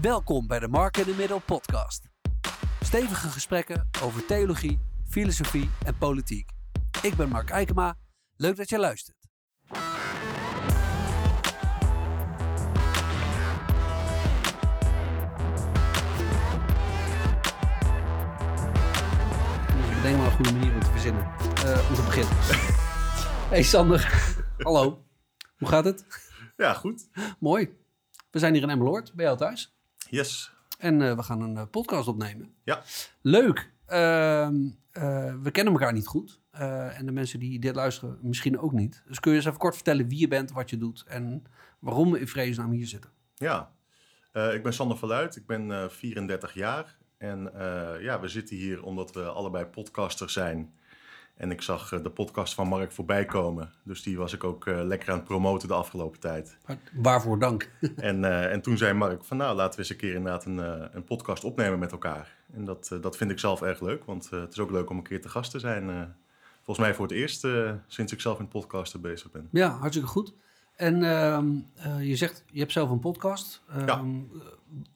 Welkom bij de Mark in the Middle podcast. Stevige gesprekken over theologie, filosofie en politiek. Ik ben Mark Eikema. Leuk dat je luistert. Denk maar een goede manier om te verzinnen. Eh, om te beginnen. Hey Sander, hallo. Hoe gaat het? Ja, goed. Mooi. We zijn hier in Emmeloord, bij jou thuis. Yes. En eh, we gaan een eh, podcast opnemen. Ja. Leuk. Ehm, eh, we kennen elkaar niet goed. En de mensen die dit luisteren misschien ook niet. Dus kun je eens even kort vertellen wie je bent, wat je doet... en waarom we in vredesnaam hier zitten? Ja. Ik ben Sander Verluid. Ik ben eh 34 jaar. En ja, we zitten hier omdat we allebei podcasters zijn. En ik zag eh, de podcast van Mark voorbij komen. Dus die was ik ook eh, lekker aan het promoten de afgelopen tijd. Waarvoor dank. En, eh, en toen zei Mark van nou, laten we eens een keer inderdaad een, een podcast opnemen met elkaar. En dat, dat vind ik zelf erg leuk. Want het is ook leuk om een keer te gast te zijn. volgens mij voor het eerst sinds ik zelf in podcasten bezig ben. Ja, hartstikke goed. En ehm, eh, je zegt, je hebt zelf een podcast. Ehm, Ja.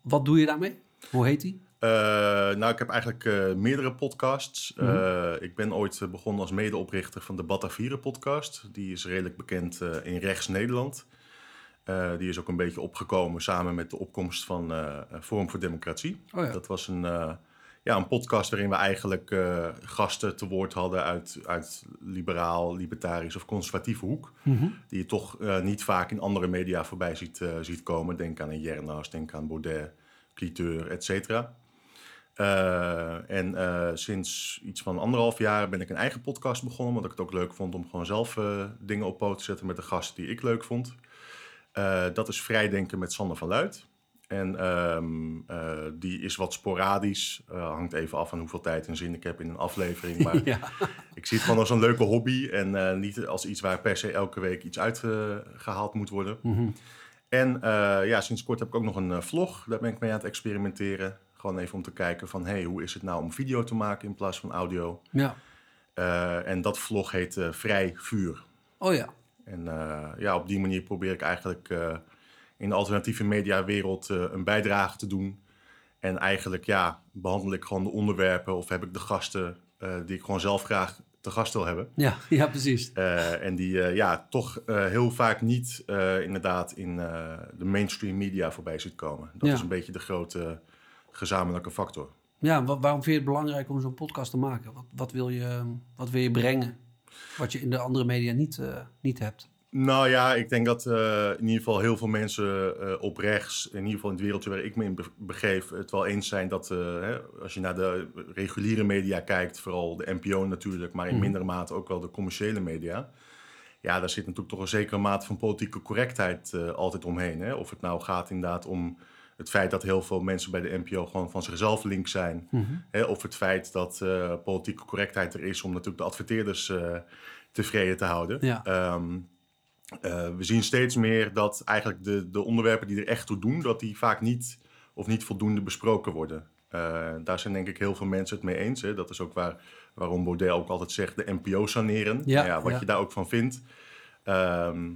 Wat doe je daarmee? Hoe heet die? Eh, nou, ik heb eigenlijk eh, meerdere podcasts. Eh, ik ben ooit begonnen als medeoprichter van de Batavieren podcast. Die is redelijk bekend in rechts Nederland. Die is ook een beetje opgekomen samen met de opkomst van Forum voor Democratie. Oh ja. Dat was een, ja, een podcast waarin we eigenlijk gasten te woord hadden uit, uit liberaal, libertarisch of conservatieve hoek. Mhm. Die je toch niet vaak in andere media voorbij ziet, ziet komen. Denk aan een Jernas, denk aan Baudet, Cliteur, et cetera. Eh, en eh, sinds iets van anderhalf jaar ben ik een eigen podcast begonnen. Omdat ik het ook leuk vond om gewoon zelf eh, dingen op poot te zetten met de gasten die ik leuk vond. Dat is Vrijdenken met Sander van Luid. En ehm, eh, die is wat sporadisch. Hangt even af van hoeveel tijd en zin ik heb in een aflevering. Maar Ja. ik zie het gewoon als een leuke hobby. En niet als iets waar per se elke week iets uitgehaald moet worden. Mhm. En ja, sinds kort heb ik ook nog een vlog. Daar ben ik mee aan het experimenteren. Gewoon even om te kijken van... hey, hoe is het nou om video te maken in plaats van audio? ja. Eh, en dat vlog heet eh, Vrij Vuur. Oh ja. En eh, ja, op die manier probeer ik eigenlijk in de alternatieve mediawereld een bijdrage te doen. En eigenlijk ja, behandel ik gewoon de onderwerpen of heb ik de gasten die ik gewoon zelf graag te gast wil hebben. Ja, ja precies. En die ja, toch heel vaak niet inderdaad in de mainstream media voorbij ziet komen. Dat Ja. is een beetje de grote gezamenlijke factor. Ja, wa- waarom vind je het belangrijk om zo'n podcast te maken? Wat, wat, wil je, wat wil je brengen wat je in de andere media niet, eh, niet hebt? Nou ja, ik denk dat eh, in ieder geval heel veel mensen eh, op rechts, in ieder geval in het wereldje waar ik me in be- begeef, het wel eens zijn dat hè, als je naar de reguliere media kijkt, vooral de NPO natuurlijk, maar in Mhm. mindere mate ook wel de commerciële media. Ja, daar zit natuurlijk toch een zekere mate van politieke correctheid altijd omheen. Hè? Of het nou gaat inderdaad om het feit dat heel veel mensen bij de NPO gewoon van zichzelf links zijn. Hè, of het feit dat eh, politieke correctheid er is om natuurlijk de adverteerders eh, tevreden te houden. Ja. Ehm, eh, we zien steeds meer dat eigenlijk de, de onderwerpen die er echt toe doen, dat die vaak niet of niet voldoende besproken worden. Daar zijn denk ik heel veel mensen het mee eens. Hè. Dat is ook waar, waarom Baudet ook altijd zegt de NPO saneren. Ja, Nou wat ja. je daar ook van vindt. Ehm,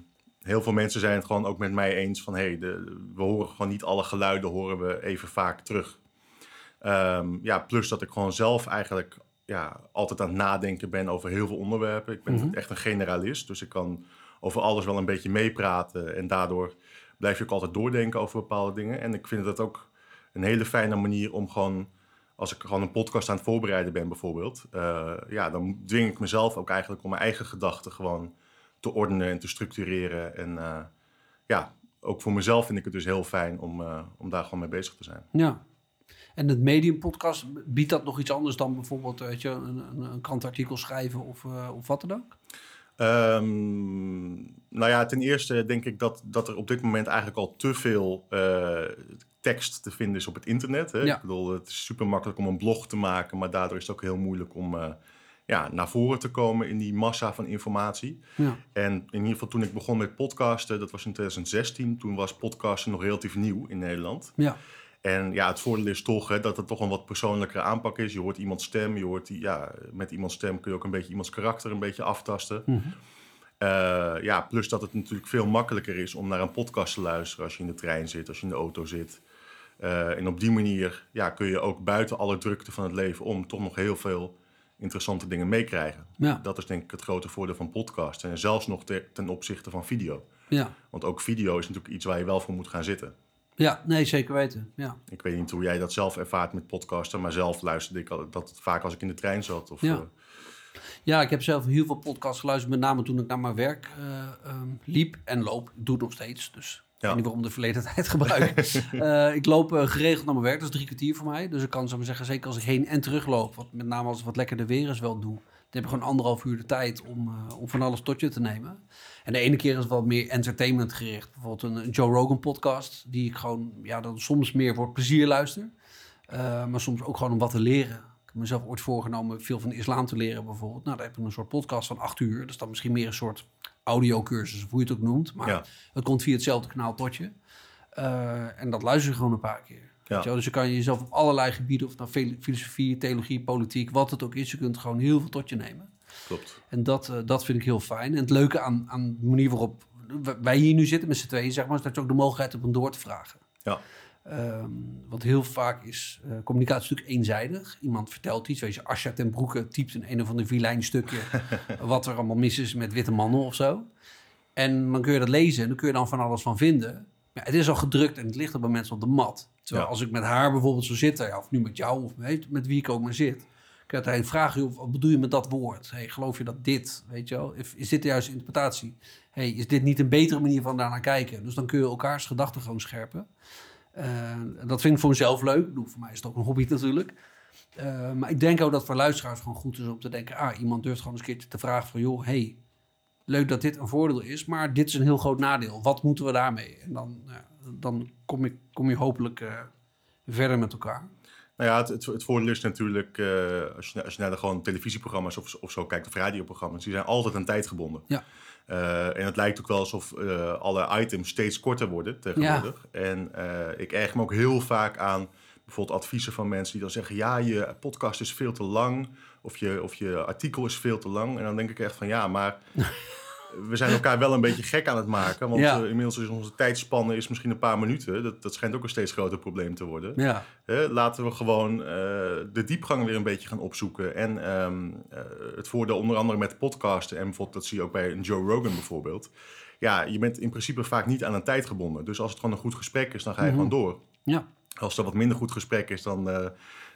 heel veel mensen zijn het gewoon ook met mij eens van... hey, de, we horen gewoon niet alle geluiden horen we even vaak terug. Ehm, ja, plus dat ik gewoon zelf eigenlijk ja, altijd aan het nadenken ben over heel veel onderwerpen. Ik ben Mhm. echt een generalist, dus ik kan over alles wel een beetje meepraten. En daardoor blijf je ook altijd doordenken over bepaalde dingen. En ik vind dat ook een hele fijne manier om gewoon... Als ik gewoon een podcast aan het voorbereiden ben bijvoorbeeld... eh, ja, dan dwing ik mezelf ook eigenlijk om mijn eigen gedachten gewoon te ordenen en te structureren. En eh, ja, ook voor mezelf vind ik het dus heel fijn om, eh, om daar gewoon mee bezig te zijn. Ja. En het Medium podcast, biedt dat nog iets anders dan bijvoorbeeld weet je, een, een, een krantartikel schrijven of, eh, of wat dan ook? Ehm, nou ja, ten eerste denk ik dat, dat er op dit moment eigenlijk al te veel tekst te vinden is op het internet. Hè? Ja. Ik bedoel, het is super makkelijk om een blog te maken, maar daardoor is het ook heel moeilijk om ja, naar voren te komen in die massa van informatie. Ja. En in ieder geval toen ik begon met podcasten, dat was in 2016, toen was podcasten nog relatief nieuw in Nederland. Ja. En ja, het voordeel is toch hè, dat het toch een wat persoonlijkere aanpak is. Je hoort iemands stem, je hoort die, ja, met iemands stem kun je ook een beetje iemands karakter een beetje aftasten. Eh, ja, plus dat het natuurlijk veel makkelijker is om naar een podcast te luisteren als je in de trein zit, als je in de auto zit. Eh, en op die manier ja, kun je ook buiten alle drukte van het leven om toch nog heel veel interessante dingen meekrijgen. Ja. Dat is denk ik het grote voordeel van podcasten. En zelfs nog te- ten opzichte van video. Ja. Want ook video is natuurlijk iets waar je wel voor moet gaan zitten. ja, nee, zeker weten. Ja. Ik weet niet hoe jij dat zelf ervaart met podcasten, maar zelf luisterde ik al- dat vaak als ik in de trein zat. Of, Ja. eh, Ja, ik heb zelf heel veel podcasts geluisterd, met name toen ik naar mijn werk eh, ehm, liep en loop. Ik doe het nog steeds, dus Ja. weet niet waarom de verleden tijd gebruik. Eh, ik loop eh, geregeld naar mijn werk, dat is drie kwartier voor mij. Dus ik kan zo maar zeggen, zeker als ik heen en terug loop, wat, met name als het wat lekkerder weer is wel doe, dan heb je gewoon anderhalf uur de tijd om, eh, om van alles tot je te nemen. En de ene keer is het wat meer entertainment gericht. Bijvoorbeeld een, Joe Rogan podcast, die ik gewoon ja, dan soms meer voor plezier luister. Maar soms ook gewoon om wat te leren. Ik heb mezelf ooit voorgenomen veel van de islam te leren bijvoorbeeld. Nou, daar heb ik een soort podcast van acht uur. Dat is dan misschien meer een soort audiocursus, of hoe je het ook noemt. Maar Ja. het komt via hetzelfde kanaal tot je. Eh, en dat luister je gewoon een paar keer. Ja. Dus je kan jezelf op allerlei gebieden, of nou fil- filosofie, theologie, politiek, wat het ook is, je kunt gewoon heel veel tot je nemen. klopt. En dat, eh, dat vind ik heel fijn. En het leuke aan, aan de manier waarop wij hier nu zitten met z'n tweeën, zeg maar, is dat je ook de mogelijkheid hebt om door te vragen. Ja. Ehm, want heel vaak is eh, communicatie natuurlijk eenzijdig. Iemand vertelt iets, weet je, Asja ten Broeke typt in een of ander vilijn stukje wat er allemaal mis is met witte mannen of zo. En dan kun je dat lezen en dan kun je dan van alles van vinden. Ja, het is al gedrukt en het ligt er bij mensen op de mat. Terwijl Ja. als ik met haar bijvoorbeeld zo zit, ja, of nu met jou of met, met wie ik ook maar zit, kun je uiteindelijk vragen, wat bedoel je met dat woord? Hey, geloof je dat dit, weet je wel? Is, is dit de juiste interpretatie? Hey, is dit niet een betere manier van daarnaar kijken? Dus dan kun je elkaars gedachten gewoon scherpen. Eh, dat vind ik voor mezelf leuk. Voor mij is het ook een hobby natuurlijk. Eh, maar ik denk ook dat voor luisteraars gewoon goed is om te denken... ah, iemand durft gewoon eens een keertje te vragen van... joh, hey, leuk dat dit een voordeel is, maar dit is een heel groot nadeel. Wat moeten we daarmee? En dan, ja, dan kom, ik, kom je hopelijk eh, verder met elkaar. Nou ja, het, het, het voordeel is natuurlijk, als, je, als je naar de gewoon televisieprogramma's of, of zo kijkt, of radioprogramma's, die zijn altijd aan tijd gebonden. Ja. Eh, en het lijkt ook wel alsof eh, alle items steeds korter worden tegenwoordig. En eh, ik erg me ook heel vaak aan bijvoorbeeld adviezen van mensen die dan zeggen: ja, je podcast is veel te lang, of je, of je artikel is veel te lang. En dan denk ik echt van ja, maar. We zijn elkaar wel een beetje gek aan het maken. Want Ja. eh, inmiddels is onze tijdspanne is misschien een paar minuten. Dat, dat schijnt ook een steeds groter probleem te worden. Ja, laten we gewoon eh, de diepgang weer een beetje gaan opzoeken. En ehm, eh, het voordeel onder andere met podcasten... en bijvoorbeeld dat zie je ook bij een Joe Rogan bijvoorbeeld... ja, je bent in principe vaak niet aan een tijd gebonden. Dus als het gewoon een goed gesprek is, dan ga je Mhm. gewoon door. ja, Als er wat minder goed gesprek is, dan,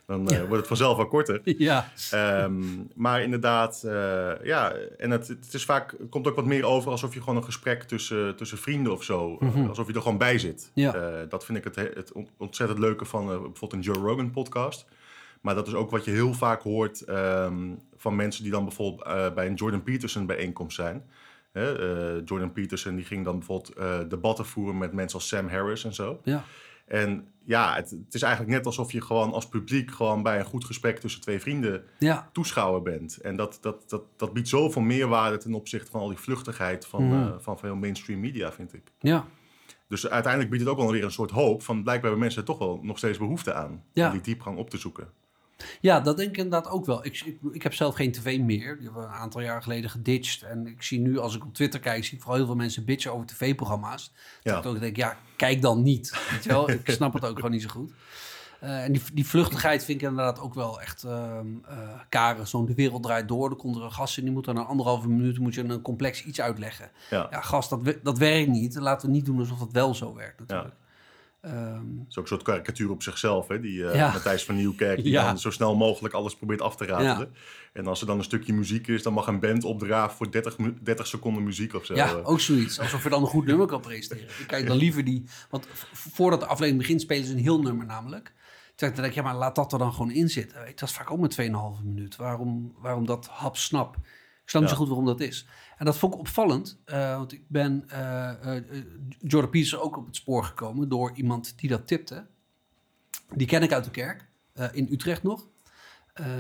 dan eh, wordt het vanzelf wel korter. ja, Ehm, maar inderdaad, eh, ja, en het, het is vaak, het komt ook wat meer over alsof je gewoon een gesprek tussen, tussen vrienden of zo, Mhm. alsof je er gewoon bij zit. Ja. Eh, dat vind ik het, he- het on- ontzettend leuke van bijvoorbeeld een Joe Rogan podcast. Maar dat is ook wat je heel vaak hoort ehm, van mensen die dan bijvoorbeeld bij een Jordan Peterson bijeenkomst zijn. Hè, Jordan Peterson die ging dan bijvoorbeeld eh, debatten voeren met mensen als Sam Harris en zo. ja, En ja, het, het is eigenlijk net alsof je gewoon als publiek gewoon bij een goed gesprek tussen twee vrienden ja, toeschouwer bent. En dat, dat, dat, dat biedt zoveel meerwaarde ten opzichte van al die vluchtigheid van, Mhm. eh, van veel mainstream media, vind ik. ja. Dus uiteindelijk biedt het ook wel weer een soort hoop van blijkbaar hebben mensen er toch wel nog steeds behoefte aan Ja. om die diepgang op te zoeken. Ja, dat denk ik inderdaad ook wel. Ik, ik, ik heb zelf geen tv meer. Die hebben we een aantal jaar geleden geditcht. En ik zie nu, als ik op Twitter kijk, zie ik vooral heel veel mensen bitchen over tv-programma's. Ja. Dat ik ook denk, ja, kijk dan niet. Weet je wel? Ik snap het ook gewoon niet zo goed. Eh, en die, die vluchtigheid vind ik inderdaad ook wel echt ehm eh, karig. Zo'n De Wereld Draait Door. Er komt er een gast in, die moet dan na anderhalve minuut moet je een complex iets uitleggen. Ja. Ja, gast, dat, dat werkt niet. Laten we niet doen alsof het wel zo werkt natuurlijk. Ehm, Dat is ook een soort karikatuur op zichzelf, hè? die Ja. Matthijs van Nieuwkerk, die Ja. dan zo snel mogelijk alles probeert af te ratelen. En als er dan een stukje muziek is, dan mag een band opdraven voor 30, mu- 30 seconden muziek of zo. Ja, ook zoiets. Alsof je dan een goed nummer kan presenteren. Ik kijk dan liever die... Want voordat de aflevering begint spelen ze een heel nummer namelijk. Toen denk ik, ja, maar laat dat er dan gewoon in zitten. Dat is vaak ook met 2,5 minuut. Waarom, waarom dat hap snap? Ik snap niet zo goed waarom dat is. En dat vond ik opvallend. eh, want ik ben eh, eh, Jordan Peterson ook op het spoor gekomen... door iemand die dat tipte. Die ken ik uit de kerk. in Utrecht nog.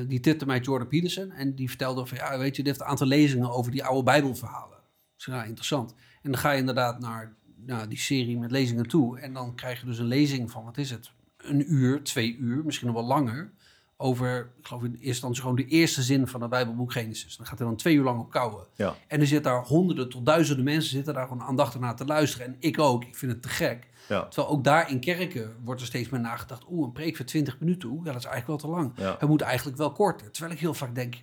Die tipte mij Jordan Peterson. En die vertelde van, ja, weet je, dit heeft een aantal lezingen over die oude Bijbelverhalen. Ik zei, nou, interessant. En dan ga je inderdaad naar nou, die serie met lezingen toe. En dan krijg je dus een lezing van, wat is het? Een uur, twee uur, misschien nog wel langer. Over, ik geloof in eerste instantie gewoon de eerste zin van het Bijbelboek Genesis. Dan gaat hij dan twee uur lang op kouwen. Ja. En er zitten daar honderden tot duizenden mensen zitten daar gewoon aandachtig naar te luisteren. En ik ook, ik vind het te gek. Ja. Terwijl ook daar in kerken wordt er steeds meer nagedacht. Oeh, een preek van 20 minuten, oeh, ja, dat is eigenlijk wel te lang. Ja. Het moet eigenlijk wel korter. Terwijl ik heel vaak denk,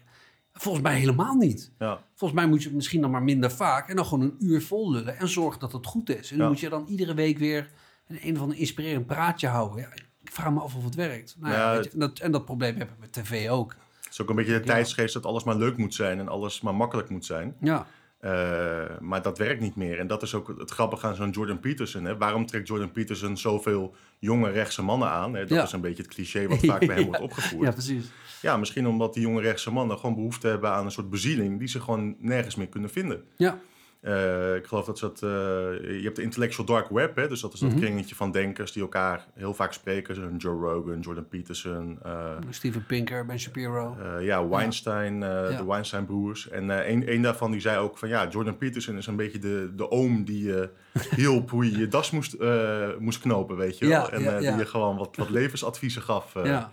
volgens mij helemaal niet. Ja. Volgens mij moet je het misschien dan maar minder vaak en dan gewoon een uur vol lullen en zorgen dat het goed is. En dan moet je dan iedere week weer een, een of ander inspirerend praatje houden. Ja, vraag me af of het werkt. Nou, ja, Ja, weet je, en, dat, en dat probleem heb ik met tv ook. Het is ook een beetje de tijdsgeest dat alles maar leuk moet zijn en alles maar makkelijk moet zijn. Ja, Eh, maar dat werkt niet meer. En dat is ook het grappige aan zo'n Jordan Peterson. Hè. Waarom trekt Jordan Peterson zoveel jonge rechtse mannen aan? Hè? Dat Ja. is een beetje het cliché wat vaak bij hem wordt opgevoerd. ja Ja. precies. misschien omdat die jonge rechtse mannen gewoon behoefte hebben aan een soort bezieling... die ze gewoon nergens meer kunnen vinden. Ja, Eh, ik geloof dat ze dat... eh, je hebt de intellectual dark web, hè? dus dat is dat Mhm. kringetje van denkers... die elkaar heel vaak spreken. Zo'n Joe Rogan, Jordan Peterson... eh, Steven Pinker, Ben Shapiro. ja, Weinstein, Ja. de Weinstein-broers. En een, een daarvan die zei ook van... ja, Jordan Peterson is een beetje de, de oom die hielp hoe je je das moest, moest knopen, weet je wel. Ja, en ja, die je gewoon wat, wat levensadviezen gaf. ja.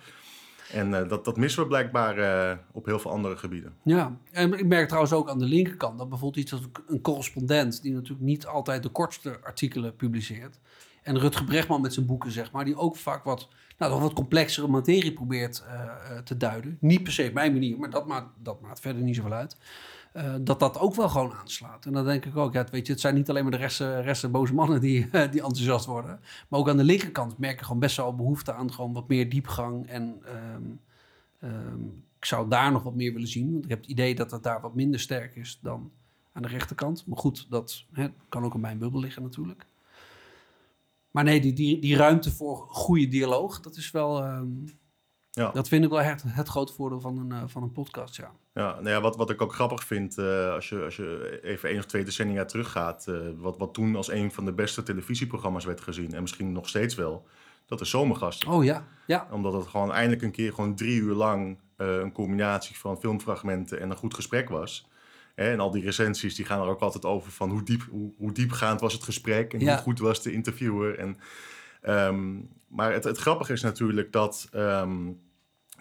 En eh, dat, dat missen we blijkbaar eh, op heel veel andere gebieden. Ja, en ik merk trouwens ook aan de linkerkant dat bijvoorbeeld iets als een correspondent, die natuurlijk niet altijd de kortste artikelen publiceert. En Rutger Bregman met zijn boeken, zeg maar, die ook vaak wat, nou, wat complexere materie probeert eh, te duiden. Niet per se op mijn manier, maar dat maakt, dat maakt verder niet zoveel uit. Eh, dat dat ook wel gewoon aanslaat. En dan denk ik ook, ja, weet je, het zijn niet alleen maar de rechtse, rechtse boze mannen die, die enthousiast worden. Maar ook aan de linkerkant merk ik gewoon best wel behoefte aan gewoon wat meer diepgang. En ehm, ehm, ik zou daar nog wat meer willen zien. Want ik heb het idee dat het daar wat minder sterk is dan aan de rechterkant. Maar goed, dat hè, kan ook in mijn bubbel liggen natuurlijk. Maar nee, die, die, die ruimte voor goede dialoog, dat is wel... ehm, Ja. Dat vind ik wel echt het grote voordeel van een, eh, van een podcast, ja. Ja, nou ja, wat, wat ik ook grappig vind, eh, als, je, als je even één of twee decennia teruggaat, eh wat, wat toen als een van de beste televisieprogramma's werd gezien, en misschien nog steeds wel, dat is Zomergasten. Oh ja, ja. Omdat het gewoon eindelijk een keer gewoon drie uur lang een combinatie van filmfragmenten en een goed gesprek was. Hè, en al die recensies die gaan er ook altijd over van hoe, diep, hoe, hoe diepgaand was het gesprek en Ja. hoe goed was de interviewer. En, ehm, maar het, het grappige is natuurlijk dat ehm,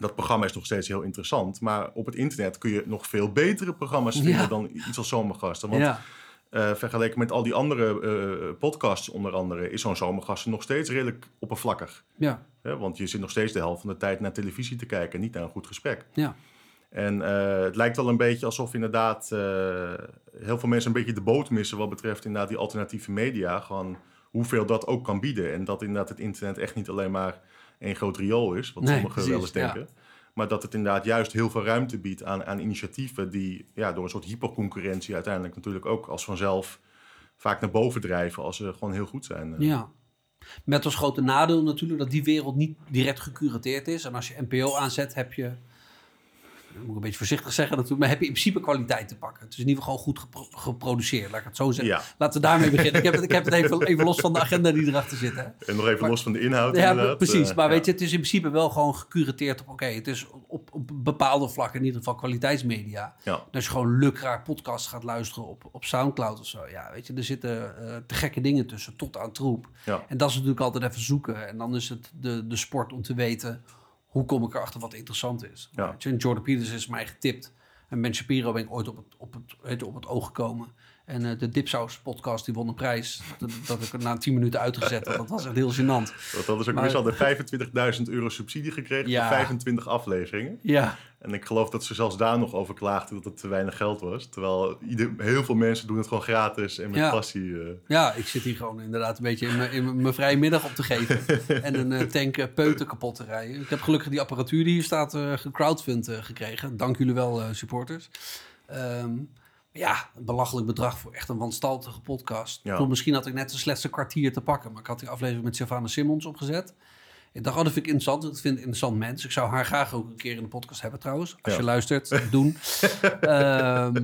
dat programma is nog steeds heel interessant. Maar op het internet kun je nog veel betere programma's vinden Ja. dan iets als Zomergasten. Want ja. eh, vergeleken met al die andere eh, podcasts onder andere is zo'n Zomergasten nog steeds redelijk oppervlakkig. ja. Want je zit nog steeds de helft van de tijd naar televisie te kijken, niet naar een goed gesprek. Ja. En eh, het lijkt wel een beetje alsof inderdaad heel veel mensen een beetje de boot missen wat betreft inderdaad die alternatieve media. Gewoon hoeveel dat ook kan bieden. En dat inderdaad het internet echt niet alleen maar één groot riool is, wat Nee, sommigen wel eens ja. denken. Maar dat het inderdaad juist heel veel ruimte biedt aan, aan initiatieven die ja, door een soort hyperconcurrentie uiteindelijk natuurlijk ook als vanzelf vaak naar boven drijven als ze gewoon heel goed zijn. Ja. Met als grote nadeel natuurlijk dat die wereld niet direct gecurateerd is. En als je NPO aanzet, heb je, moet ik een beetje voorzichtig zeggen natuurlijk, maar heb je in principe kwaliteit te pakken. Het is in ieder geval goed gepro- geproduceerd, laat ik het zo zeggen. Ja. Laten we daarmee beginnen. Ik heb het, ik heb het even, even los van de agenda die erachter zit. Hè. En nog even Maar- los van de inhoud Ja, inderdaad. precies. eh, Maar weet je, het is in principe wel gewoon gecurateerd op, oké, het is op, op bepaalde vlakken in ieder geval kwaliteitsmedia. Ja. Je gewoon lukraak podcast gaat luisteren op, op Soundcloud of zo, ja, weet je, er zitten eh, te gekke dingen tussen, tot aan troep. Ja. En dat is natuurlijk altijd even zoeken. En dan is het de, de sport om te weten, hoe kom ik erachter wat interessant is. Ja. Jordan Peters is mij getipt. En Ben Shapiro ben ik ooit op het, op het, je, op het oog gekomen. En eh, de Dipsaus podcast, die won een prijs. Dat, dat ik er na 10 minuten uitgezet had. Dat was echt heel gênant. Want dat is ook Maar- weer al de 25.000 euro subsidie gekregen Ja. voor 25 afleveringen. Ja, En ik geloof dat ze zelfs daar nog over klaagden dat het te weinig geld was. Terwijl ieder, heel veel mensen doen het gewoon gratis en met Ja. passie. eh. Ja, ik zit hier gewoon inderdaad een beetje in mijn, vrije middag op te geven. en een eh, tank peuten kapot te rijden. Ik heb gelukkig die apparatuur die hier staat gecrowdfund gekregen. Dank jullie wel, supporters. Ehm, ja, een belachelijk bedrag voor echt een wanstaltige podcast. Ja. Bedoel, misschien had ik net een slechtste kwartier te pakken. Maar ik had die aflevering met Sylvana Simmons opgezet. Ik dacht, oh, dat vind ik interessant. Dat vind ik interessant mens. Ik zou haar graag ook een keer in de podcast hebben trouwens. Als Ja. je luistert, doen. Ehm,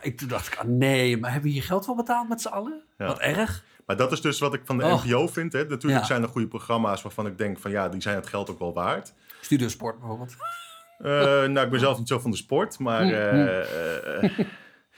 ik, toen dacht ik, ah, nee, maar hebben we hier geld voor betaald met z'n allen? Ja. Wat erg. Maar dat is dus wat ik van de. NPO vind. Hè. Natuurlijk zijn er goede programma's waarvan ik denk van ja, die zijn het geld ook wel waard. Studiosport bijvoorbeeld. Eh, nou, ik ben zelf niet zo van de sport, maar, Mm, eh, eh, eh,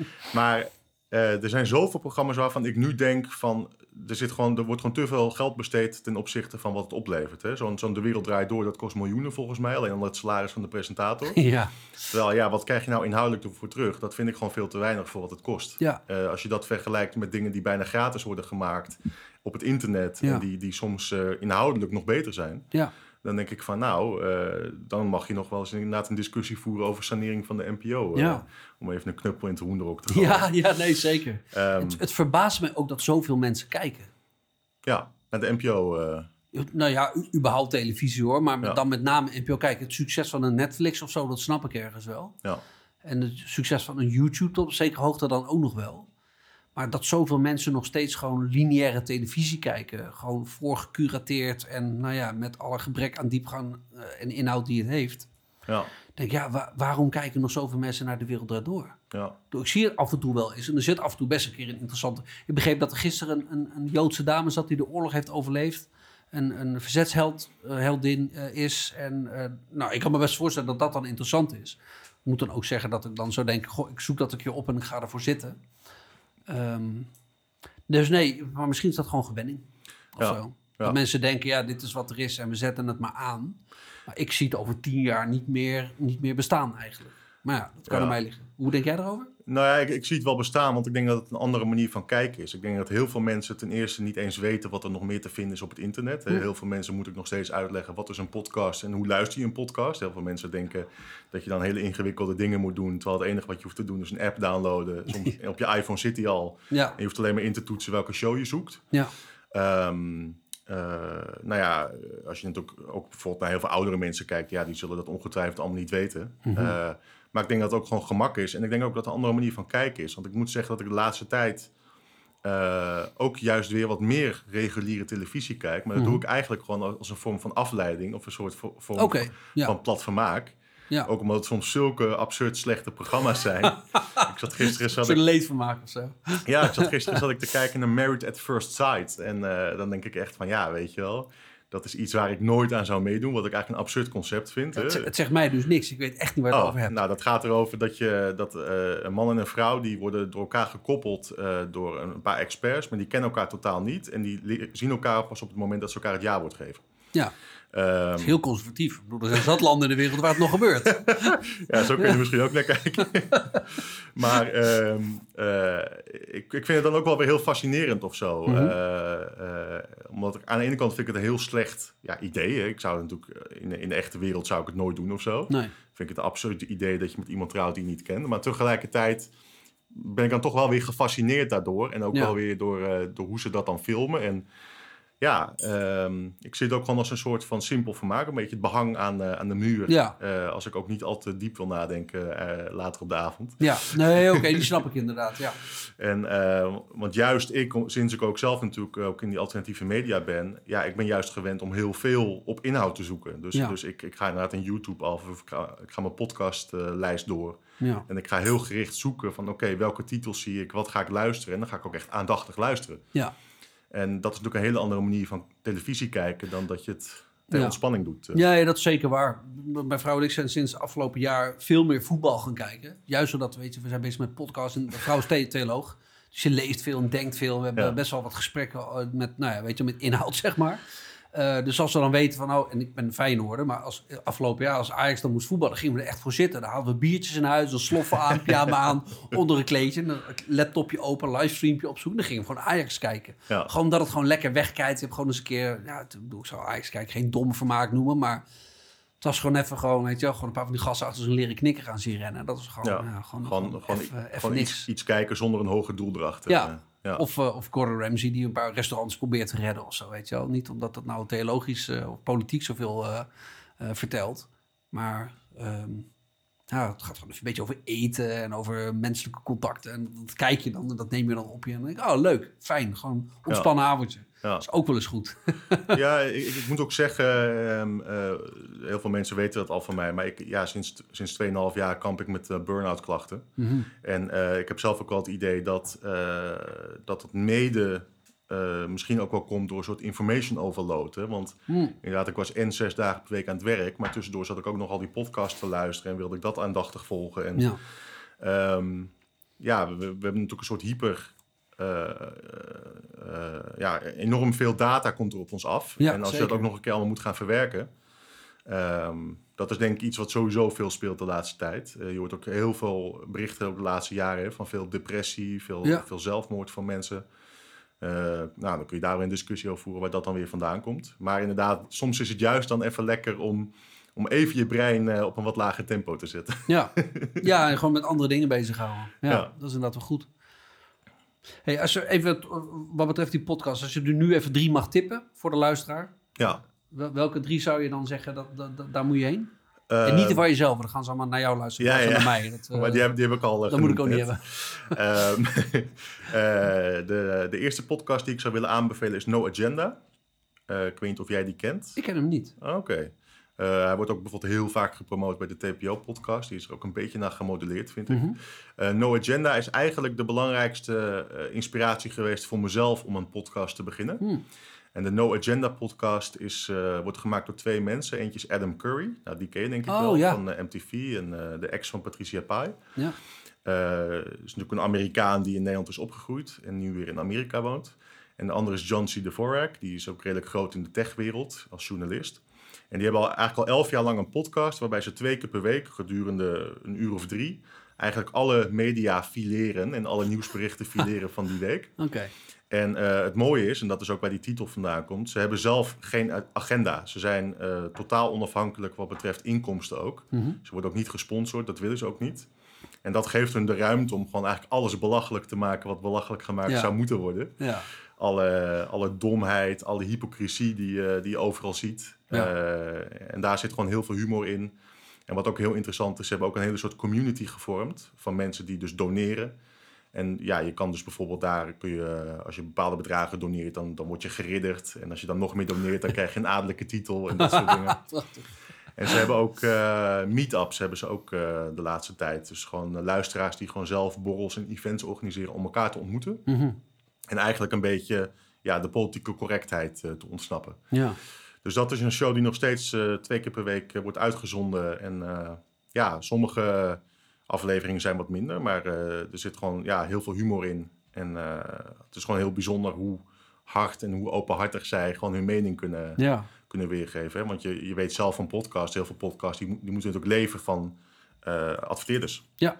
maar eh, er zijn zoveel programma's waarvan ik nu denk van... Er, zit gewoon, er wordt gewoon te veel geld besteed ten opzichte van wat het oplevert. hè. Zo'n De Wereld Draait Door, dat kost miljoenen volgens mij. Alleen al het salaris van de presentator. Ja, Terwijl, ja, wat krijg je nou inhoudelijk ervoor terug? Dat vind ik gewoon veel te weinig voor wat het kost. ja, Eh, als je dat vergelijkt met dingen die bijna gratis worden gemaakt op het internet... Ja. en die, die soms eh, inhoudelijk nog beter zijn... ja. Dan denk ik van nou, eh, dan mag je nog wel eens inderdaad een discussie voeren... over sanering van de NPO. eh. Om even een knuppel in het hoenderok te gooien. Ja, ja, nee, zeker. Ehm, Het, het verbaast me ook dat zoveel mensen kijken. ja, naar de NPO... eh, Nou ja, überhaupt televisie hoor, maar Ja. dan met name NPO. Kijk, het succes van een Netflix of zo, dat snap ik ergens wel. ja. En het succes van een YouTube tot op zekere hoogte dan ook nog wel. Maar dat zoveel mensen nog steeds gewoon lineaire televisie kijken. Gewoon voorgecurateerd en nou ja, met alle gebrek aan diepgang eh, en inhoud die het heeft. Ja, Denk ja, wa- waarom kijken nog zoveel mensen naar de wereld Draait door? ja, Ik zie het af en toe wel eens. En er zit af en toe best een keer een interessante... Ik begreep dat er gisteren een, een, een Joodse dame zat die de oorlog heeft overleefd. Een, een verzetsheldin heldin eh, is. En eh, nou, ik kan me best voorstellen dat dat dan interessant is. Ik moet dan ook zeggen dat ik dan zo denk... Goh, ik zoek dat een keer op en ik ga ervoor zitten. Ehm, dus nee, maar misschien is dat gewoon gewenning. Of Ja, zo. ja. Dat mensen denken, ja, dit is wat er is en we zetten het maar aan. Maar ik zie het over tien jaar niet meer, niet meer bestaan eigenlijk. Maar ja, dat kan aan mij liggen. Hoe denk jij daarover? Nou ja, ik, ik zie het wel bestaan, want ik denk dat het een andere manier van kijken is. Ik denk dat heel veel mensen ten eerste niet eens weten wat er nog meer te vinden is op het internet. Hm. Heel veel mensen moet ik nog steeds uitleggen wat is een podcast en hoe luister je een podcast. Heel veel mensen denken dat je dan hele ingewikkelde dingen moet doen, terwijl het enige wat je hoeft te doen is een app downloaden. Soms op je iPhone zit die al Ja, en je hoeft alleen maar in te toetsen welke show je zoekt. ja, Ehm, eh, nou ja, als je natuurlijk ook bijvoorbeeld naar heel veel oudere mensen kijkt, ja, die zullen dat ongetwijfeld allemaal niet weten. Eh, maar ik denk dat het ook gewoon gemak is. En ik denk ook dat het een andere manier van kijken is. Want ik moet zeggen dat ik de laatste tijd eh, ook juist weer wat meer reguliere televisie kijk. Maar dat Mhm. doe ik eigenlijk gewoon als een vorm van afleiding of een soort vo- vorm van, ja, van plat vermaak. ja. Ook omdat het soms zulke absurd slechte programma's zijn. ik zat gisteren zat ik, leedvermaak of zo. ja, ik zat gisteren zat ik te kijken naar Married at First Sight. En eh, dan denk ik echt van ja, weet je wel. Dat is iets waar ik nooit aan zou meedoen. Wat ik eigenlijk een absurd concept vind. Het, het zegt mij dus niks. Ik weet echt niet waar het Oh, over hebt. nou, dat gaat erover dat, je, dat eh, een man en een vrouw... die worden door elkaar gekoppeld eh, door een paar experts... maar die kennen elkaar totaal niet. En die zien elkaar pas op het moment dat ze elkaar het ja-woord geven. Ja, Ehm, is heel conservatief. Ik bedoel, er zijn zat landen in de wereld waar het nog gebeurt. ja, zo kun je misschien ook naar kijken. maar ehm, eh, ik, ik vind het dan ook wel weer heel fascinerend of zo. Mhm. Eh, eh, omdat ik, aan de ene kant vind ik het een heel slecht ja, idee. Hè. Ik zou het natuurlijk in, de- in de echte wereld zou ik het nooit doen of zo. Nee. vind ik het een absurd idee dat je met iemand trouwt die je niet kent. Maar tegelijkertijd ben ik dan toch wel weer gefascineerd daardoor. En ook Ja. wel weer door, door hoe ze dat dan filmen. En ja, ehm, ik zie het ook gewoon als een soort van simpel vermaak. Een beetje het behang aan, eh, aan de muur. Ja. Eh, als ik ook niet al te diep wil nadenken eh, later op de avond. Ja, nee, oké, die snap ik inderdaad. Ja. En, want juist ik, sinds ik ook zelf natuurlijk ook in die alternatieve media ben... ja, ik ben juist gewend om heel veel op inhoud te zoeken. Dus, Ja. dus ik, ik ga inderdaad een YouTube af of ik ga, ik ga mijn podcastlijst door... Ja. En ik ga heel gericht zoeken van oké, welke titels zie ik, wat ga ik luisteren? En dan ga ik ook echt aandachtig luisteren. Ja. En dat is natuurlijk een hele andere manier van televisie kijken dan dat je het ter Ja. ontspanning doet. eh. Ja, ja, dat is zeker waar. Mijn vrouw en ik zijn sinds afgelopen jaar veel meer voetbal gaan kijken. Juist zodat, weet je, we zijn bezig met podcasts en mijn vrouw is the- theoloog. Dus je leest veel en denkt veel. We hebben Ja. best wel wat gesprekken eh, met, nou ja, weet je, met inhoud, zeg maar. Eh, dus als we dan weten van, oh, en ik ben Feyenoorder, maar als, afgelopen jaar als Ajax dan moest voetballen, gingen we er echt voor zitten. Dan hadden we biertjes in huis, een sloffen aan, pyjama aan, onder een kleedje, een laptopje open, livestreampje opzoeken. Dan gingen we gewoon Ajax kijken. Ja. Gewoon dat het gewoon lekker wegkijkt. Je hebt gewoon eens een keer, ja, ik ik zou Ajax kijken, geen domme vermaak noemen, maar het was gewoon even gewoon, weet je wel, gewoon een paar van die gasten achter zo'n leren knikker gaan zien rennen. Dat was gewoon, Ja. ja, gewoon, Gewoon, gewoon gewoon, even, even gewoon niks. iets, iets kijken zonder een hoger doel erachter. Ja. Ja. Of, eh, of Gordon Ramsay die een paar restaurants probeert te redden of zo, weet je wel. Niet omdat het nou theologisch eh, of politiek zoveel eh, vertelt. Maar ehm, ja, het gaat gewoon een beetje over eten en over menselijke contacten. En dat kijk je dan en dat neem je dan op je. En dan denk ik, oh leuk, fijn, gewoon ontspannen avondje. Ja. Dat is ook wel eens goed. ja, ik, ik moet ook zeggen, ehm, eh, heel veel mensen weten dat al van mij. Maar ik, ja, sinds, sinds 2,5 jaar kamp ik met eh, burn-out klachten. Mhm. En eh, ik heb zelf ook wel het idee dat, dat het mede misschien ook wel komt door een soort information overload. Hè? Want Hmm. inderdaad, ik was en zes dagen per week aan het werk. Maar tussendoor zat ik ook nog al die podcast te luisteren. En wilde ik dat aandachtig volgen. En, Ja. ehm, ja, we, we hebben natuurlijk een soort hyper... ja, enorm veel data komt er op ons af. Ja, en als je dat ook nog een keer allemaal moet gaan verwerken... ehm, dat is denk ik iets wat sowieso veel speelt de laatste tijd. Eh, je hoort ook heel veel berichten ook de laatste jaren... hè, van veel depressie, veel, Ja. veel zelfmoord van mensen... Eh, nou, dan kun je daar weer een discussie over voeren waar dat dan weer vandaan komt. Maar inderdaad, soms is het juist dan even lekker om, om even je brein eh, op een wat lager tempo te zetten. Ja. ja, en gewoon met andere dingen bezighouden. Ja, Ja. dat is inderdaad wel goed. Hey, als je even, wat betreft die podcast, als je er nu even drie mag tippen voor de luisteraar, Ja. wel- welke drie zou je dan zeggen, dat, dat, dat- daar moet je heen? Eh, en niet van jezelf, dan gaan ze allemaal naar jou luisteren, ja, naar mij. Dat, eh, maar die heb, die heb ik al. eh, dat moet ik ook niet hebben. Ehm, eh, de, de eerste podcast die ik zou willen aanbevelen is No Agenda. Eh, ik weet niet of jij die kent. Ik ken hem niet. Oké. Eh, hij wordt ook bijvoorbeeld heel vaak gepromoot bij de TPO-podcast. Die is er ook een beetje naar gemodelleerd, vind ik. Mhm. Eh, no Agenda is eigenlijk de belangrijkste eh, inspiratie geweest voor mezelf om een podcast te beginnen. Hmm. En de No Agenda podcast is, wordt gemaakt door twee mensen. Eentje is Adam Curry, nou, die ken je denk ik Oh, wel, ja. van MTV en de ex van Patricia Pai. Ja. Is natuurlijk een Amerikaan die in Nederland is opgegroeid en nu weer in Amerika woont. En de andere is John C. Dvorak, die is ook redelijk groot in de techwereld als journalist. En die hebben al, eigenlijk al elf jaar lang een podcast waarbij ze twee keer per week gedurende een uur of drie eigenlijk alle media fileren en alle nieuwsberichten fileren van die week. Oké. En eh, het mooie is, en dat is ook waar die titel vandaan komt, ze hebben zelf geen agenda. Ze zijn eh, totaal onafhankelijk wat betreft inkomsten ook. Mhm. Ze worden ook niet gesponsord, dat willen ze ook niet. En dat geeft hun de ruimte om gewoon eigenlijk alles belachelijk te maken wat belachelijk gemaakt Ja. zou moeten worden. Ja. Alle, alle domheid, alle hypocrisie die, eh, die je overal ziet. Ja. Eh, en daar zit gewoon heel veel humor in. En wat ook heel interessant is, ze hebben ook een hele soort community gevormd van mensen die dus doneren. En ja, je kan dus bijvoorbeeld daar, kun je, als je bepaalde bedragen doneert, dan, dan word je geridderd. En als je dan nog meer doneert, dan krijg je een adellijke titel en dat soort dingen. En ze hebben ook eh meetups, hebben ze ook de laatste tijd. Dus gewoon luisteraars die gewoon zelf borrels en events organiseren om elkaar te ontmoeten. Mhm. En eigenlijk een beetje ja, de politieke correctheid eh, te ontsnappen. Ja. Dus dat is een show die nog steeds eh, twee keer per week eh, wordt uitgezonden. En ja, sommige afleveringen zijn wat minder, maar er zit gewoon ja, heel veel humor in. En het is gewoon heel bijzonder hoe hard en hoe openhartig zij gewoon hun mening kunnen, Ja. kunnen weergeven. Hè? Want je, je weet zelf van podcasts, heel veel podcasts, die, die moeten natuurlijk leven van eh, adverteerders. Ja.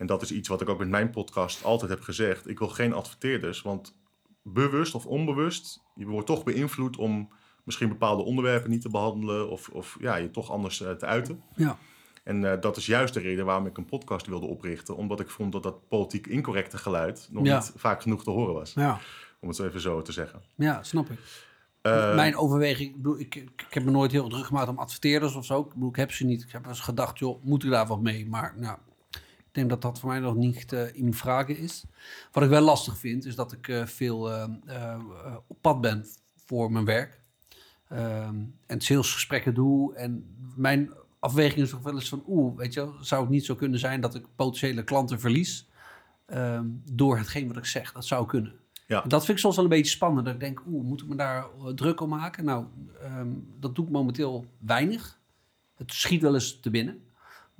En dat is iets wat ik ook met mijn podcast altijd heb gezegd. Ik wil geen adverteerders, want bewust of onbewust, je wordt toch beïnvloed om misschien bepaalde onderwerpen niet te behandelen of, of ja, je toch anders eh, te uiten. Ja. En eh, dat is juist de reden waarom ik een podcast wilde oprichten, omdat ik vond dat dat politiek incorrecte geluid nog Ja. niet vaak genoeg te horen was, Ja. om het zo even zo te zeggen. Ja, snap ik. Eh, Mijn overweging, ik, bedoel, ik, heb me nooit heel druk gemaakt om adverteerders of zo. Ik bedoel, ik heb ze niet. Ik heb eens gedacht, joh, moet ik daar wat mee? Maar nou, ik denk dat dat voor mij nog niet eh, in vragen is. Wat ik wel lastig vind, is dat ik eh, veel eh, eh, op pad ben voor mijn werk. Ehm, en salesgesprekken doe. En mijn afweging is toch wel eens van, oeh, weet je zou het niet zo kunnen zijn dat ik potentiële klanten verlies ehm, door hetgeen wat ik zeg? Dat zou kunnen. Ja. Dat vind ik soms wel een beetje spannend. Dat ik denk, oeh, moet ik me daar druk om maken? Nou, ehm, dat doe ik momenteel weinig. Het schiet wel eens te binnen.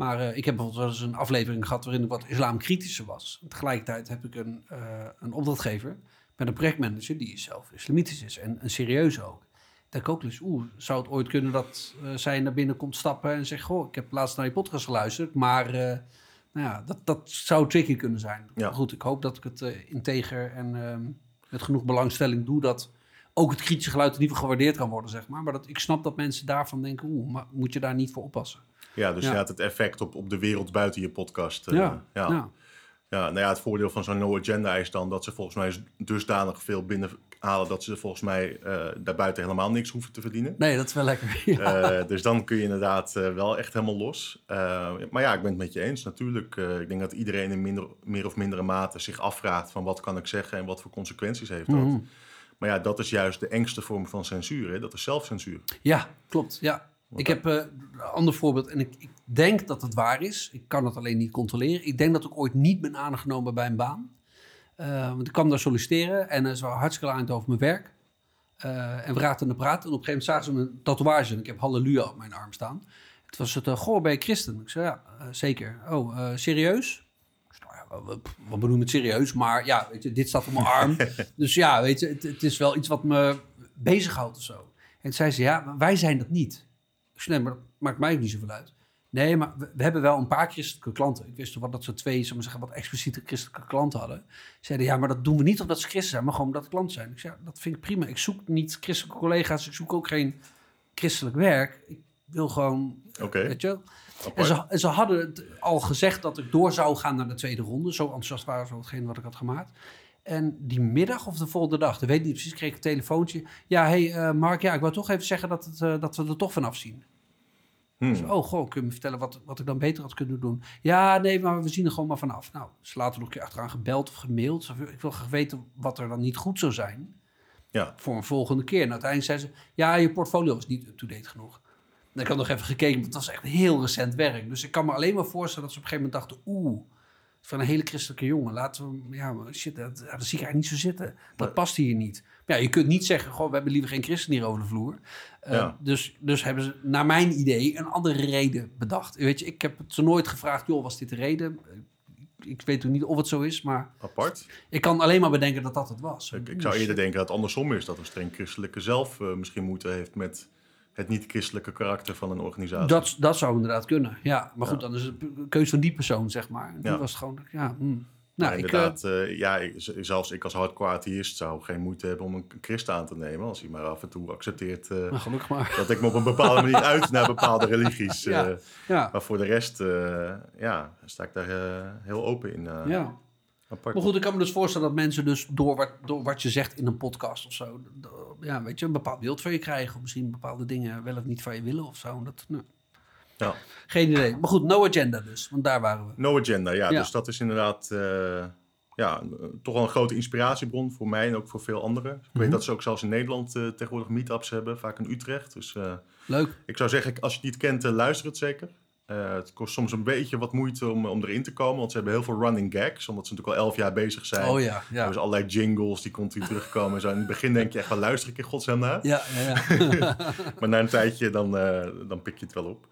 Maar eh, ik heb bijvoorbeeld wel eens een aflevering gehad waarin ik wat islamkritischer was. Tegelijkertijd heb ik een, eh, een opdrachtgever met een projectmanager die zelf islamitisch is en, en serieus ook. Dat ik ook dus, oeh, zou het ooit kunnen dat eh, zij naar binnen komt stappen en zegt, goh, ik heb laatst naar je podcast geluisterd, maar nou ja, dat, dat zou tricky kunnen zijn. Ja. Maar Goed, ik hoop dat ik het integer en ehm, met genoeg belangstelling doe dat ook het kritische geluid in ieder geval gewaardeerd kan worden, zeg maar. Maar dat, ik snap dat mensen daarvan denken, oeh, maar moet je daar niet voor oppassen? Ja, dus Ja. je had het effect op, op de wereld buiten je podcast. eh, ja, ja. ja. Nou ja, het voordeel van zo'n no agenda is dan dat ze volgens mij dusdanig veel binnenhalen dat ze volgens mij eh, daarbuiten helemaal niks hoeven te verdienen. Nee, dat is wel lekker. Ja. Eh, dus dan kun je inderdaad wel echt helemaal los. Maar ja, ik ben het met je eens natuurlijk. Ik denk dat iedereen in minder, meer of mindere mate zich afvraagt van wat kan ik zeggen en wat voor consequenties heeft dat. Mhm. Maar ja, dat is juist de engste vorm van censuur. Hè? Dat is zelfcensuur. Ja, klopt. Ja. Ik heb eh, een ander voorbeeld en ik, ik denk dat het waar is. Ik kan het alleen niet controleren. Ik denk dat ik ooit niet ben aangenomen bij een baan. Eh, want ik kwam daar solliciteren en eh, ze waren hartstikke aan over mijn werk. Eh, en we raakten aan de praat. En op een gegeven moment zagen ze een tatoeage en ik heb halleluja op mijn arm staan. Het was het, eh, goh, ben je christen? Ik zei, ja, eh, zeker. Oh, eh, serieus? Nou wat bedoel je met serieus? Maar ja, weet je, dit staat op mijn arm. dus ja, weet je, het, het is wel iets wat me bezighoudt of zo. En toen zei ze, ja, wij zijn dat niet. Ik zei, nee, maar dat maakt mij ook niet zoveel uit. Nee, maar we, we hebben wel een paar christelijke klanten. Ik wist toch wat dat ze twee, zullen we zeggen, wat expliciete christelijke klanten hadden. Zeiden, ja, maar dat doen we niet omdat ze christen zijn, maar gewoon omdat het klanten zijn. Ik zei, ja, dat vind ik prima. Ik zoek niet christelijke collega's, ik zoek ook geen christelijk werk. Ik wil gewoon, Oké, weet je ze, en ze hadden het al gezegd dat ik door zou gaan naar de tweede ronde. Zo enthousiast waren ze over hetgeen wat ik had gemaakt. En die middag of de volgende dag, dat weet ik niet precies, kreeg ik een telefoontje. Ja, hey eh, Mark, ja, ik wil toch even zeggen dat, het, eh, dat we er toch vanaf zien. Hmm. Dus, oh, goh, kun je me vertellen wat, wat ik dan beter had kunnen doen? Ja, nee, maar we zien er gewoon maar vanaf. Nou, ze later nog een keer achteraan gebeld of gemaild. Ze- Ik wil graag weten wat er dan niet goed zou zijn Ja, voor een volgende keer. En uiteindelijk zei ze, ja, je portfolio was niet up-to-date genoeg. En ik had nog even gekeken, want het was echt heel recent werk. Dus ik kan me alleen maar voorstellen dat ze op een gegeven moment dachten... oeh, van een hele christelijke jongen, laten we. Ja, shit, dat, zie ik eigenlijk niet zo zitten. Dat past hier niet. Maar ja, je kunt niet zeggen, goh, we hebben liever geen christen hier over de vloer. Eh, Ja. dus, dus hebben ze, naar mijn idee, een andere reden bedacht. Weet je, ik heb het ze nooit gevraagd, joh, was dit de reden? Ik weet ook niet of het zo is, maar apart. ik kan alleen maar bedenken dat dat het was. Ik, ik zou eerder denken dat het andersom is. Dat een streng christelijke zelf eh, misschien moeite heeft met het niet-christelijke karakter van een organisatie. Dat, dat zou inderdaad kunnen, ja. Maar goed, Ja. dan is het een keuze van die persoon, zeg maar. Die Ja. was gewoon, ja... hmm. Nou, ik, inderdaad, eh, ja, ik- z- zelfs ik als hardcore atheïst zou geen moeite hebben om een christen aan te nemen. Als hij maar af en toe accepteert eh, nou, maar. dat ik me op een bepaalde manier uit naar bepaalde religies. eh, Ja. Ja, Maar voor de rest, eh, ja, sta ik daar eh, heel open in. eh, ja. Apart. Maar goed, ik kan me dus voorstellen dat mensen dus door wat, door wat je zegt in een podcast of zo... Ja, weet je, een bepaald beeld van je krijgen. Of misschien bepaalde dingen wel of niet van je willen of zo. Dat, nou, Ja. Geen idee. Maar goed, no agenda dus. Want daar waren we. No agenda, ja, Ja. Dus dat is inderdaad eh, ja, een- toch wel een grote inspiratiebron voor mij en ook voor veel anderen. Ik weet Mhm. dat ze ook zelfs in Nederland eh, tegenwoordig meetups hebben, vaak in Utrecht. Dus eh, Leuk. ik zou zeggen, als je het niet kent, eh, luister het zeker. Eh, het kost soms een beetje wat moeite om, om erin te komen, want ze hebben heel veel running gags, omdat ze natuurlijk al elf jaar bezig zijn. Oh ja, ja. Dus allerlei jingles die continu terugkomen. en Zo. In het begin denk je echt, wel luister ik in godsnaam naar? Ja, ja, ja. Maar na een tijdje, dan, eh, dan pik je het wel op.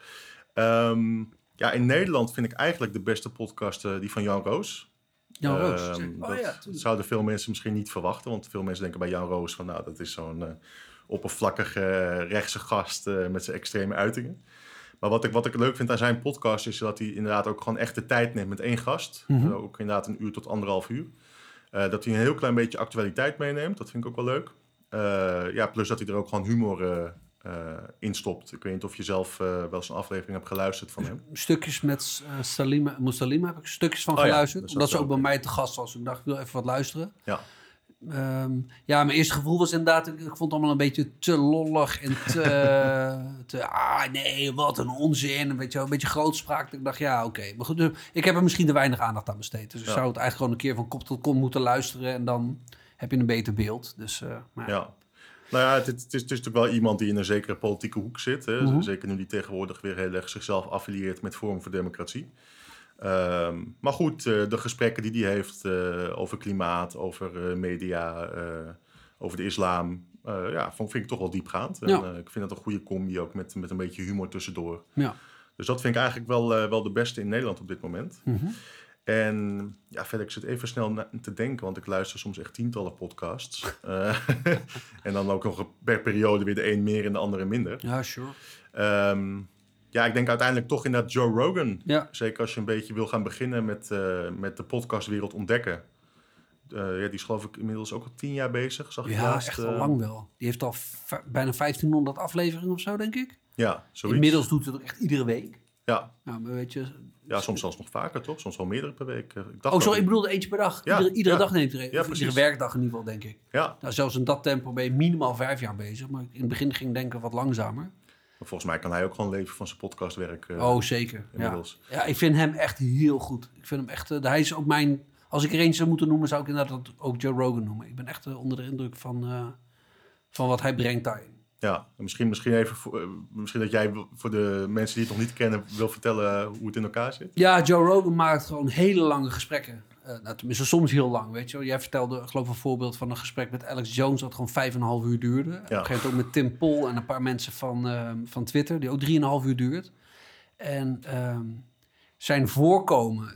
Ehm, ja, in Nederland vind ik eigenlijk de beste podcast eh, die van Jan Roos. Jan Roos. Ehm, zeg. Oh dat, ja, dat zouden veel mensen misschien niet verwachten. Want veel mensen denken bij Jan Roos van... nou, dat is zo'n oppervlakkige rechtse gast met zijn extreme uitingen. Maar wat ik, wat ik leuk vind aan zijn podcast... is dat hij inderdaad ook gewoon echt de tijd neemt met één gast. Mhm. Ook inderdaad een uur tot anderhalf uur. Eh, dat hij een heel klein beetje actualiteit meeneemt. Dat vind ik ook wel leuk. Eh, ja, plus dat hij er ook gewoon humor eh, in stopt. Ik weet niet of je zelf wel eens een aflevering hebt geluisterd van hem. stukjes met uh, Salima, Moussalima heb ik stukjes van Oh ja, geluisterd. dat is omdat ze ook bij mij te gast was. Ik dacht, ik wil even wat luisteren. Ja. Ehm, ja, mijn eerste gevoel was inderdaad... Ik, ik vond het allemaal een beetje te lollig en te... te ah, nee, wat een onzin. Een beetje, een beetje grootspraak. Ik dacht, ja, oké. Maar goed, dus ik heb er misschien te weinig aandacht aan besteed. Dus ik zou het eigenlijk gewoon een keer van kop tot kop moeten luisteren. En dan heb je een beter beeld. Dus, eh, maar, Ja. Nou ja, het, het, is, het is natuurlijk wel iemand die in een zekere politieke hoek zit. Hè? Mhm. Zeker nu die tegenwoordig weer heel erg zichzelf affilieert met Forum voor Democratie. Ehm, maar goed, eh, de gesprekken die hij heeft eh, over klimaat, over eh, media, over de islam, ja, vond, vind ik toch wel diepgaand. Ja. ik vind dat een goede combi ook met, met een beetje humor tussendoor. ja. Dus dat vind ik eigenlijk wel, wel de beste in Nederland op dit moment. Mhm. En ja, verder, ik zit even snel na- te denken, want ik luister soms echt tientallen podcasts. En dan ook nog per periode weer de een meer en de andere minder. ja, sure. Ehm, ja, ik denk uiteindelijk toch inderdaad Joe Rogan. Ja, Zeker als je een beetje wil gaan beginnen met, eh, met de podcastwereld ontdekken. Eh, ja, die is geloof ik inmiddels ook al tien jaar bezig. Zag ik ja laatst, echt eh, al lang wel. Die heeft al bijna 1500 afleveringen of zo, denk ik. Ja, zoiets. Inmiddels doet het ook echt iedere week. Ja, Nou, maar weet je... ja, soms zelfs nog vaker, toch? Soms wel meerdere per week. Eh, Ik dacht Oh, sorry, ook- ik bedoelde eentje per dag. Ja, iedere iedere ja. dag neemt er een. Ja, iedere werkdag in ieder geval, denk ik. Ja, Nou, zelfs in dat tempo ben je minimaal vijf jaar bezig. Maar in het begin ging ik denken wat langzamer. Maar volgens mij kan hij ook gewoon leven van zijn podcastwerk. eh, oh, zeker. Ja. inmiddels. ja, ik vind hem echt heel goed. Ik vind hem echt... eh, hij is ook mijn... Als ik er eentje zou moeten noemen, zou ik inderdaad ook Joe Rogan noemen. Ik ben echt eh, onder de indruk van, van wat hij brengt daarin. Ja, en misschien, misschien even voor, misschien dat jij voor de mensen die het nog niet kennen wil vertellen hoe het in elkaar zit. Ja, Joe Rogan maakt gewoon hele lange gesprekken. Eh nou, tenminste, soms heel lang, weet je wel. Jij vertelde, geloof ik, een voorbeeld van een gesprek met Alex Jones... dat gewoon vijf en een half uur duurde. Op een gegeven moment ook met Tim Pool en een paar mensen van, ehm, van Twitter... die ook drieënhalf uur duurt. En ehm, zijn voorkomen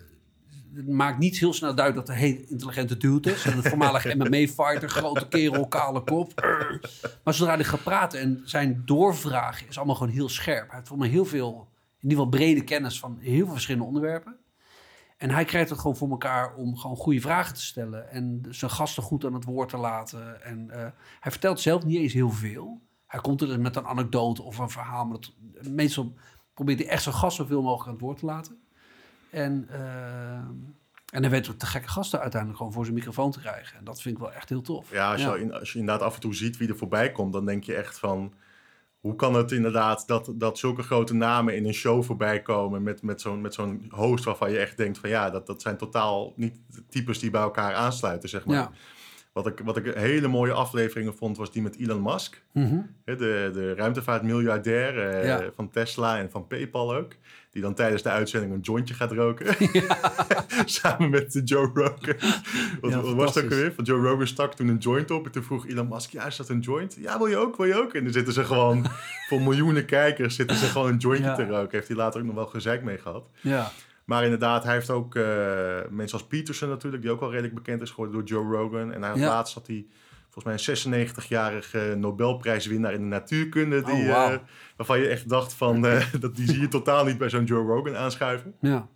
het maakt niet heel snel duidelijk dat hij een heel intelligente dude is. En een voormalig MMA-fighter, grote kerel, kale kop. Maar zodra hij gaat praten en zijn doorvragen is allemaal gewoon heel scherp. Hij heeft voor mij heel veel, in ieder geval brede kennis van heel veel verschillende onderwerpen. En hij krijgt het gewoon voor elkaar om gewoon goede vragen te stellen. En zijn gasten goed aan het woord te laten. En eh, hij vertelt zelf niet eens heel veel. Hij komt er dus met een anekdote of een verhaal. Maar dat, meestal probeert hij echt zijn gast zoveel mogelijk aan het woord te laten. En, eh, en hij weet ook de gekke gasten uiteindelijk gewoon voor zijn microfoon te krijgen. En dat vind ik wel echt heel tof. Ja, als, Je, als je inderdaad af en toe ziet wie er voorbij komt, dan denk je echt van... Hoe kan het inderdaad dat, dat zulke grote namen in een show voorbij komen met, met zo'n met zo'n host waarvan je echt denkt van ja, dat, dat zijn totaal niet de types die bij elkaar aansluiten, zeg maar. Ja. Wat, ik, wat ik hele mooie afleveringen vond, was die met Elon Musk. Mhm. De, de ruimtevaartmiljardair eh, Ja. van Tesla en van PayPal ook. Die dan tijdens de uitzending een jointje gaat roken. Samen met Joe Rogan. Wat, Ja, wat was het ook alweer? Van Joe Rogan stak toen een joint op. En toen vroeg Elon Musk, ja, is dat een joint? Ja, wil je ook? Wil je ook? En dan zitten ze gewoon, voor miljoenen kijkers, zitten ze gewoon een jointje Ja. te roken. Heeft hij later ook nog wel gezeik mee gehad. Ja. Maar inderdaad, hij heeft ook eh, mensen als Peterson natuurlijk, die ook wel redelijk bekend is geworden door Joe Rogan. En hij Ja. laatst had hij volgens mij een 96-jarige Nobelprijswinnaar in de natuurkunde. Die, Oh, eh, waarvan je echt dacht van, eh, dat, die zie je totaal niet bij zo'n Joe Rogan aanschuiven. Ja.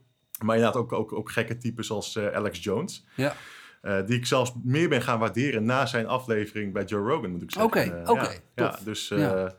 Maar inderdaad ook, ook, ook gekke types als eh, Alex Jones. Ja. Die ik zelfs meer ben gaan waarderen na zijn aflevering bij Joe Rogan, moet ik zeggen. Oké, oké, ja, ja, dus, Ja.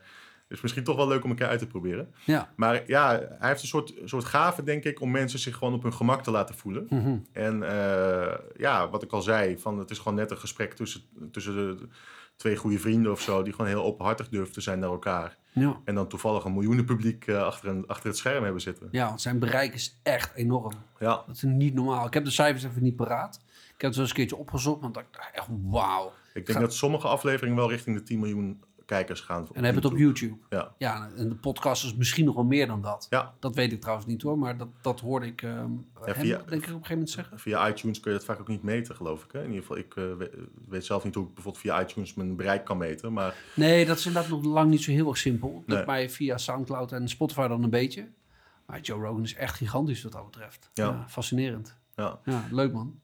Dus misschien toch wel leuk om een keer uit te proberen. Ja. Maar ja, hij heeft een soort, soort gave, denk ik, om mensen zich gewoon op hun gemak te laten voelen. Mhm. En eh, ja, wat ik al zei, van, het is gewoon net een gesprek tussen, tussen de twee goede vrienden of zo, die gewoon heel openhartig durven te zijn naar elkaar. Ja. En dan toevallig een miljoenen publiek eh, achter, een, achter het scherm hebben zitten. ja, want zijn bereik is echt enorm. Ja, Dat is niet normaal. Ik heb de cijfers even niet paraat. Ik heb het wel eens een keertje opgezocht, want ik dacht echt wauw. ik denk dat sommige afleveringen wel richting de 10 miljoen kijkers gaan. En dan heb je het op YouTube. Ja, Ja, en de podcast is misschien nog wel meer dan dat. ja. Dat weet ik trouwens niet hoor, maar dat, dat hoorde ik ehm hem, via- denk ik op een gegeven moment zeggen. via iTunes kun je dat vaak ook niet meten, geloof ik. Hè? In ieder geval, ik eh, we- weet zelf niet hoe ik bijvoorbeeld via iTunes mijn bereik kan meten. Maar Nee, dat is inderdaad nog lang niet zo heel erg simpel. Dat Nee. mij via Soundcloud en Spotify dan een beetje. Maar Joe Rogan is echt gigantisch wat dat betreft. Ja. fascinerend. ja, Ja, leuk man.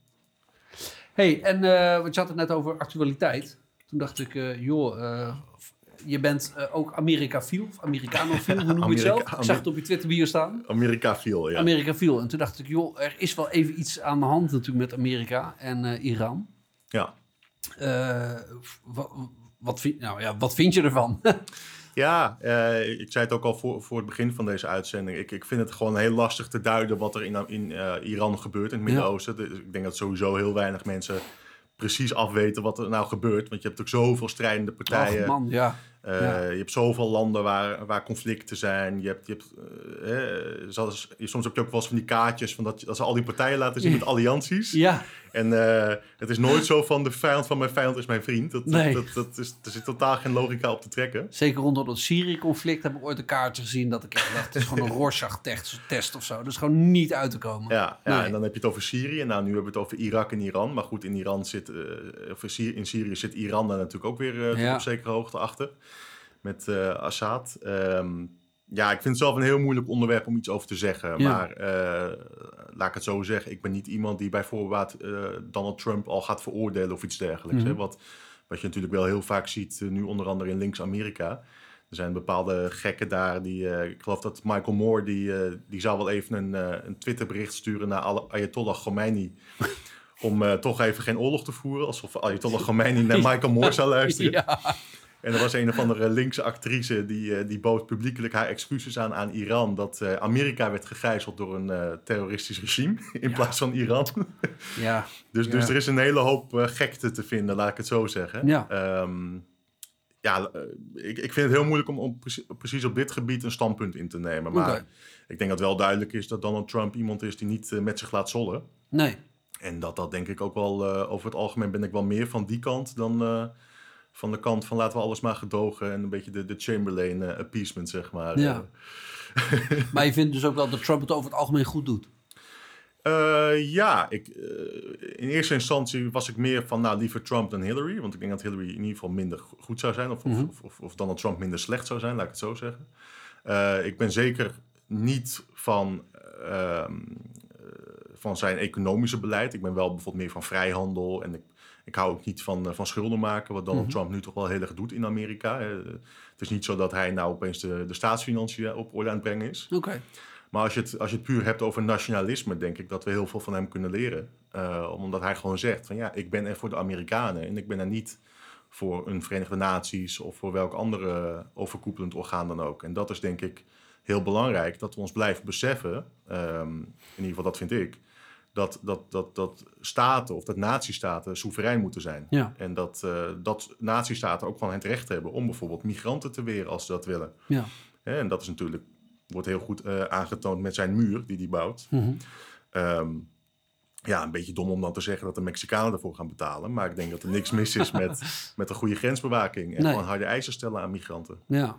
hey, en eh want je had het net over actualiteit. Toen dacht ik, eh, joh, eh, je bent eh, ook Amerikafiel, of Americanofiel, hoe noem je het zelf? Ik zag het op je Twitter bio staan. Amerika viel, ja. Amerikafiel. En toen dacht ik, joh, er is wel even iets aan de hand natuurlijk met Amerika en eh, Iran. ja. Eh, wat, wat, vind, nou, ja, wat vind je ervan? Ja, eh, ik zei het ook al voor, voor het begin van deze uitzending. Ik, ik vind het gewoon heel lastig te duiden wat er in, in Iran gebeurt, in het Midden-Oosten. Dus Ik denk dat sowieso heel weinig mensen precies afweten wat er nou gebeurt. Want je hebt ook zoveel strijdende partijen. Och, man, ja. Eh, Ja. Je hebt zoveel landen waar, waar conflicten zijn. Je hebt, je hebt, eh, eh, soms heb je ook wel eens van die kaartjes... Van dat, dat ze al die partijen laten zien met allianties. Ja, En eh, het is nooit zo van de vijand van mijn vijand is mijn vriend. Dat, Nee. dat, dat is, er zit totaal geen logica op te trekken. zeker rondom het Syrië-conflict heb ik ooit een kaartje gezien dat ik dacht, het is gewoon een Rorschach-test test of zo. Dat is gewoon niet uit te komen. Ja, ja Nee. en dan heb je het over Syrië. Nou, nu hebben we het over Irak en Iran. Maar goed, in, Iran zit, of in Syrië- zit Iran daar natuurlijk ook weer op zekere hoogte achter. Met eh, Assad. Ehm, ja, ik vind het zelf een heel moeilijk onderwerp om iets over te zeggen. Ja. Maar eh, laat ik het zo zeggen. Ik ben niet iemand die bij voorbaat eh, Donald Trump al gaat veroordelen of iets dergelijks. Mhm. hè. Wat, wat je natuurlijk wel heel vaak ziet, nu onder andere in links-Amerika. Er zijn bepaalde gekken daar die, ik geloof dat Michael Moore, die, die zou wel even een, eh, een Twitterbericht sturen naar Ayatollah Khomeini. om toch even geen oorlog te voeren. Alsof Ayatollah Khomeini naar Michael Moore zou luisteren. Ja, En er was een of andere linkse actrice die, eh, die bood publiekelijk haar excuses aan aan Iran. Dat eh, Amerika werd gegijzeld door een eh, terroristisch regime in Ja. plaats van Iran. ja. Dus, Ja. dus er is een hele hoop gekte te vinden, laat ik het zo zeggen. Ja. Ehm, ja, ik, ik vind het heel moeilijk om, om precies, precies op dit gebied een standpunt in te nemen. Maar ik denk dat wel duidelijk is dat Donald Trump iemand is die niet met zich laat zollen. Nee. En dat dat denk ik ook wel, over het algemeen ben ik wel meer van die kant dan van de kant van laten we alles maar gedogen en een beetje de, de Chamberlain eh, appeasement, zeg maar. Ja. Maar je vindt dus ook wel dat Trump het over het algemeen goed doet. Eh, ja, ik, eh, in eerste instantie was ik meer van, nou, liever Trump dan Hillary. Want ik denk dat Hillary in ieder geval minder go- goed zou zijn. Of, Mhm. of, of, of Donald Trump minder slecht zou zijn, laat ik het zo zeggen. Eh, ik ben zeker niet van, ehm, eh, van zijn economische beleid. Ik ben wel bijvoorbeeld meer van vrijhandel en ik, ik hou ook niet van, van schulden maken, wat Donald Trump nu toch wel heel erg doet in Amerika. het is niet zo dat hij nou opeens de, de staatsfinanciën op orde aan het brengen is. Oké. Maar als je, het, als je het puur hebt over nationalisme, denk ik dat we heel veel van hem kunnen leren. omdat hij gewoon zegt van ja, ik ben er voor de Amerikanen en ik ben er niet voor een Verenigde Naties of voor welk andere overkoepelend orgaan dan ook. En dat is denk ik heel belangrijk, dat we ons blijven beseffen, um, in ieder geval dat vind ik, dat, dat, dat, dat staten of dat natiestaten soeverein moeten zijn. Ja. En dat, uh, dat natiestaten ook gewoon het recht hebben om bijvoorbeeld migranten te weren als ze dat willen. Ja. En dat is natuurlijk, wordt heel goed uh, aangetoond met zijn muur die hij bouwt. Mm -hmm. um, ja, een beetje dom om dan te zeggen dat de Mexicanen ervoor gaan betalen. Maar ik denk dat er niks mis is met, met een goede grensbewaking. En Nee. gewoon harde eisen stellen aan migranten. Ja.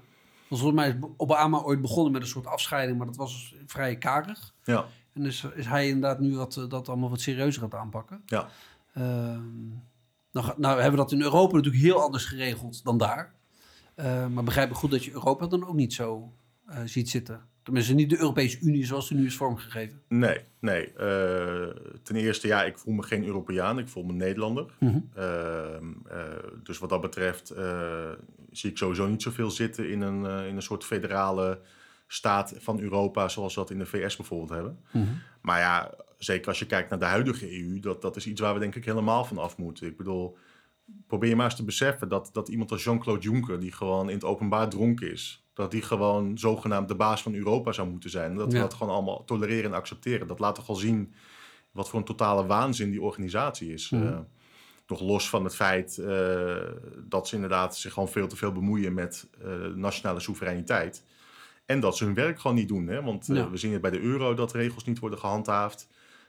Volgens mij is Obama ooit begonnen met een soort afscheiding, maar dat was vrij karig. Ja, En dus is hij inderdaad nu wat, eh, dat allemaal wat serieuzer het aanpakken. ja. Ehm, nou, nou hebben we dat in Europa natuurlijk heel anders geregeld dan daar. Eh, maar begrijp ik goed dat je Europa dan ook niet zo eh, ziet zitten. Tenminste, niet de Europese Unie zoals die nu is vormgegeven. Nee, nee. Eh, ten eerste, ja, ik voel me geen Europeaan. Ik voel me Nederlander. Mhm. Ehm, eh, dus wat dat betreft zie ik sowieso niet zoveel zitten in een, in een soort federale staat van Europa, zoals we dat in de VS bijvoorbeeld hebben. Maar ja, zeker als je kijkt naar de huidige EU, dat, dat is iets waar we denk ik helemaal van af moeten. Ik bedoel, probeer je maar eens te beseffen dat, dat iemand als Jean-Claude Juncker, die gewoon in het openbaar dronken is, dat die gewoon zogenaamd de baas van Europa zou moeten zijn. En dat we dat gewoon allemaal tolereren en accepteren. Dat laat toch al zien wat voor een totale waanzin die organisatie is. Mhm. Eh, nog los van het feit eh, dat ze inderdaad zich gewoon veel te veel bemoeien met eh, nationale soevereiniteit. En dat ze hun werk gewoon niet doen. Hè? Want eh, we zien het bij de euro dat regels niet worden gehandhaafd.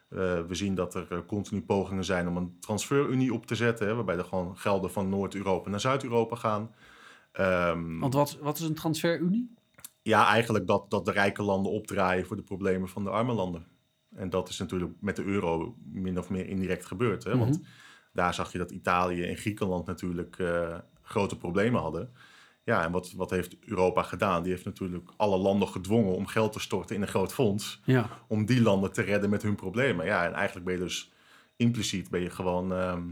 Eh, we zien dat er eh, continu pogingen zijn om een transferunie op te zetten. Hè? Waarbij er gewoon gelden van Noord-Europa naar Zuid-Europa gaan. Ehm, Want wat, wat is een transferunie? ja, eigenlijk dat, dat de rijke landen opdraaien voor de problemen van de arme landen. En dat is natuurlijk met de euro min of meer indirect gebeurd. Hè? Want daar zag je dat Italië en Griekenland natuurlijk grote problemen hadden. Ja, en wat, wat heeft Europa gedaan? Die heeft natuurlijk alle landen gedwongen om geld te storten in een groot fonds. Ja. Om die landen te redden met hun problemen. Ja, en eigenlijk ben je dus impliciet ben je gewoon ehm,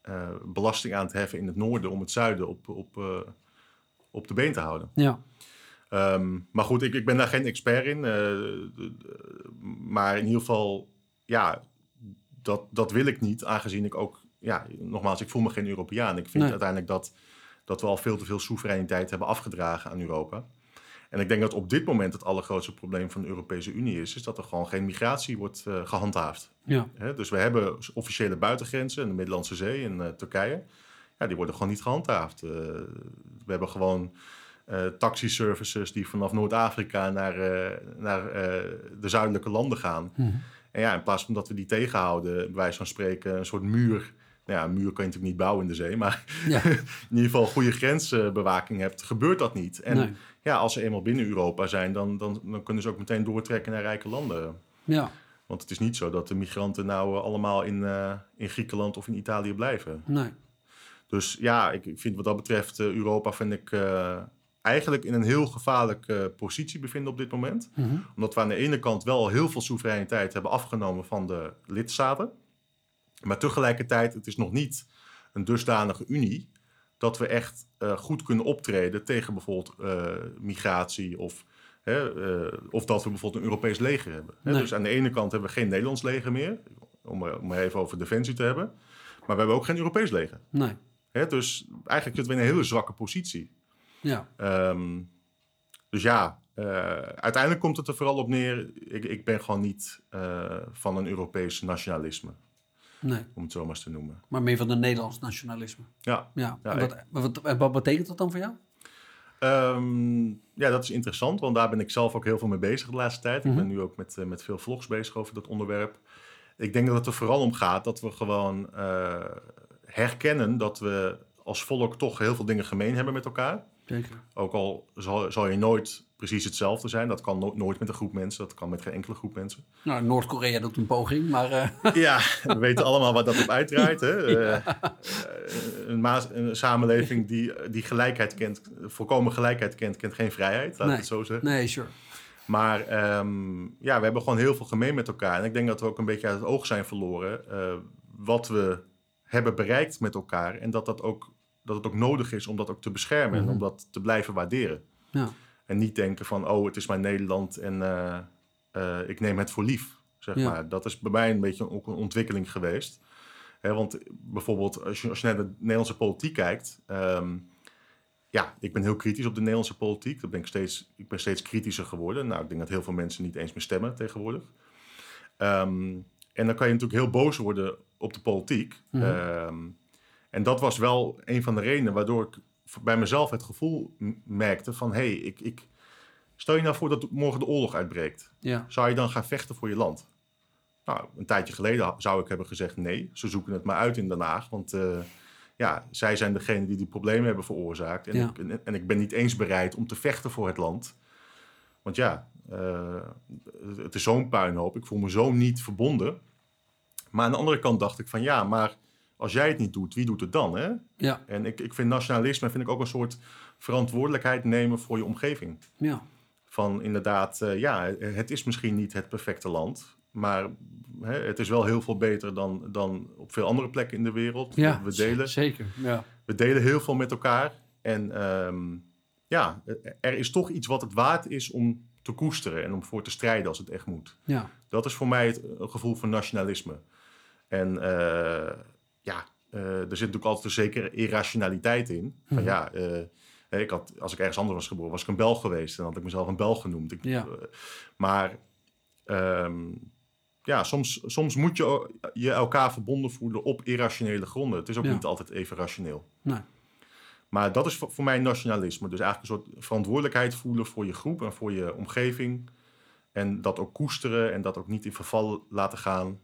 eh, belasting aan het heffen in het noorden om het zuiden op, op, eh, op de been te houden. Ja. Ehm, maar goed, ik, ik ben daar geen expert in. eh, maar in ieder geval, ja, dat, dat wil ik niet. Aangezien ik ook, ja, nogmaals, ik voel me geen Europeaan. Ik vind Nee. uiteindelijk dat, dat we al veel te veel soevereiniteit hebben afgedragen aan Europa. En ik denk dat op dit moment het allergrootste probleem van de Europese Unie is, is dat er gewoon geen migratie wordt eh, gehandhaafd. Ja. Dus we hebben officiële buitengrenzen in de Middellandse Zee en eh, Turkije. Ja, die worden gewoon niet gehandhaafd. Eh, we hebben gewoon taxiservices die vanaf Noord-Afrika naar, naar de zuidelijke landen gaan. Mhm. En ja, in plaats van dat we die tegenhouden, bij wijze van spreken, een soort muur. Nou ja, een muur kan je natuurlijk niet bouwen in de zee, maar Ja. in ieder geval goede grensbewaking hebt, gebeurt dat niet. En Nee. ja, als ze eenmaal binnen Europa zijn, dan, dan, dan kunnen ze ook meteen doortrekken naar rijke landen. Ja. Want het is niet zo dat de migranten nou eh, allemaal in, eh, in Griekenland of in Italië blijven. Nee. Dus ja, ik, vind wat dat betreft eh, Europa vind ik eigenlijk in een heel gevaarlijke positie bevinden op dit moment. Mhm. Omdat we aan de ene kant wel heel veel soevereiniteit hebben afgenomen van de lidstaten. Maar tegelijkertijd, het is nog niet een dusdanige unie dat we echt eh, goed kunnen optreden tegen bijvoorbeeld eh, migratie of, hè, eh, of dat we bijvoorbeeld een Europees leger hebben. Hè? Nee. Dus aan de ene kant hebben we geen Nederlands leger meer, om, om even over defensie te hebben. Maar we hebben ook geen Europees leger. Nee. Hè? Dus eigenlijk zitten we in een hele zwakke positie. Ja. Ehm, dus ja, uiteindelijk komt het er vooral op neer. Ik, ik ben gewoon niet van een Europees nationalisme, Nee. om het zo maar eens te noemen. Maar meer van een Nederlands nationalisme. Ja, Ja. Ja, en wat, wat, wat betekent dat dan voor jou? Ehm, ja, dat is interessant, want daar ben ik zelf ook heel veel mee bezig de laatste tijd. Mhm. Ik ben nu ook met, eh, met veel vlogs bezig over dat onderwerp. Ik denk dat het er vooral om gaat dat we gewoon eh, herkennen dat we als volk toch heel veel dingen gemeen hebben met elkaar. Zeker. Ook al zal, zal je nooit precies hetzelfde zijn. Dat kan no- nooit met een groep mensen. Dat kan met geen enkele groep mensen. Nou, Noord-Korea doet een poging, maar... eh, Ja, we weten allemaal wat dat op uitdraait. Hè? Eh, eh, een, samenleving die, die gelijkheid kent, volkomen gelijkheid kent, kent geen vrijheid. Laat Nee. het zo zeggen. nee, sure. Maar ehm, ja, we hebben gewoon heel veel gemeen met elkaar. En ik denk dat we ook een beetje uit het oog zijn verloren wat we hebben bereikt met elkaar. En dat, dat, ook, dat het ook nodig is om dat ook te beschermen en Mhm. om dat te blijven waarderen. Ja. En niet denken van, oh, het is maar Nederland en eh, eh, ik neem het voor lief. Zeg Ja. maar. Dat is bij mij een beetje ook een ontwikkeling geweest. Want bijvoorbeeld, als je, als je naar de Nederlandse politiek kijkt. ehm, ja, ik ben heel kritisch op de Nederlandse politiek. Dat ben ik, steeds, ik ben steeds kritischer geworden. Nou, ik denk dat heel veel mensen niet eens meer stemmen tegenwoordig. Ehm, en dan kan je natuurlijk heel boos worden op de politiek. Mhm. Ehm, en dat was wel een van de redenen waardoor ik bij mezelf het gevoel merkte van... hé, hey, ik, ik, stel je nou voor dat morgen de oorlog uitbreekt. Ja. Zou je dan gaan vechten voor je land? Nou, een tijdje geleden zou ik hebben gezegd nee. Ze zoeken het maar uit in Den Haag. Want eh, ja, zij zijn degene die die problemen hebben veroorzaakt. En, Ja. ik, en, en ik ben niet eens bereid om te vechten voor het land. Want ja, eh, het is zo'n puinhoop. Ik voel me zo niet verbonden. Maar aan de andere kant dacht ik van ja, maar als jij het niet doet, wie doet het dan? Hè? Ja. En ik, ik vind nationalisme vind ik ook een soort verantwoordelijkheid nemen voor je omgeving Ja. van inderdaad, eh, ja, het is misschien niet het perfecte land, maar hè, het is wel heel veel beter dan, dan op veel andere plekken in de wereld. Ja. We, delen, Zeker. Ja. we delen heel veel met elkaar. En ehm, ja, er is toch iets wat het waard is om te koesteren en om voor te strijden als het echt moet. Ja. Dat is voor mij het eh, gevoel van nationalisme. En eh, ja, eh, er zit natuurlijk altijd een zekere irrationaliteit in. Van Mhm. ja, eh, ik had, als ik ergens anders was geboren, was ik een Belg geweest. En dan had ik mezelf een Belg genoemd. Ik, Ja. eh, maar ehm, ja, soms, soms moet je je elkaar verbonden voelen op irrationele gronden. Het is ook Ja. niet altijd even rationeel. Nee. Maar dat is voor voor mij nationalisme. Dus eigenlijk een soort verantwoordelijkheid voelen voor je groep en voor je omgeving. En dat ook koesteren en dat ook niet in verval laten gaan.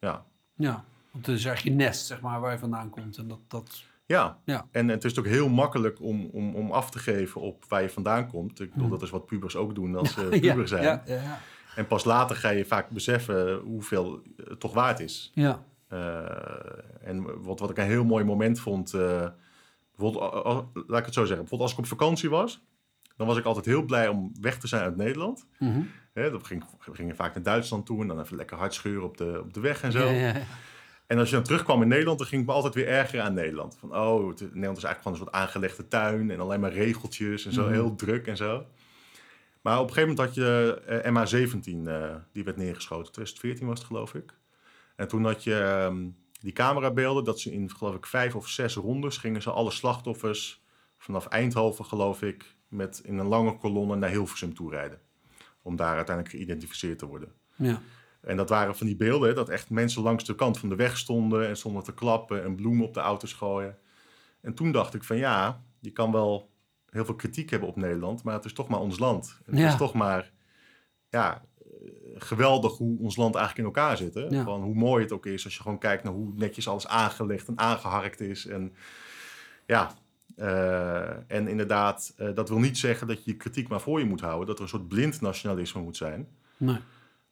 Ja, Ja. Want het is eigenlijk je nest, zeg maar, waar je vandaan komt. En dat, dat... ja. Ja. En het is ook heel makkelijk om, om, om af te geven op waar je vandaan komt. Ik bedoel, Hmm. dat is wat pubers ook doen als ze puber zijn. Ja, ja, ja. En pas later ga je vaak beseffen hoeveel het toch waard is. ja. Eh, en wat, wat ik een heel mooi moment vond, eh, bijvoorbeeld, laat ik het zo zeggen, bijvoorbeeld als ik op vakantie was, dan was ik altijd heel blij om weg te zijn uit Nederland. Mhm. Hè, dan ging, we gingen vaak naar Duitsland toe en dan even lekker hard scheuren op de, op de weg en zo. En als je dan terugkwam in Nederland, dan ging ik me altijd weer ergeren aan Nederland. Van, oh, het, Nederland is eigenlijk van een soort aangelegde tuin en alleen maar regeltjes en zo, Mhm. heel druk en zo. Maar op een gegeven moment had je eh, MH17, eh, die werd neergeschoten. 2014 was het, geloof ik. En toen had je ehm, die camerabeelden, dat ze in, geloof ik, vijf of zes rondes gingen ze alle slachtoffers vanaf Eindhoven, geloof ik, met in een lange kolonne naar Hilversum toe rijden. Om daar uiteindelijk geïdentificeerd te worden. ja. En dat waren van die beelden, dat echt mensen langs de kant van de weg stonden en stonden te klappen en bloemen op de auto's gooien. En toen dacht ik van ja, je kan wel heel veel kritiek hebben op Nederland, maar het is toch maar ons land. Het Ja. is toch maar ja, eh, geweldig hoe ons land eigenlijk in elkaar zit. Hè? Ja. Gewoon hoe mooi het ook is als je gewoon kijkt naar hoe netjes alles aangelegd en aangeharkt is. En ja, eh, en inderdaad, eh, dat wil niet zeggen dat je je kritiek maar voor je moet houden, dat er een soort blind nationalisme moet zijn. Nee.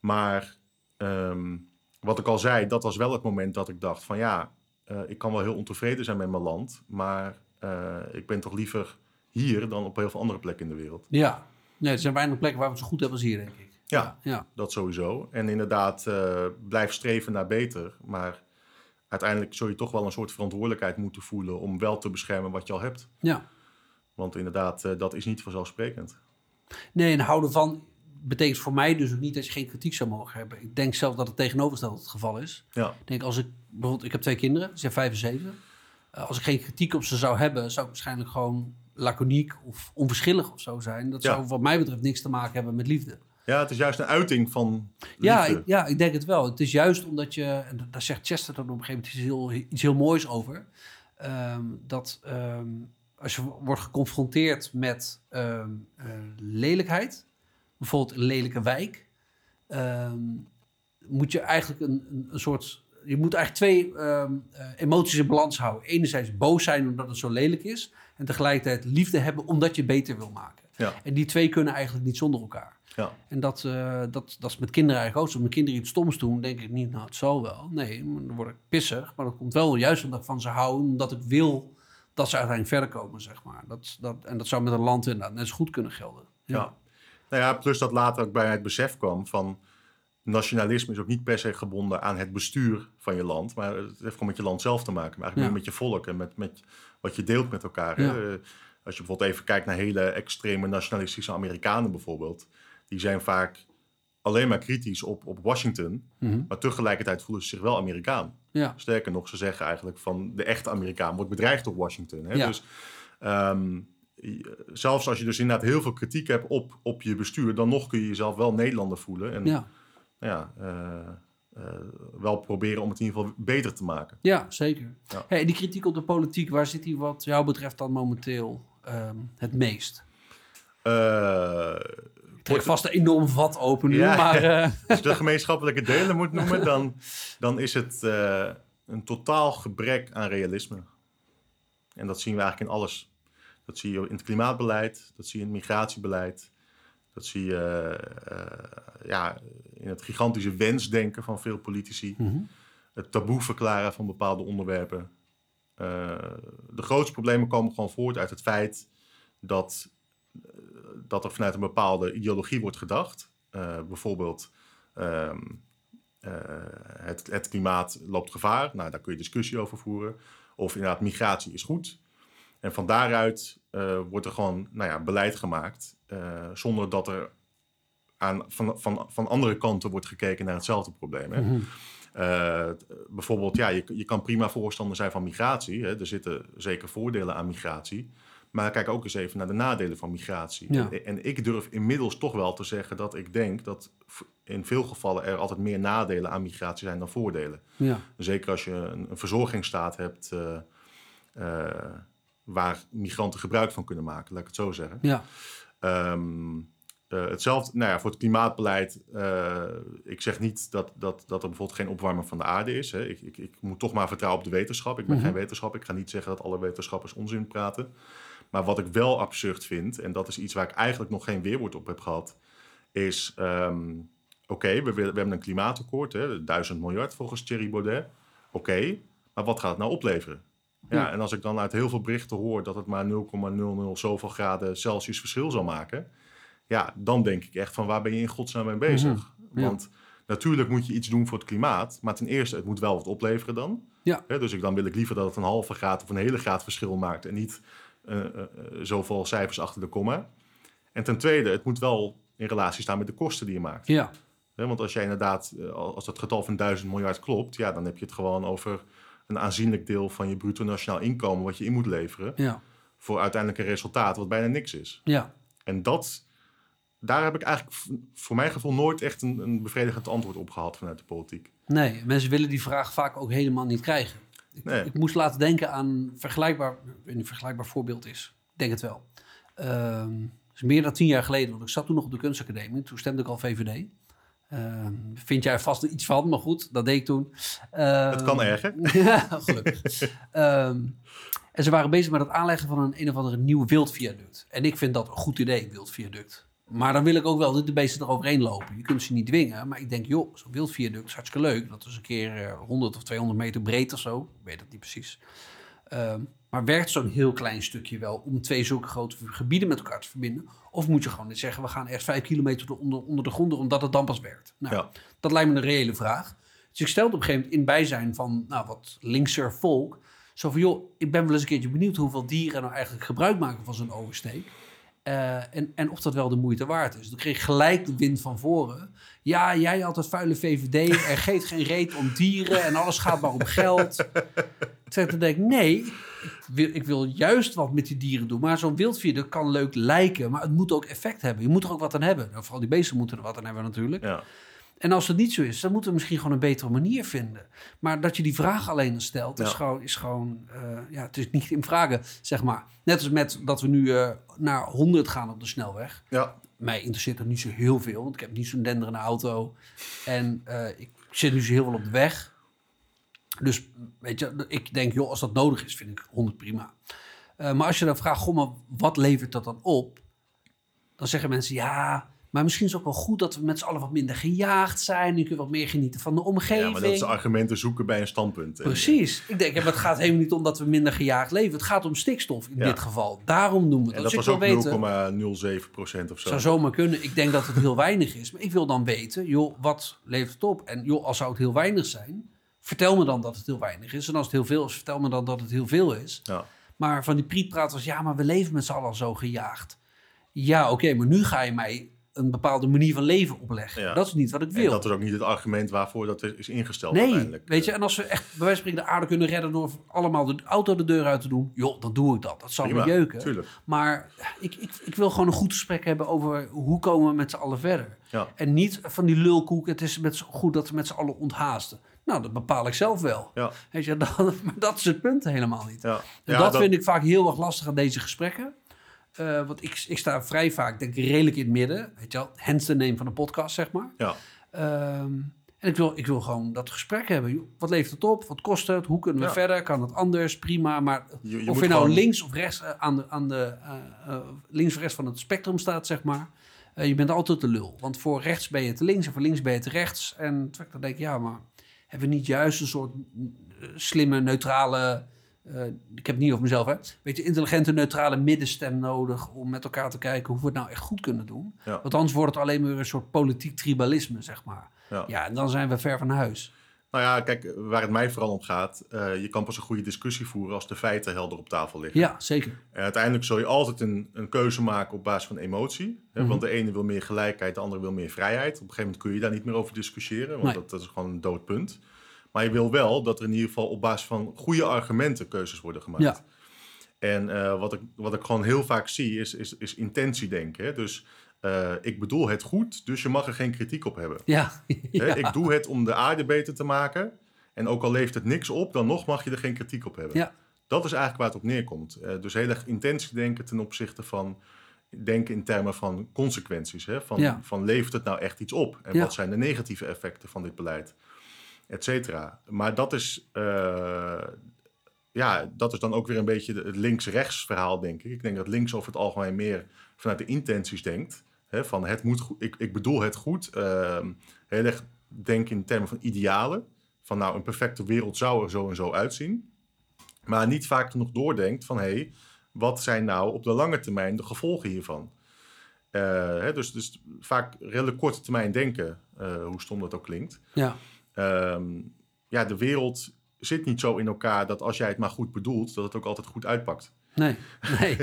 Maar ehm, wat ik al zei, dat was wel het moment dat ik dacht van ja, eh, ik kan wel heel ontevreden zijn met mijn land, maar eh, ik ben toch liever hier dan op heel veel andere plekken in de wereld. Ja. Nee, er zijn weinig plekken waar we het zo goed hebben als hier, denk ik. Ja. Ja. Dat sowieso. En inderdaad, eh, blijf streven naar beter, maar uiteindelijk zul je toch wel een soort verantwoordelijkheid moeten voelen om wel te beschermen wat je al hebt. ja. Want inderdaad, dat is niet vanzelfsprekend. Nee, en houden van betekent voor mij dus ook niet dat je geen kritiek zou mogen hebben. Ik denk zelf dat het tegenovergestelde het geval is. Ja, Ik denk als ik bijvoorbeeld, ik heb twee kinderen, ze zijn vijf en zeven. Eh, als ik geen kritiek op ze zou hebben, zou ik waarschijnlijk gewoon laconiek of onverschillig of zo zijn. Dat Ja. zou wat mij betreft niks te maken hebben met liefde. ja het is juist een uiting van Ja liefde. ik, ja, ik denk het wel. Het is juist omdat je, en daar zegt Chester dan op een gegeven moment iets heel, iets heel moois over. ehm, dat ehm, als je wordt geconfronteerd met ehm, eh, lelijkheid, bijvoorbeeld een lelijke wijk, ehm, moet je eigenlijk een, een, soort. Je moet eigenlijk twee eh, emoties in balans houden. Enerzijds boos zijn omdat het zo lelijk is. En tegelijkertijd liefde hebben omdat je beter wil maken. Ja. En die twee kunnen eigenlijk niet zonder elkaar. Ja. En dat, eh, dat, dat is met kinderen eigenlijk ook. Als mijn kinderen iets stoms doen, denk ik niet, nou, het zal wel. Nee, dan word ik pissig. Maar dat komt wel juist omdat ik van ze hou. Omdat ik wil dat ze uiteindelijk verder komen, zeg maar. Dat, dat, en dat zou met een land inderdaad net zo goed kunnen gelden. Ja. Nou ja, plus dat later ook bij het besef kwam van nationalisme is ook niet per se gebonden aan het bestuur van je land, maar het heeft gewoon met je land zelf te maken, maar eigenlijk Ja. meer met je volk en met, met wat je deelt met elkaar. Ja. Eh, Als je bijvoorbeeld even kijkt naar hele extreme nationalistische Amerikanen bijvoorbeeld, die zijn vaak alleen maar kritisch op, op Washington, Mhm. maar tegelijkertijd voelen ze zich wel Amerikaan. Ja, Sterker nog, ze zeggen eigenlijk van de echte Amerikaan wordt bedreigd door Washington. Hè? Ja. Dus ehm, zelfs als je dus inderdaad heel veel kritiek hebt op, op je bestuur, dan nog kun je jezelf wel Nederlander voelen. En ja. nou ja, eh, eh, wel proberen om het in ieder geval beter te maken. ja zeker. Ja. Hey, die kritiek op de politiek, waar zit die wat jou betreft dan momenteel ehm, het meest? Eh, Ik trek vast een enorm vat open nu, Ja. maar... als je de gemeenschappelijke delen moet noemen, dan, dan is het een totaal gebrek aan realisme. En dat zien we eigenlijk in alles. Dat zie je in het klimaatbeleid, dat zie je in het migratiebeleid, dat zie je eh, ja, in het gigantische wensdenken van veel politici, mhm. het taboe verklaren van bepaalde onderwerpen. Eh, de grootste problemen komen gewoon voort uit het feit dat, eh, dat er vanuit een bepaalde ideologie wordt gedacht. Bijvoorbeeld, ehm, eh, het, het klimaat loopt gevaar. Nou, daar kun je discussie over voeren. Of inderdaad, migratie is goed. En van daaruit eh, wordt er gewoon nou ja, beleid gemaakt. eh, zonder dat er aan, van, van, van andere kanten wordt gekeken naar hetzelfde probleem. Hè? Mhm. Eh, bijvoorbeeld, ja, je, je kan prima voorstander zijn van migratie. Hè? Er zitten zeker voordelen aan migratie. Maar kijk ook eens even naar de nadelen van migratie. Ja. En, en ik durf inmiddels toch wel te zeggen dat ik denk dat in veel gevallen er altijd meer nadelen aan migratie zijn dan voordelen. Ja, Zeker als je een, een verzorgingsstaat hebt waar migranten gebruik van kunnen maken, laat ik het zo zeggen. ja, Ehm, eh, hetzelfde, nou ja, voor het klimaatbeleid. eh, ik zeg niet dat, dat, dat er bijvoorbeeld geen opwarming van de aarde is. Hè. Ik, ik, ik moet toch maar vertrouwen op de wetenschap. Ik ben Mhm. geen wetenschap. Ik ga niet zeggen dat alle wetenschappers onzin praten. Maar wat ik wel absurd vind, en dat is iets waar ik eigenlijk nog geen weerwoord op heb gehad, is: ehm, oké, we, we hebben een klimaatakkoord, hè, 1000 miljard volgens Thierry Baudet. Oké, maar wat gaat het nou opleveren? Ja, en als ik dan uit heel veel berichten hoor dat het maar 0,00 zoveel graden Celsius verschil zal maken, ja, dan denk ik echt van waar ben je in godsnaam mee bezig? Mhm, ja. Want natuurlijk moet je iets doen voor het klimaat, maar ten eerste, het moet wel wat opleveren dan. Ja. Dus ik, dan wil ik liever dat het een halve graad of een hele graad verschil maakt en niet eh, eh, zoveel cijfers achter de komma. En ten tweede, het moet wel in relatie staan met de kosten die je maakt. ja, Want als jij inderdaad, als dat getal van 1000 miljard klopt, ja, dan heb je het gewoon over een aanzienlijk deel van je bruto nationaal inkomen wat je in moet leveren ja, voor uiteindelijk een resultaat wat bijna niks is. ja. En dat, daar heb ik eigenlijk voor mijn gevoel nooit echt een, een bevredigend antwoord op gehad vanuit de politiek. Nee, mensen willen die vraag vaak ook helemaal niet krijgen. Ik, Nee. ik moest laten denken aan vergelijkbaar, een vergelijkbaar voorbeeld is. Ik denk het wel. Is meer dan tien jaar geleden, want ik zat toen nog op de kunstacademie. Toen stemde ik al VVD. Ehm, vind jij er vast iets van, maar goed, dat deed ik toen. Ehm, Het kan erger. gelukkig. Ehm, en ze waren bezig met het aanleggen van een, een of andere nieuw wildviaduct. En ik vind dat een goed idee, wildviaduct. Maar dan wil ik ook wel dat de beesten eroverheen lopen. Je kunt ze niet dwingen, maar ik denk, joh, zo'n wildviaduct is hartstikke leuk. Dat is een keer eh, 100 of 200 meter breed of zo. Ik weet het niet precies. Maar werkt zo'n heel klein stukje wel om twee zulke grote gebieden met elkaar te verbinden? Of moet je gewoon eens zeggen, we gaan eerst vijf kilometer onder, onder de grond omdat het dan pas werkt? Nou, Ja. dat lijkt me een reële vraag. Dus ik stelde op een gegeven moment in bijzijn van nou, wat linkser volk. Zo van, joh, ik ben wel eens een keertje benieuwd hoeveel dieren nou eigenlijk gebruik maken van zo'n oversteek. Eh, en, en of dat wel de moeite waard is. Toen kreeg ik gelijk de wind van voren. Ja, jij altijd vuile VVD. Er geeft geen reet om dieren en alles gaat maar om geld. Toen denk ik, nee, ik wil, ik wil juist wat met die dieren doen. Maar zo'n wildviaduct kan leuk lijken, maar het moet ook effect hebben. Je moet er ook wat aan hebben. Nou, vooral die beesten moeten er wat aan hebben natuurlijk. Ja. En als het niet zo is, dan moeten we misschien gewoon een betere manier vinden. Maar dat je die vraag alleen stelt, is gewoon, is gewoon eh, ja, het is niet in vragen, zeg maar. Net als met dat we nu eh, naar 100 gaan op de snelweg. ja. Mij interesseert er niet zo heel veel, want ik heb niet zo'n denderende auto. En eh, ik zit nu zo heel veel op de weg. Dus weet je, ik denk, joh, als dat nodig is, vind ik 100 prima. Eh, maar als je dan vraagt, goh, maar wat levert dat dan op? Dan zeggen mensen, ja, Maar misschien is het ook wel goed dat we met z'n allen wat minder gejaagd zijn. Nu kun je wat meer genieten van de omgeving. Ja, maar dat is argumenten zoeken bij een standpunt. En- Precies. Ik denk, ja, maar het gaat helemaal niet om dat we minder gejaagd leven. Het gaat om stikstof in Ja. dit geval. Daarom doen we het. En Dus dat was ook weten, 0,07 procent of zo. zou zomaar kunnen. Ik denk dat het heel weinig is. Maar ik wil dan weten, joh, wat levert het op? En joh, als zou het heel weinig zijn, vertel me dan dat het heel weinig is. En als het heel veel is, vertel me dan dat het heel veel is. Ja. Maar van die prietpraat was, ja, maar we leven met z'n allen al zo gejaagd. Ja, oké, maar nu ga je mij een bepaalde manier van leven opleggen. Ja. Dat is niet wat ik En wil. dat is ook niet het argument waarvoor dat is ingesteld Nee, uiteindelijk. weet je, en als we echt bij wijze van spreken de aarde kunnen redden door allemaal de auto de deur uit te doen, joh, dan doe ik dat. Dat zal me jeuken. tuurlijk. Maar ik, ik, ik wil gewoon een goed gesprek hebben over hoe komen we met z'n allen verder. Ja. En niet van die lulkoek, het is met goed dat we met z'n allen onthaasten. Nou, dat bepaal ik zelf wel. Ja. Weet je, dat, maar dat is het punt helemaal niet. Ja. En dat, vind ik vaak heel erg lastig aan deze gesprekken. Eh, want ik, ik sta vrij vaak, denk ik, redelijk in het midden. Weet je wel, hence de name van de podcast, zeg maar. Ja. Ehm, en ik wil, ik wil gewoon dat gesprek hebben. Wat levert het op? Wat kost het? Hoe kunnen we Ja. verder? Kan het anders? Prima. Maar Je- je of je nou gewoon- links of rechts eh, aan de, aan de eh, links of rechts van het spectrum staat, zeg maar. je bent altijd de lul. Want voor rechts ben je te links en voor links ben je te rechts. En ik dan denk, ja, maar hebben we niet juist een soort eh, slimme, neutrale... eh, ik heb het niet over mezelf, hè. Weet je, intelligente, neutrale middenstem nodig... om met elkaar te kijken hoe we het nou echt goed kunnen doen. Ja. Want anders wordt het alleen maar een soort politiek tribalisme, zeg maar. Ja. Ja, en dan zijn we ver van huis. Nou ja, kijk, waar het mij vooral om gaat, eh, je kan pas een goede discussie voeren als de feiten helder op tafel liggen. Ja, zeker. En uiteindelijk zul je altijd een, een keuze maken op basis van emotie. Hè? Mhm. Want de ene wil meer gelijkheid, de andere wil meer vrijheid. Op een gegeven moment kun je daar niet meer over discussiëren, want Nee. dat, dat is gewoon een dood punt. Maar je wil wel dat er in ieder geval op basis van goede argumenten keuzes worden gemaakt. Ja. En eh, wat, ik, wat ik gewoon heel vaak zie, is, is, is intentiedenken. Hè? Dus eh, ik bedoel het goed, dus je mag er geen kritiek op hebben. Ja. Ik doe het om de aarde beter te maken. En ook al levert het niks op, dan nog mag je er geen kritiek op hebben. Ja. Dat is eigenlijk waar het op neerkomt. Eh, dus heel erg intentiedenken ten opzichte van denken in termen van consequenties. Hè? Van, Ja. van levert het nou echt iets op? En wat zijn de negatieve effecten van dit beleid? Et cetera. Maar dat is, eh, ja, dat is dan ook weer een beetje het links-rechts verhaal, denk ik. Ik denk dat links over het algemeen meer vanuit de intenties denkt. Hè? Van het moet goed, ik, ik bedoel het goed. ehm, heel erg denken in termen van idealen. Van nou, een perfecte wereld zou er zo en zo uitzien. Maar niet vaak genoeg doordenkt van hé, hey, wat zijn nou op de lange termijn de gevolgen hiervan? Eh, hè, dus, dus vaak redelijk korte termijn denken, eh, hoe stom dat ook klinkt. ja. Ehm, ja, de wereld zit niet zo in elkaar dat als jij het maar goed bedoelt, dat het ook altijd goed uitpakt. Nee. Nee.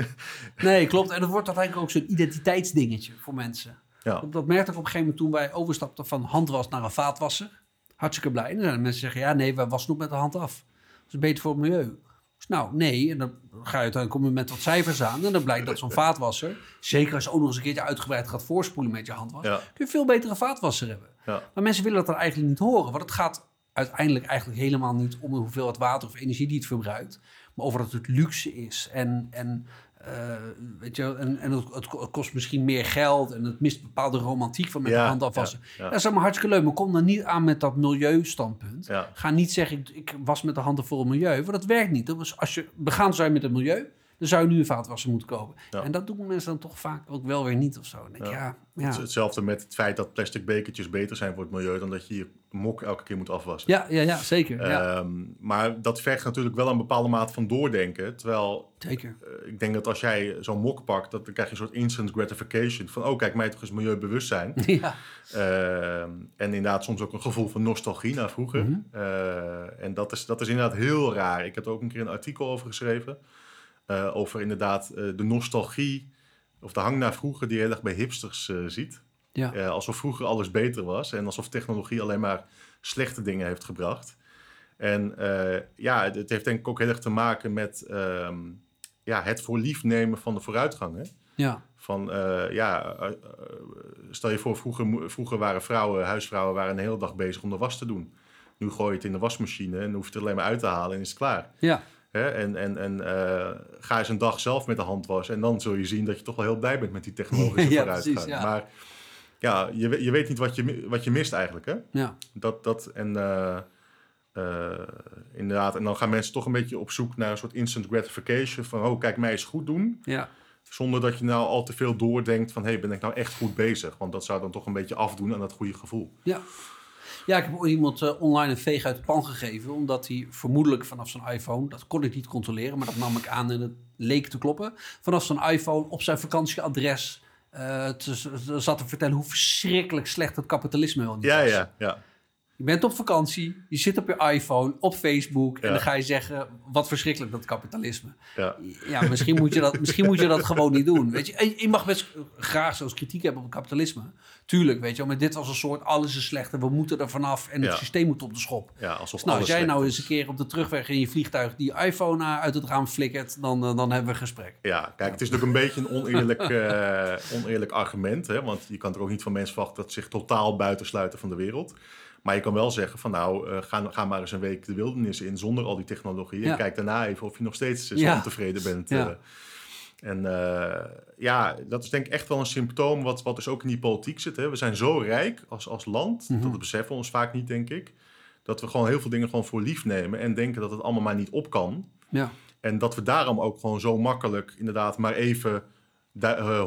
nee, klopt. En dat wordt uiteindelijk ook zo'n identiteitsdingetje voor mensen. Ja, Dat merkte ik op een gegeven moment toen wij overstapten van handwas naar een vaatwasser. Hartstikke blij. En dan mensen zeggen, ja nee, wij wassen ook met de hand af. Dat is beter voor het milieu. Dus nou, nee. En dan ga je uiteindelijk kom je met wat cijfers aan. En dan blijkt dat zo'n vaatwasser, zeker als je ook nog eens een keertje uitgebreid gaat voorspoelen met je handwas, Ja. kun je veel betere vaatwasser hebben. ja, Maar mensen willen dat dan eigenlijk niet horen. Want het gaat uiteindelijk eigenlijk helemaal niet om de hoeveelheid water of energie die het verbruikt. Maar over dat het luxe is. En, en, eh, weet je, en, en het, het ko- het kost misschien meer geld. En het mist bepaalde romantiek van met Ja, de hand afwassen. ja, ja. Dat is allemaal hartstikke leuk. Maar kom dan niet aan met dat milieustandpunt. Ga niet zeggen, ik, ik was met de handen voor het milieu. Want dat werkt niet. Dus als je begaan zou met het milieu, dan zou je nu een vaatwasser moeten kopen. Ja. En dat doen mensen dan toch vaak ook wel weer niet of zo. Dan denk Ja. ja, ja. Het is Hetzelfde met het feit dat plastic bekertjes beter zijn voor het milieu dan dat je je mok elke keer moet afwassen. Ja, ja, ja, zeker. ja, Ehm, maar dat vergt natuurlijk wel een bepaalde mate van doordenken. Terwijl zeker. eh, ik denk dat als jij zo'n mok pakt, dat, dan krijg je een soort instant gratification. Van, oh kijk, mij toch eens milieubewustzijn. Ja, Ehm, en inderdaad soms ook een gevoel van nostalgie naar vroeger. Mhm. Eh, en dat is, dat is inderdaad heel raar. Ik heb er ook een keer een artikel over geschreven. Eh, over inderdaad eh, de nostalgie of de hang naar vroeger die je heel erg bij hipsters eh, ziet. ja. Alsof vroeger alles beter was en alsof technologie alleen maar slechte dingen heeft gebracht. En ja, het, het heeft denk ik ook heel erg te maken met ehm, ja, het voor lief nemen van de vooruitgang. Hè? ja. Van ja, stel je voor, vroeger, vroeger waren vrouwen, huisvrouwen, waren een hele dag bezig om de was te doen. Nu gooi je het in de wasmachine en hoef je het alleen maar uit te halen en is het klaar. Ja, Hè? En, en, en eh, ga eens een dag zelf met de hand wassen. En dan zul je zien dat je toch wel heel blij bent met die technologische Ja, vooruitgang. precies, ja. Maar ja, je, je weet niet wat je, wat je mist eigenlijk. Hè? ja, Dat, dat en eh, eh, inderdaad. En dan gaan mensen toch een beetje op zoek naar een soort instant gratification. Van, oh, kijk, mij eens goed doen. ja. Zonder dat je nou al te veel doordenkt van... hé, hey, ben ik nou echt goed bezig? Want dat zou dan toch een beetje afdoen aan dat goede gevoel. Ja. Ja, ik heb ooit iemand eh, online een veeg uit de pan gegeven. Omdat hij vermoedelijk vanaf zijn iPhone, dat kon ik niet controleren, maar dat nam ik aan en het leek te kloppen. Vanaf zijn iPhone op zijn vakantieadres eh, te, te- zat te vertellen hoe verschrikkelijk slecht het kapitalisme wel niet Ja, was. ja, ja. Je bent op vakantie, je zit op je iPhone, op Facebook en dan ga je zeggen, wat verschrikkelijk dat kapitalisme. ja. Ja, misschien moet je dat, misschien moet je dat gewoon niet doen. Weet je, je mag best graag zelfs kritiek hebben op het kapitalisme. Tuurlijk, weet je maar dit was een soort, alles is slecht en we moeten er vanaf en het systeem moet op de schop. ja alsof Dus nou, als jij nou eens een keer op de terugweg in je vliegtuig die iPhone eh, uit het raam flikkert, dan, eh, dan hebben we een gesprek. Ja, kijk, het is natuurlijk een beetje een oneerlijk, eh, oneerlijk argument. Hè? Want je kan er ook niet van mensen verwachten dat ze zich totaal buitensluiten van de wereld. Maar je kan wel zeggen van nou, eh, ga, ga maar eens een week de wildernis in zonder al die technologie. En kijk daarna even of je nog steeds zo Ja. ontevreden bent. Ja. eh. en eh, ja, dat is denk ik echt wel een symptoom wat, wat dus ook in die politiek zit. Hè? We zijn zo rijk als, als land, Mhm. dat beseffen we ons vaak niet, denk ik. Dat we gewoon heel veel dingen gewoon voor lief nemen en denken dat het allemaal maar niet op kan. Ja, En dat we daarom ook gewoon zo makkelijk inderdaad maar even... eh,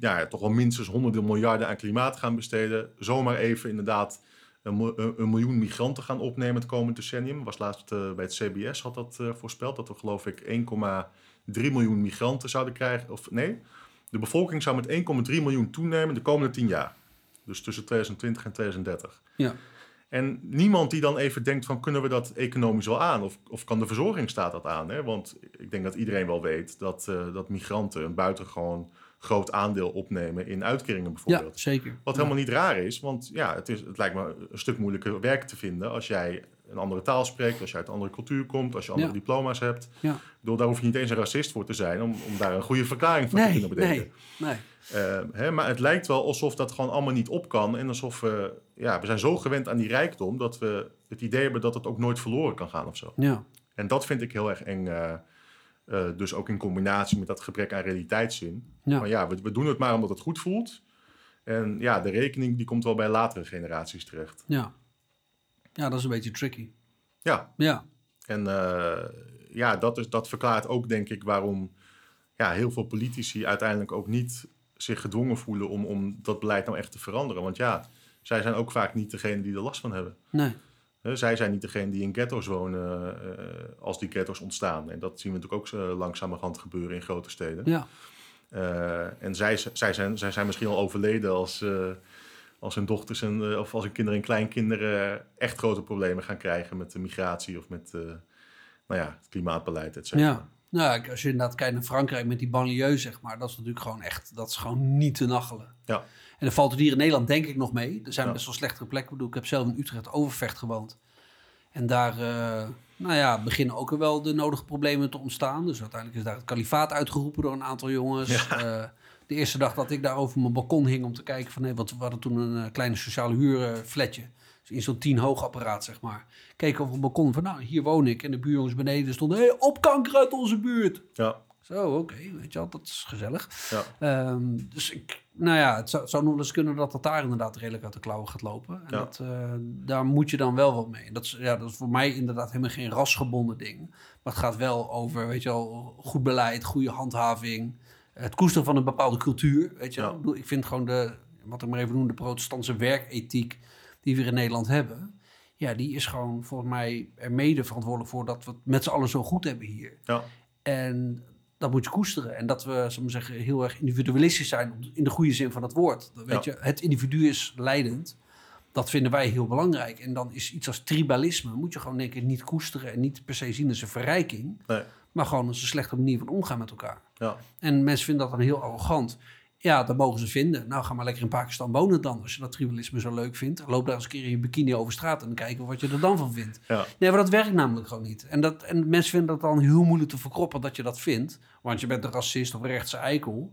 ja, toch wel minstens honderden miljarden aan klimaat gaan besteden. Zomaar even inderdaad een, mil- een- een miljoen migranten gaan opnemen het komende decennium. Was laatst eh, bij het CBS had dat eh, voorspeld. Dat we geloof ik 1,3 miljoen migranten zouden krijgen. Of nee, de bevolking zou met 1,3 miljoen toenemen de komende 10 jaar. Dus tussen 2020 en 2030. ja, En niemand die dan even denkt van kunnen we dat economisch wel aan? Of, of kan de verzorgingsstaat dat aan? Hè? Want ik denk dat iedereen wel weet dat, eh, dat migranten een buitengewoon groot aandeel opnemen in uitkeringen ja bijvoorbeeld. zeker. Wat Ja. helemaal niet raar is, want ja, het, is, het lijkt me een stuk moeilijker werk te vinden als jij een andere taal spreekt, als je uit een andere cultuur komt, als je andere Ja. diploma's hebt. Ja. Door, daar hoef je niet eens een racist voor te zijn om, om daar een goede verklaring voor te kunnen bedenken. nee, nee. Eh, hè, maar het lijkt wel alsof dat gewoon allemaal niet op kan. En alsof we, ja, we zijn zo gewend aan die rijkdom dat we het idee hebben dat het ook nooit verloren kan gaan of zo. Ja, En dat vind ik heel erg eng. eh, eh, dus ook in combinatie met dat gebrek aan realiteitszin. ja. Maar ja, we, we doen het maar omdat het goed voelt. En ja, de rekening die komt wel bij latere generaties terecht. ja. Ja, dat is een beetje tricky. Ja, Ja, en eh, ja, dat, is, dat verklaart ook denk ik waarom ja, heel veel politici uiteindelijk ook niet zich gedwongen voelen om, om dat beleid nou echt te veranderen. Want ja, zij zijn ook vaak niet degene die er last van hebben. nee. Zij zijn niet degene die in ghetto's wonen eh, als die ghetto's ontstaan. En dat zien we natuurlijk ook uh, langzamerhand gebeuren in grote steden. Ja, Uh, en zij, zij, zijn, zij zijn misschien al overleden als, als hun dochters en, of als hun kinderen en kleinkinderen echt grote problemen gaan krijgen met de migratie of met nou ja, het klimaatbeleid, et cetera. ja. Nou, als je inderdaad kijkt naar Frankrijk met die banlieue, zeg maar, dat is natuurlijk gewoon echt, dat is gewoon niet te nachelen. Ja. En dan valt het hier in Nederland denk ik nog mee. Er zijn Ja. best wel slechtere plekken. Ik bedoel, ik heb zelf in Utrecht Overvecht gewoond. En daar, uh, nou ja, beginnen ook wel de nodige problemen te ontstaan. Dus uiteindelijk is daar het kalifaat uitgeroepen door een aantal jongens. Ja. Uh, de eerste dag dat ik daar over mijn balkon hing om te kijken van... Hey, wat, we hadden toen een uh, kleine sociale huurflatje. Dus in zo'n tien hoog apparaat, zeg maar. Keken over het balkon van, nou, hier woon ik. En de buurjongens beneden stonden, hey, op kanker uit onze buurt. Ja. Zo, oké, okay, weet je wel, dat is gezellig. Ja. Um, dus ik, nou ja, het zou, het zou nog wel eens kunnen dat dat daar inderdaad redelijk uit de klauwen gaat lopen. En Ja. dat, uh, daar moet je dan wel wat mee. Dat is, ja, dat is voor mij inderdaad helemaal geen rasgebonden ding. Maar het gaat wel over, weet je wel, goed beleid, goede handhaving. Het koesteren van een bepaalde cultuur, weet je wel. Ja. Ik, vind gewoon de, wat ik maar even noem, de protestantse werkethiek die we hier in Nederland hebben. Ja, die is gewoon volgens mij er mede verantwoordelijk voor dat we het met z'n allen zo goed hebben hier. Ja. En dat moet je koesteren. En dat we, we zeggen, heel erg individualistisch zijn in de goede zin van het woord. Weet Ja. je, het individu is leidend. Dat vinden wij heel belangrijk. En dan is iets als tribalisme, moet je gewoon denk ik niet koesteren en niet per se zien als een verrijking. Nee. Maar gewoon als een slechte manier van omgaan met elkaar. Ja. En mensen vinden dat dan heel arrogant. Ja, dat mogen ze vinden. Nou, ga maar lekker in Pakistan wonen dan. Als je dat tribalisme zo leuk vindt. Loop daar eens een keer in je bikini over straat en kijken wat je er dan van vindt. Ja. Nee, maar dat werkt namelijk gewoon niet. En, dat, en mensen vinden dat dan heel moeilijk te verkroppen dat je dat vindt. Want je bent een racist of een rechtse eikel.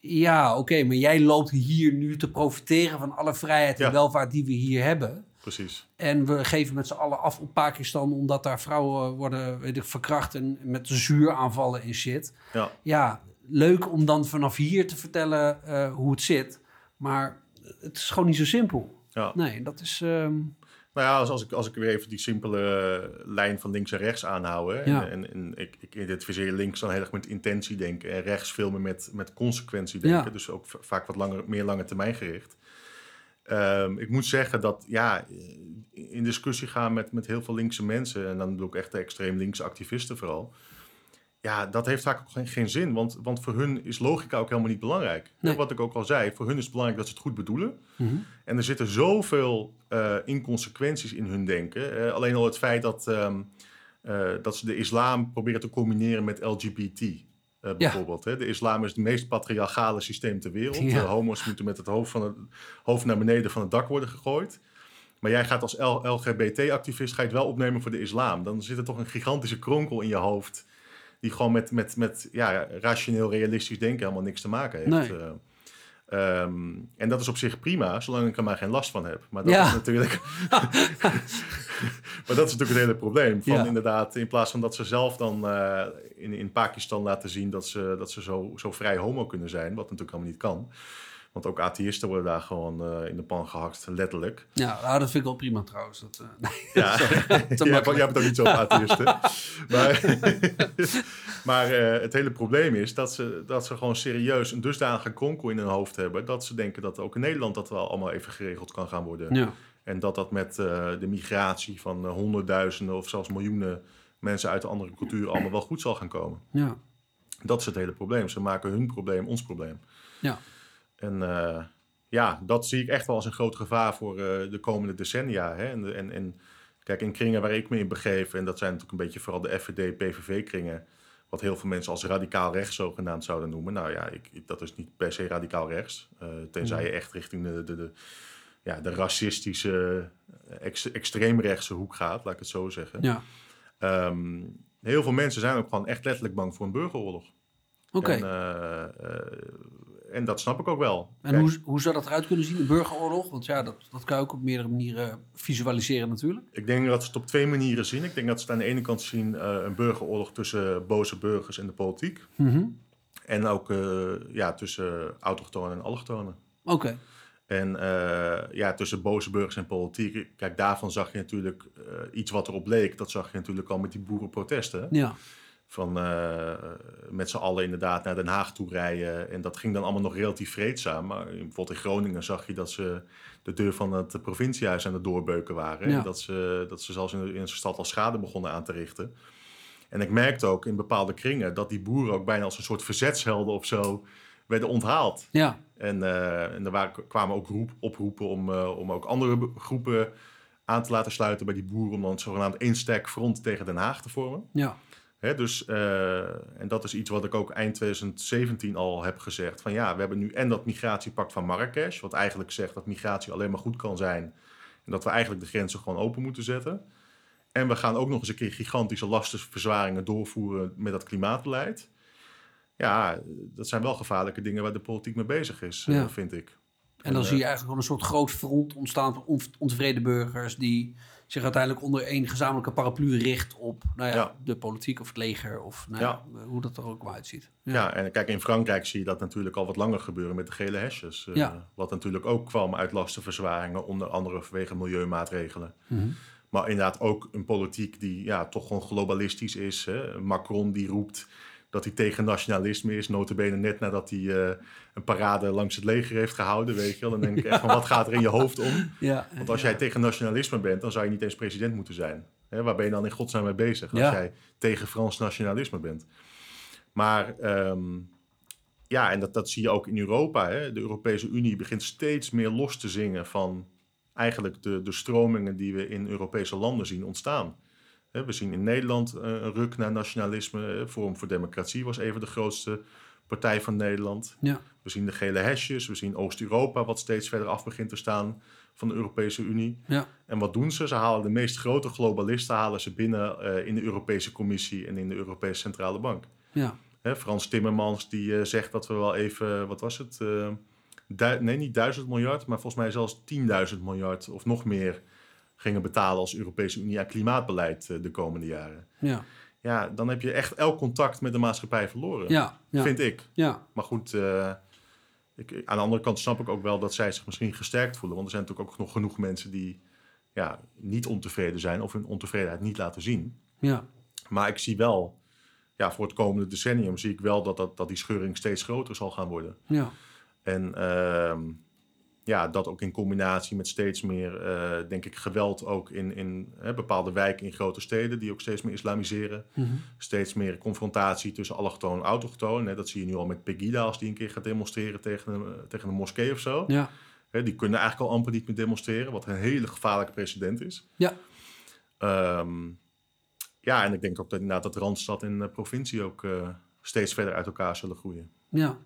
Ja, oké, maar jij loopt hier nu te profiteren van alle vrijheid en Ja. welvaart die we hier hebben. Precies. En we geven met z'n allen af op Pakistan omdat daar vrouwen worden weet ik, verkracht en met zuur aanvallen en shit. Ja. Ja, leuk om dan vanaf hier te vertellen uh, hoe het zit. Maar het is gewoon niet zo simpel. Ja. Nee, dat is... Um... Nou ja, als, als, ik, als ik weer even die simpele lijn van links en rechts aanhoud. Hè, Ja. En, en ik, ik identificeer links dan heel erg met intentie denken. En rechts veel meer met, met consequentie denken. Ja. Dus ook vaak wat langer, meer lange termijn gericht. Ehm, ik moet zeggen dat ja, in discussie gaan met, met heel veel linkse mensen. En dan bedoel ik echt de extreem linkse activisten vooral. Ja, dat heeft vaak ook geen, geen zin. Want, want voor hun is logica ook helemaal niet belangrijk. Nee. Wat ik ook al zei, voor hun is het belangrijk dat ze het goed bedoelen. Mhm. En er zitten zoveel eh, inconsequenties in hun denken. Alleen al het feit dat, ehm, eh, dat ze de islam proberen te combineren met LGBT. eh, bijvoorbeeld. Hè. De islam is het meest patriarchale systeem ter wereld. Ja. De homo's moeten met het hoofd, van het hoofd naar beneden van het dak worden gegooid. Maar jij gaat als LGBT-activist ga je het wel opnemen voor de islam. Dan zit er toch een gigantische kronkel in je hoofd. Die gewoon met, met, met ja, rationeel, realistisch denken helemaal niks te maken heeft. Nee. Eh, ehm, en dat is op zich prima, zolang ik er maar geen last van heb. Maar dat Ja. is natuurlijk. maar dat is natuurlijk het hele probleem. Van Ja. inderdaad, in plaats van dat ze zelf dan eh, in, in Pakistan laten zien dat ze, dat ze zo, zo vrij homo kunnen zijn, wat natuurlijk helemaal niet kan. Want ook atheïsten worden daar gewoon eh, in de pan gehakt, letterlijk. Ja, nou, dat vind ik wel prima trouwens. Dat, nee. Ja, jij, het ook niet zo atheïsten. maar maar eh, het hele probleem is dat ze, dat ze gewoon serieus een dusdanige kronkel in hun hoofd hebben... dat ze denken dat ook in Nederland dat wel allemaal even geregeld kan gaan worden. Ja. En dat dat met de migratie van honderdduizenden of zelfs miljoenen mensen uit een andere cultuur allemaal wel goed zal gaan komen. Ja. Dat is het hele probleem. Ze maken hun probleem ons probleem. Ja. En eh, ja, dat zie ik echt wel als een groot gevaar voor eh, de komende decennia. Hè? En, en, en kijk, in kringen waar ik me in begeef, en dat zijn natuurlijk een beetje vooral de FVD, PVV-kringen, wat heel veel mensen als radicaal rechts zogenaamd zouden noemen. Nou ja, ik, dat is niet per se radicaal rechts. eh, tenzij je echt richting de, de, de, ja, de racistische, ex, extreemrechtse hoek gaat, laat ik het zo zeggen. Ja. Ehm, heel veel mensen zijn ook gewoon echt letterlijk bang voor een burgeroorlog. Oké. En dat snap ik ook wel. En Kijk, hoe, hoe zou dat eruit kunnen zien? Een burgeroorlog? Want ja, dat, dat kan je ook op meerdere manieren visualiseren natuurlijk. Ik denk dat ze het op twee manieren zien. Ik denk dat ze het aan de ene kant zien eh, een burgeroorlog tussen boze burgers en de politiek. Mhm. En ook eh, ja, tussen autochtonen en allochtonen. Oké. En eh, ja, tussen boze burgers en politiek. Kijk, daarvan zag je natuurlijk iets wat erop leek. Dat zag je natuurlijk al met die boerenprotesten. Ja. Van eh, met z'n allen inderdaad naar Den Haag toe rijden. En dat ging dan allemaal nog relatief vreedzaam. Maar bijvoorbeeld in Groningen zag je dat ze de deur van het provinciehuis aan het doorbeuken waren. Ja. En dat ze, dat ze zelfs in, de- in zijn stad al schade begonnen aan te richten. En ik merkte ook in bepaalde kringen dat die boeren ook bijna als een soort verzetshelden of zo werden onthaald. Ja. En, eh, en er waren, kwamen ook roep, oproepen om, eh, om ook andere groepen aan te laten sluiten bij die boeren. Om dan het zogenaamd één sterk front tegen Den Haag te vormen. Ja. Dus, eh, en dat is iets wat ik ook eind 2017 al heb gezegd. Van ja, we hebben nu en dat migratiepact van Marrakesh. Wat eigenlijk zegt dat migratie alleen maar goed kan zijn. En dat we eigenlijk de grenzen gewoon open moeten zetten. En we gaan ook nog eens een keer gigantische lastenverzwaringen doorvoeren met dat klimaatbeleid. Ja, dat zijn wel gevaarlijke dingen waar de politiek mee bezig is, eh, Ja. vind ik. En dan En, zie je eh, eigenlijk wel een soort groot front ontstaan van on- ontevreden burgers die zich uiteindelijk onder één gezamenlijke paraplu richt op nou ja, Ja. de politiek of het leger of nou Ja. hoe dat er ook wel uitziet. Ja. en kijk, in Frankrijk zie je dat natuurlijk al wat langer gebeuren met de gele hesjes. eh. Wat natuurlijk ook kwam uit lastenverzwaringen, onder andere vanwege milieumaatregelen. Mhm. Maar inderdaad ook een politiek die ja, toch gewoon globalistisch is. Hè? Macron die roept dat hij tegen nationalisme is. Notabene net nadat hij eh, een parade langs het leger heeft gehouden. Weet je wel. Dan denk ik echt van wat gaat er in je hoofd om? Ja, Want als jij tegen nationalisme bent, dan zou je niet eens president moeten zijn. Hè? Waar ben je dan in godsnaam mee bezig? Als jij tegen Frans nationalisme bent. Maar ehm, ja, en dat, dat zie je ook in Europa. Hè? De Europese Unie begint steeds meer los te zingen van eigenlijk de, de stromingen die we in Europese landen zien ontstaan. We zien in Nederland eh, een ruk naar nationalisme. Forum voor Democratie was even de grootste partij van Nederland. ja, We zien de gele hesjes, we zien Oost-Europa wat steeds verder af begint te staan van de Europese Unie. ja, En wat doen ze? Ze halen de meest grote globalisten halen ze binnen eh, in de Europese Commissie en in de Europese Centrale Bank. ja, Hè, Frans Timmermans die eh, zegt dat we wel even, wat was het? du- nee, niet duizend miljard, maar volgens mij zelfs 10.000 miljard of nog meer gingen betalen als Europese Unie aan klimaatbeleid eh, de komende jaren. ja, Ja, dan heb je echt elk contact met de maatschappij verloren, ja, ja, vind ik. ja, Maar goed, eh, ik, aan de andere kant snap ik ook wel dat zij zich misschien gesterkt voelen. Want er zijn natuurlijk ook nog genoeg mensen die ja, niet ontevreden zijn of hun ontevredenheid niet laten zien. Ja. Maar ik zie wel, ja, voor het komende decennium zie ik wel dat, dat, dat die scheuring steeds groter zal gaan worden. Ja. En ehm, ja, dat ook in combinatie met steeds meer, eh, denk ik, geweld ook in, in hè, bepaalde wijken in grote steden, die ook steeds meer islamiseren. Mhm. Steeds meer confrontatie tussen allochtoon en autochtoon. Hè, dat zie je nu al met Pegida als die een keer gaat demonstreren tegen een, tegen een moskee of zo. Ja. Hè, die kunnen eigenlijk al amper niet meer demonstreren, wat een hele gevaarlijke precedent is. Ja. Ehm, ja, en ik denk ook dat, inderdaad dat Randstad en de provincie ook eh, steeds verder uit elkaar zullen groeien. Ja.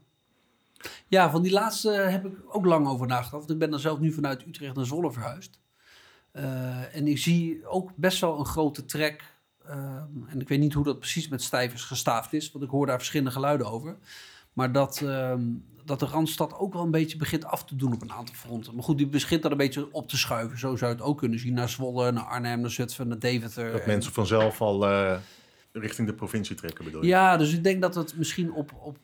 Ja, van die laatste heb ik ook lang over nagedacht. Want ik ben dan zelf nu vanuit Utrecht naar Zwolle verhuisd. Eh, en ik zie ook best wel een grote trek. ehm, en ik weet niet hoe dat precies met stijvers gestaafd is, want ik hoor daar verschillende geluiden over. Maar dat, ehm, dat de Randstad ook wel een beetje begint af te doen op een aantal fronten. Maar goed, die begint dan een beetje op te schuiven. Zo zou je het ook kunnen zien. Naar Zwolle, naar Arnhem, naar Zutphen, naar Deventer. Dat En- mensen vanzelf al eh, richting de provincie trekken, bedoel je? Ja, dus ik denk dat het misschien op, op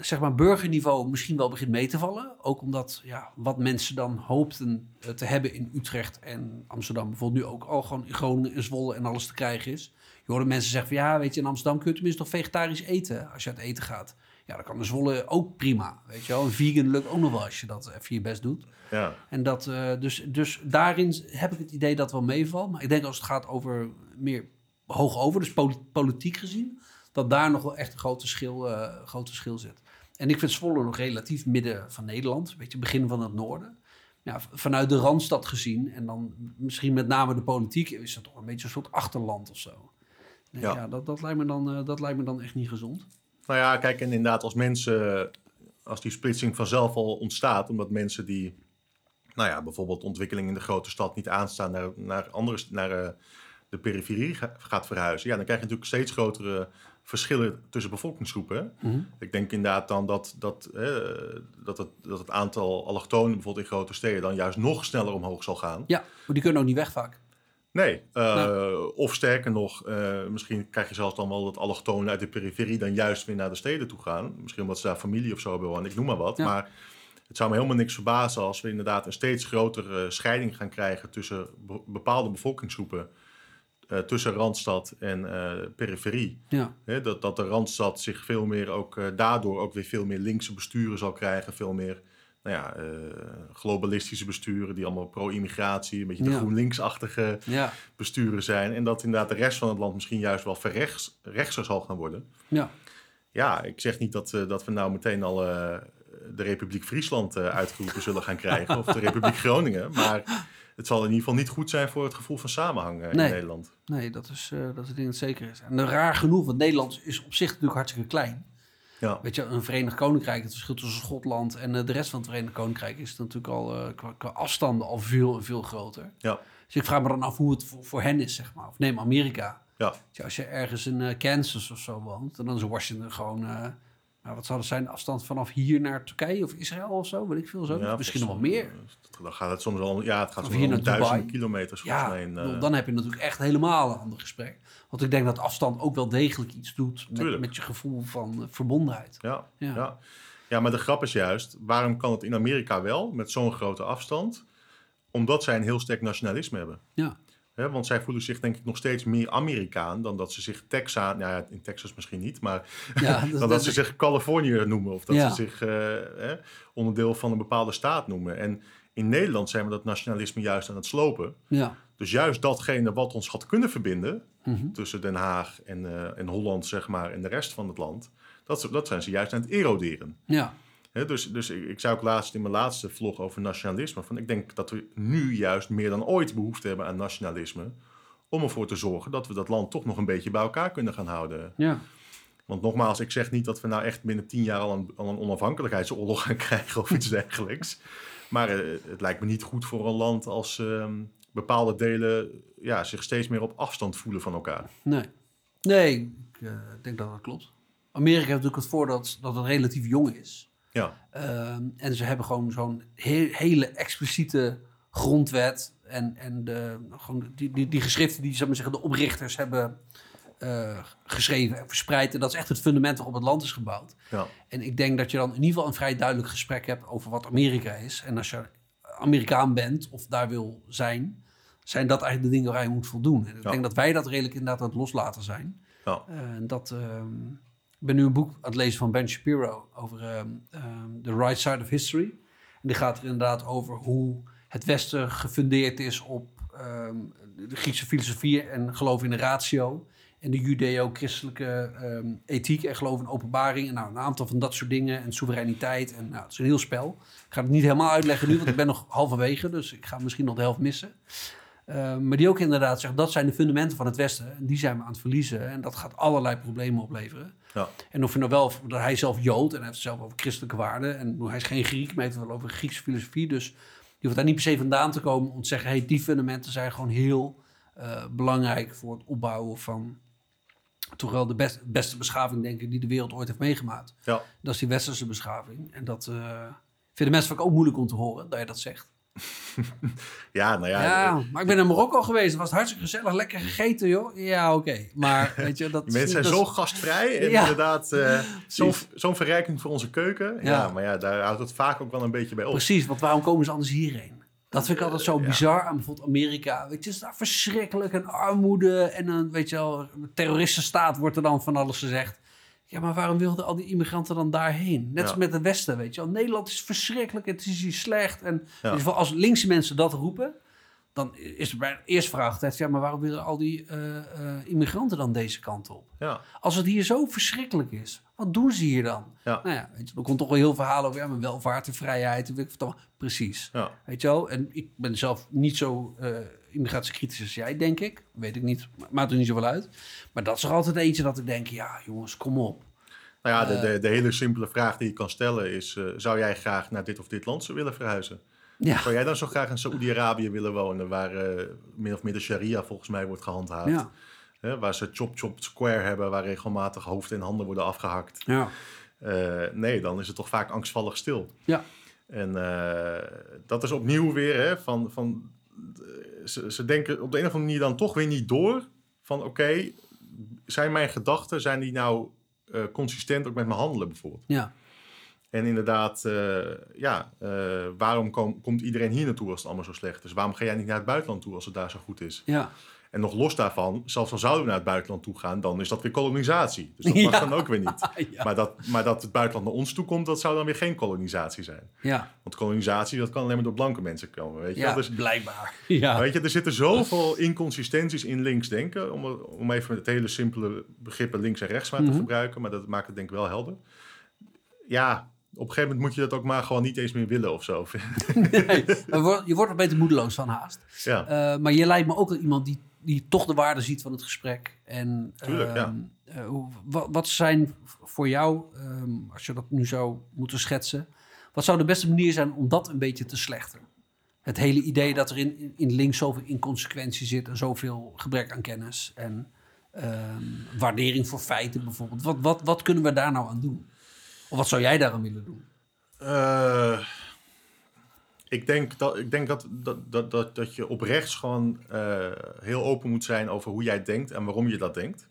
zeg maar burgerniveau misschien wel begint mee te vallen. Ook omdat ja, wat mensen dan hoopten eh, te hebben in Utrecht en Amsterdam bijvoorbeeld nu ook al gewoon in Groningen en Zwolle en alles te krijgen is. Je hoorde mensen zeggen van ja, weet je, in Amsterdam kun je tenminste nog vegetarisch eten als je uit eten gaat. Ja, dan kan in Zwolle ook prima, weet je wel. En vegan lukt ook nog wel als je dat even je best doet. Ja. En dat, eh, dus, dus daarin heb ik het idee dat het wel meevalt. Maar ik denk als het gaat over meer hoog over, dus poli- politiek gezien, dat daar nog wel echt een grote schil, eh, grote schil zit. En ik vind Zwolle nog relatief midden van Nederland, een beetje begin van het noorden. Ja, vanuit de Randstad gezien, en dan misschien met name de politiek, is het toch een beetje een soort achterland of zo. Ja. ja. dat, dat, lijkt me dan, eh, dat lijkt me dan echt niet gezond. Nou ja, kijk, en inderdaad, als mensen, als die splitsing vanzelf al ontstaat, omdat mensen die, nou ja, bijvoorbeeld ontwikkeling in de grote stad niet aanstaan naar, naar, andere, naar eh, de periferie ga- gaat verhuizen, ja, dan krijg je natuurlijk steeds grotere verschillen tussen bevolkingsgroepen. Mhm. Ik denk inderdaad dan dat, dat, eh, dat, het, dat het aantal allochtonen bijvoorbeeld in grote steden dan juist nog sneller omhoog zal gaan. Ja, maar die kunnen ook niet weg vaak. Nee, eh, Nou. of sterker nog, eh, misschien krijg je zelfs dan wel dat allochtonen uit de periferie dan juist weer naar de steden toe gaan. Misschien omdat ze daar familie of zo hebben, wonen, ik noem maar wat. Ja. Maar het zou me helemaal niks verbazen als we inderdaad een steeds grotere scheiding gaan krijgen tussen be- bepaalde bevolkingsgroepen. Eh, tussen Randstad en eh, periferie. Ja, Hè, dat, dat de Randstad zich veel meer ook eh, daardoor ook weer veel meer linkse besturen zal krijgen. Veel meer nou ja, globalistische besturen die allemaal pro-immigratie, een beetje de Ja. GroenLinks-achtige ja, besturen zijn. En dat inderdaad de rest van het land misschien juist wel verrechts rechtser zal gaan worden. ja. Ja, ik zeg niet dat, dat we nou meteen al de Republiek Friesland uitgeroepen zullen gaan krijgen. Of de Republiek Groningen. Maar het zal in ieder geval niet goed zijn voor het gevoel van samenhang eh, Nee. in Nederland. Nee, dat is, eh, dat is het ding dat zeker is. En raar genoeg, want Nederland is op zich natuurlijk hartstikke klein. Ja, Weet je, een Verenigd Koninkrijk, het verschil tussen Schotland en eh, de rest van het Verenigd Koninkrijk is natuurlijk al qua, qua afstanden al veel en veel groter. ja, Dus ik vraag me dan af hoe het voor, voor hen is, zeg maar. Of neem Amerika. ja. Je, als je ergens in Kansas of zo woont, dan is Washington gewoon, nou, wat zou dat zijn, afstand vanaf hier naar Turkije of Israël of zo, weet ik veel zo. Ja, Misschien nog wel meer. Dan gaat het soms al, ja, het gaat Of soms hier naar Dubai. duizenden kilometers Ja, mij. eh, dan heb je natuurlijk echt helemaal een ander gesprek. Want ik denk dat afstand ook wel degelijk iets doet met, met je gevoel van eh, verbondenheid. ja, Ja. ja. Ja. maar de grap is juist, waarom kan het in Amerika wel met zo'n grote afstand? Omdat zij een heel sterk nationalisme hebben. Ja, Want zij voelen zich denk ik nog steeds meer Amerikaan dan dat ze zich Texaan, nou ja, in Texas misschien niet, maar ja dan dat ze zich Californië noemen of dat Ja. ze zich eh, hè, onderdeel van een bepaalde staat noemen. En in Nederland zijn we dat nationalisme juist aan het slopen. ja. Dus juist datgene wat ons had kunnen verbinden Mhm. tussen Den Haag en, eh, en Holland, zeg maar, en de rest van het land, dat, dat zijn ze juist aan het eroderen. ja. Dus dus ik, ik zei ook laatst in mijn laatste vlog over nationalisme, van ik denk dat we nu juist meer dan ooit behoefte hebben aan nationalisme, om ervoor te zorgen dat we dat land toch nog een beetje bij elkaar kunnen gaan houden. ja. Want nogmaals, ik zeg niet dat we nou echt binnen tien jaar al een, al een onafhankelijkheidsoorlog gaan krijgen of iets dergelijks. Maar eh, het lijkt me niet goed voor een land als ehm, bepaalde delen ja, zich steeds meer op afstand voelen van elkaar. Nee. Nee, ik eh, denk dat dat klopt. Amerika heeft natuurlijk het voordeel dat, dat het relatief jong is. Ja, Ehm, en ze hebben gewoon zo'n he- hele expliciete grondwet. En, en de, gewoon die, die, die geschriften die zeg maar zeggen, de oprichters hebben eh, geschreven en verspreid. En dat is echt het fundament waarop het land is gebouwd. ja, En ik denk dat je dan in ieder geval een vrij duidelijk gesprek hebt over wat Amerika is. En als je Amerikaan bent of daar wil zijn, zijn dat eigenlijk de dingen waar je moet voldoen. En ik Ja. denk dat wij dat redelijk inderdaad aan het loslaten zijn. Ja. Eh, en dat, ehm, ben nu een boek aan het lezen van Ben Shapiro over ehm, ehm, The Right Side of History. En die gaat er inderdaad over hoe het Westen gefundeerd is op ehm, de Griekse filosofie en geloof in de ratio. En de judeo-christelijke ethiek en geloof in openbaring. En nou, een aantal van dat soort dingen. En soevereiniteit. En nou, het is een heel spel. Ik ga het niet helemaal uitleggen nu, want ik ben nog halverwege. Dus ik ga misschien nog de helft missen. Uh, maar die ook inderdaad zegt, dat zijn de fundamenten van het Westen. En die zijn we aan het verliezen. En dat gaat allerlei problemen opleveren. Ja. En of je nou wel, dat hij zelf Jood en hij heeft het zelf over christelijke waarden. En hij is geen Griek, maar hij heeft het wel over Griekse filosofie. Dus je hoeft daar niet per se vandaan te komen om te zeggen, hey, die fundamenten zijn gewoon heel uh, belangrijk voor het opbouwen van toch wel de best, beste beschaving, denk ik, die de wereld ooit heeft meegemaakt. Ja. Dat is die westerse beschaving. En dat uh, vinden mensen vaak ook moeilijk om te horen, dat je dat zegt. ja, nou ja. Ja, maar ik ben in Marokko geweest. Het was hartstikke gezellig, lekker gegeten, joh. Ja, oké. Okay. Maar weet je, dat... Mensen zijn dat zo gastvrij en ja. inderdaad uh, zo'n zo verrijking voor onze keuken. Ja. ja. maar ja, daar houdt het vaak ook wel een beetje bij op. Precies, want waarom komen ze anders hierheen? Dat vind ik altijd zo bizar aan bijvoorbeeld Amerika. Weet je, is daar verschrikkelijk en armoede en een, weet je wel, een terroristenstaat wordt er dan van alles gezegd. Ja, maar waarom wilden al die immigranten dan daarheen? Net als met het Westen, weet je wel. Nederland is verschrikkelijk, het is hier slecht. En ja. als linkse mensen dat roepen, dan is er bij de eerste vraag altijd... ja, maar waarom willen al die uh, uh, immigranten dan deze kant op? Ja. Als het hier zo verschrikkelijk is, wat doen ze hier dan? Ja. Nou ja, weet je, er komt toch wel heel verhaal over... ja, maar welvaart en vrijheid. Weet ik toch, precies. Ja. Weet je wel? En ik ben zelf niet zo uh, immigratiekritisch als jij, denk ik. Weet ik niet, maakt er niet zoveel uit. Maar dat is er altijd eentje dat ik denk... ja, jongens, kom op. Nou ja, de, de, de, hele simpele vraag die je kan stellen is... Uh, zou jij graag naar dit of dit land willen verhuizen? Ja. Zou jij dan zo graag in Saoedi-Arabië willen wonen... waar min of meer de sharia volgens mij wordt gehandhaafd? Hè, waar ze chop-chop square hebben... waar regelmatig hoofd en handen worden afgehakt. Ja. Uh, nee, dan is het toch vaak angstvallig stil. Ja. En dat is opnieuw weer hè, van... van ze, ze denken op de een of andere manier dan toch weer niet door... van oké, okay, zijn mijn gedachten... zijn die nou uh, consistent ook met mijn handelen bijvoorbeeld. Ja. En inderdaad, uh, ja, waarom kom, komt iedereen hier naartoe als het allemaal zo slecht is? Waarom ga jij niet naar het buitenland toe als het daar zo goed is? Ja. En nog los daarvan, zelfs al zouden we naar het buitenland toe gaan, dan is dat weer kolonisatie. Dus dat mag Ja. dan ook weer niet. Ja. Maar, dat, maar dat het buitenland naar ons toe komt, dat zou dan weer geen kolonisatie zijn. Ja. Want kolonisatie, dat kan alleen maar door blanke mensen komen, weet je? Ja, Dus, blijkbaar. Ja. Weet je, er zitten zoveel inconsistenties in linksdenken. Om, om even het hele simpele begrippen links en rechts maar te Mhm. gebruiken. Maar dat maakt het denk ik wel helder. Ja, op een gegeven moment moet je dat ook maar gewoon niet eens meer willen of zo. Nee, je wordt er beter moedeloos van haast. ja, Eh, maar je lijkt me ook iemand die, die toch de waarde ziet van het gesprek. En, Tuurlijk, ja. ehm, eh, wat zijn voor jou, ehm, als je dat nu zou moeten schetsen, wat zou de beste manier zijn om dat een beetje te slechten? Het hele idee dat er in, in links zoveel inconsequentie zit en zoveel gebrek aan kennis en ehm, waardering voor feiten bijvoorbeeld. Wat, wat, wat kunnen we daar nou aan doen? Of wat zou jij daaraan willen doen? Eh, ik denk, dat, ik denk dat, dat, dat, dat, dat je oprecht gewoon eh, heel open moet zijn over hoe jij denkt en waarom je dat denkt.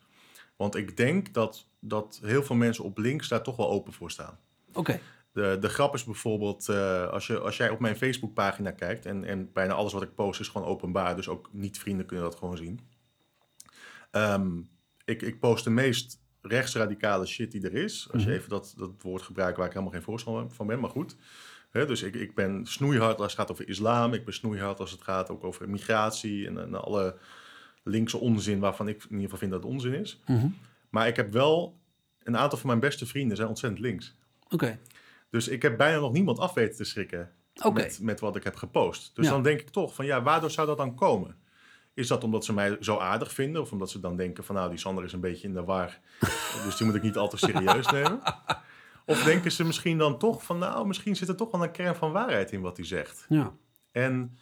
Want ik denk dat, dat heel veel mensen op links daar toch wel open voor staan. Oké, De, de grap is bijvoorbeeld, eh, als, je, als jij op mijn Facebookpagina kijkt... En, en bijna alles wat ik post is gewoon openbaar... dus ook niet-vrienden kunnen dat gewoon zien. Ehm, ik, ik post de meest rechtsradicale shit die er is. Als je Mhm. even dat, dat woord gebruikt waar ik helemaal geen voorstander van ben, maar goed. Dus ik, ik ben snoeihard als het gaat over islam. Ik ben snoeihard als het gaat ook over migratie... en, en alle linkse onzin waarvan ik in ieder geval vind dat het onzin is. Mhm. Maar ik heb wel... Een aantal van mijn beste vrienden zijn ontzettend links. oké, Dus ik heb bijna nog niemand af weten te schrikken met, met wat ik heb gepost. Dus Ja. dan denk ik toch van ja, waardoor zou dat dan komen? Is dat omdat ze mij zo aardig vinden? Of omdat ze dan denken van nou, die Sander is een beetje in de war. dus die moet ik niet al te serieus nemen. Of denken ze misschien dan toch van nou, misschien zit er toch wel een kern van waarheid in wat hij zegt. Ja, En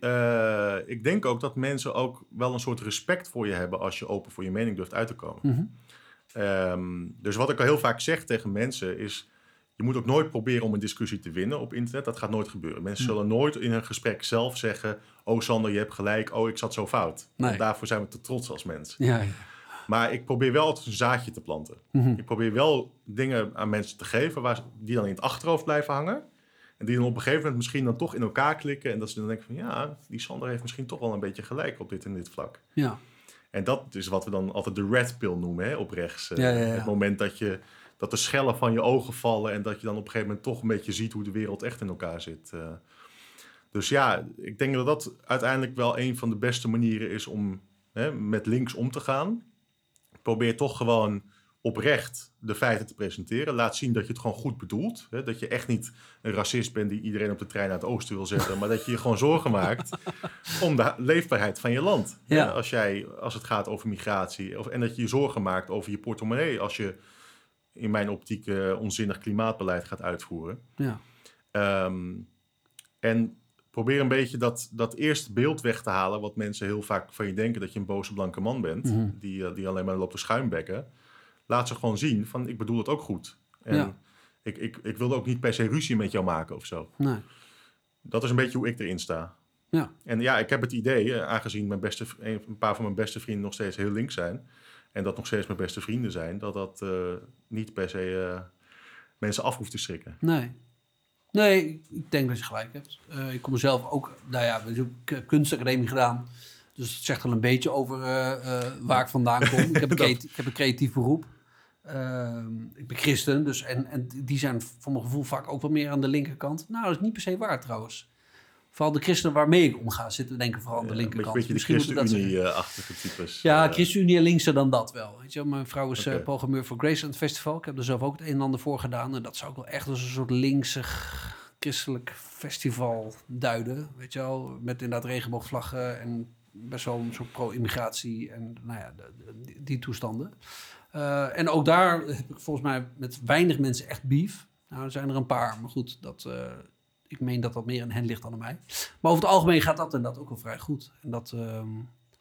eh, ik denk ook dat mensen ook wel een soort respect voor je hebben als je open voor je mening durft uit te komen. Ehm, dus wat ik al heel vaak zeg tegen mensen is... je moet ook nooit proberen om een discussie te winnen op internet. Dat gaat nooit gebeuren. Mensen zullen nooit in een gesprek zelf zeggen... oh Sander, je hebt gelijk. Oh, ik zat zo fout. Nee. Daarvoor zijn we te trots als mens. ja, ja. Maar ik probeer wel altijd een zaadje te planten. Mhm. Ik probeer wel dingen aan mensen te geven... Waar die dan in het achterhoofd blijven hangen. En die dan op een gegeven moment misschien dan toch in elkaar klikken. En dat ze dan denken van ja, die Sander heeft misschien toch wel een beetje gelijk op dit en dit vlak. Ja. En dat is wat we dan altijd de red pill noemen hè, op rechts. Eh, Ja, ja, ja. Het moment dat, je, dat de schellen van je ogen vallen en dat je dan op een gegeven moment toch een beetje ziet hoe de wereld echt in elkaar zit. eh. dus ja, ik denk dat dat uiteindelijk wel een van de beste manieren is om hè, met links om te gaan. Probeer toch gewoon oprecht de feiten te presenteren. Laat zien dat je het gewoon goed bedoelt. Hè? Dat je echt niet een racist bent die iedereen op de trein naar het oosten wil zetten. maar dat je je gewoon zorgen maakt om de leefbaarheid van je land. Ja. Als, jij, als het gaat over migratie. Of, en dat je je zorgen maakt over je portemonnee. Als je in mijn optiek eh, onzinnig klimaatbeleid gaat uitvoeren. Ja. Ehm, en probeer een beetje dat, dat eerste beeld weg te halen. Wat mensen heel vaak van je denken dat je een boze blanke man bent. Mhm. die, eh, die alleen maar loopt te schuimbekken. Laat ze gewoon zien van ik bedoel het ook goed. En Ja. ik, ik, ik wilde ook niet per se ruzie met jou maken of zo. Nee. Dat is een beetje hoe ik erin sta. Ja. En ja, ik heb het idee, eh, aangezien mijn beste, een, paar van mijn beste vrienden nog steeds heel links zijn. En dat nog steeds mijn beste vrienden zijn. Dat dat eh, niet per se mensen af hoeft te schrikken. Nee. Nee, ik- ik denk dat je gelijk hebt. Eh, ik kom zelf ook, nou ja, we hebben ook kunstacademie gedaan. Dus het zegt wel een beetje over eh, eh, waar ik vandaan kom. Ik heb een, ik heb een creatief beroep. Ehm, ik ben christen, dus en, en die zijn voor mijn gevoel vaak ook wel meer aan de linkerkant. Nou, dat is niet per se waar trouwens. Vooral de christenen waarmee ik omga zitten denken vooral aan de Eh, een linkerkant. beetje, de. ChristenUnie-achtige types. Ja, Eh, ChristenUnie en linkser dan dat wel. Weet je, mijn vrouw is eh, Oké. programmeur voor Graceland Festival. Ik heb er zelf ook het een en ander voor gedaan. En dat zou ik wel echt als een soort linkse christelijk festival duiden. Weet je wel, met inderdaad regenboogvlaggen en best wel een soort pro-immigratie en nou ja, die, die toestanden. Eh, en ook daar heb ik volgens mij met weinig mensen echt beef. Nou, er zijn er een paar, maar goed, dat, ik meen dat dat meer aan hen ligt dan aan mij. Maar over het algemeen gaat dat inderdaad ook wel vrij goed. En dat, ehm,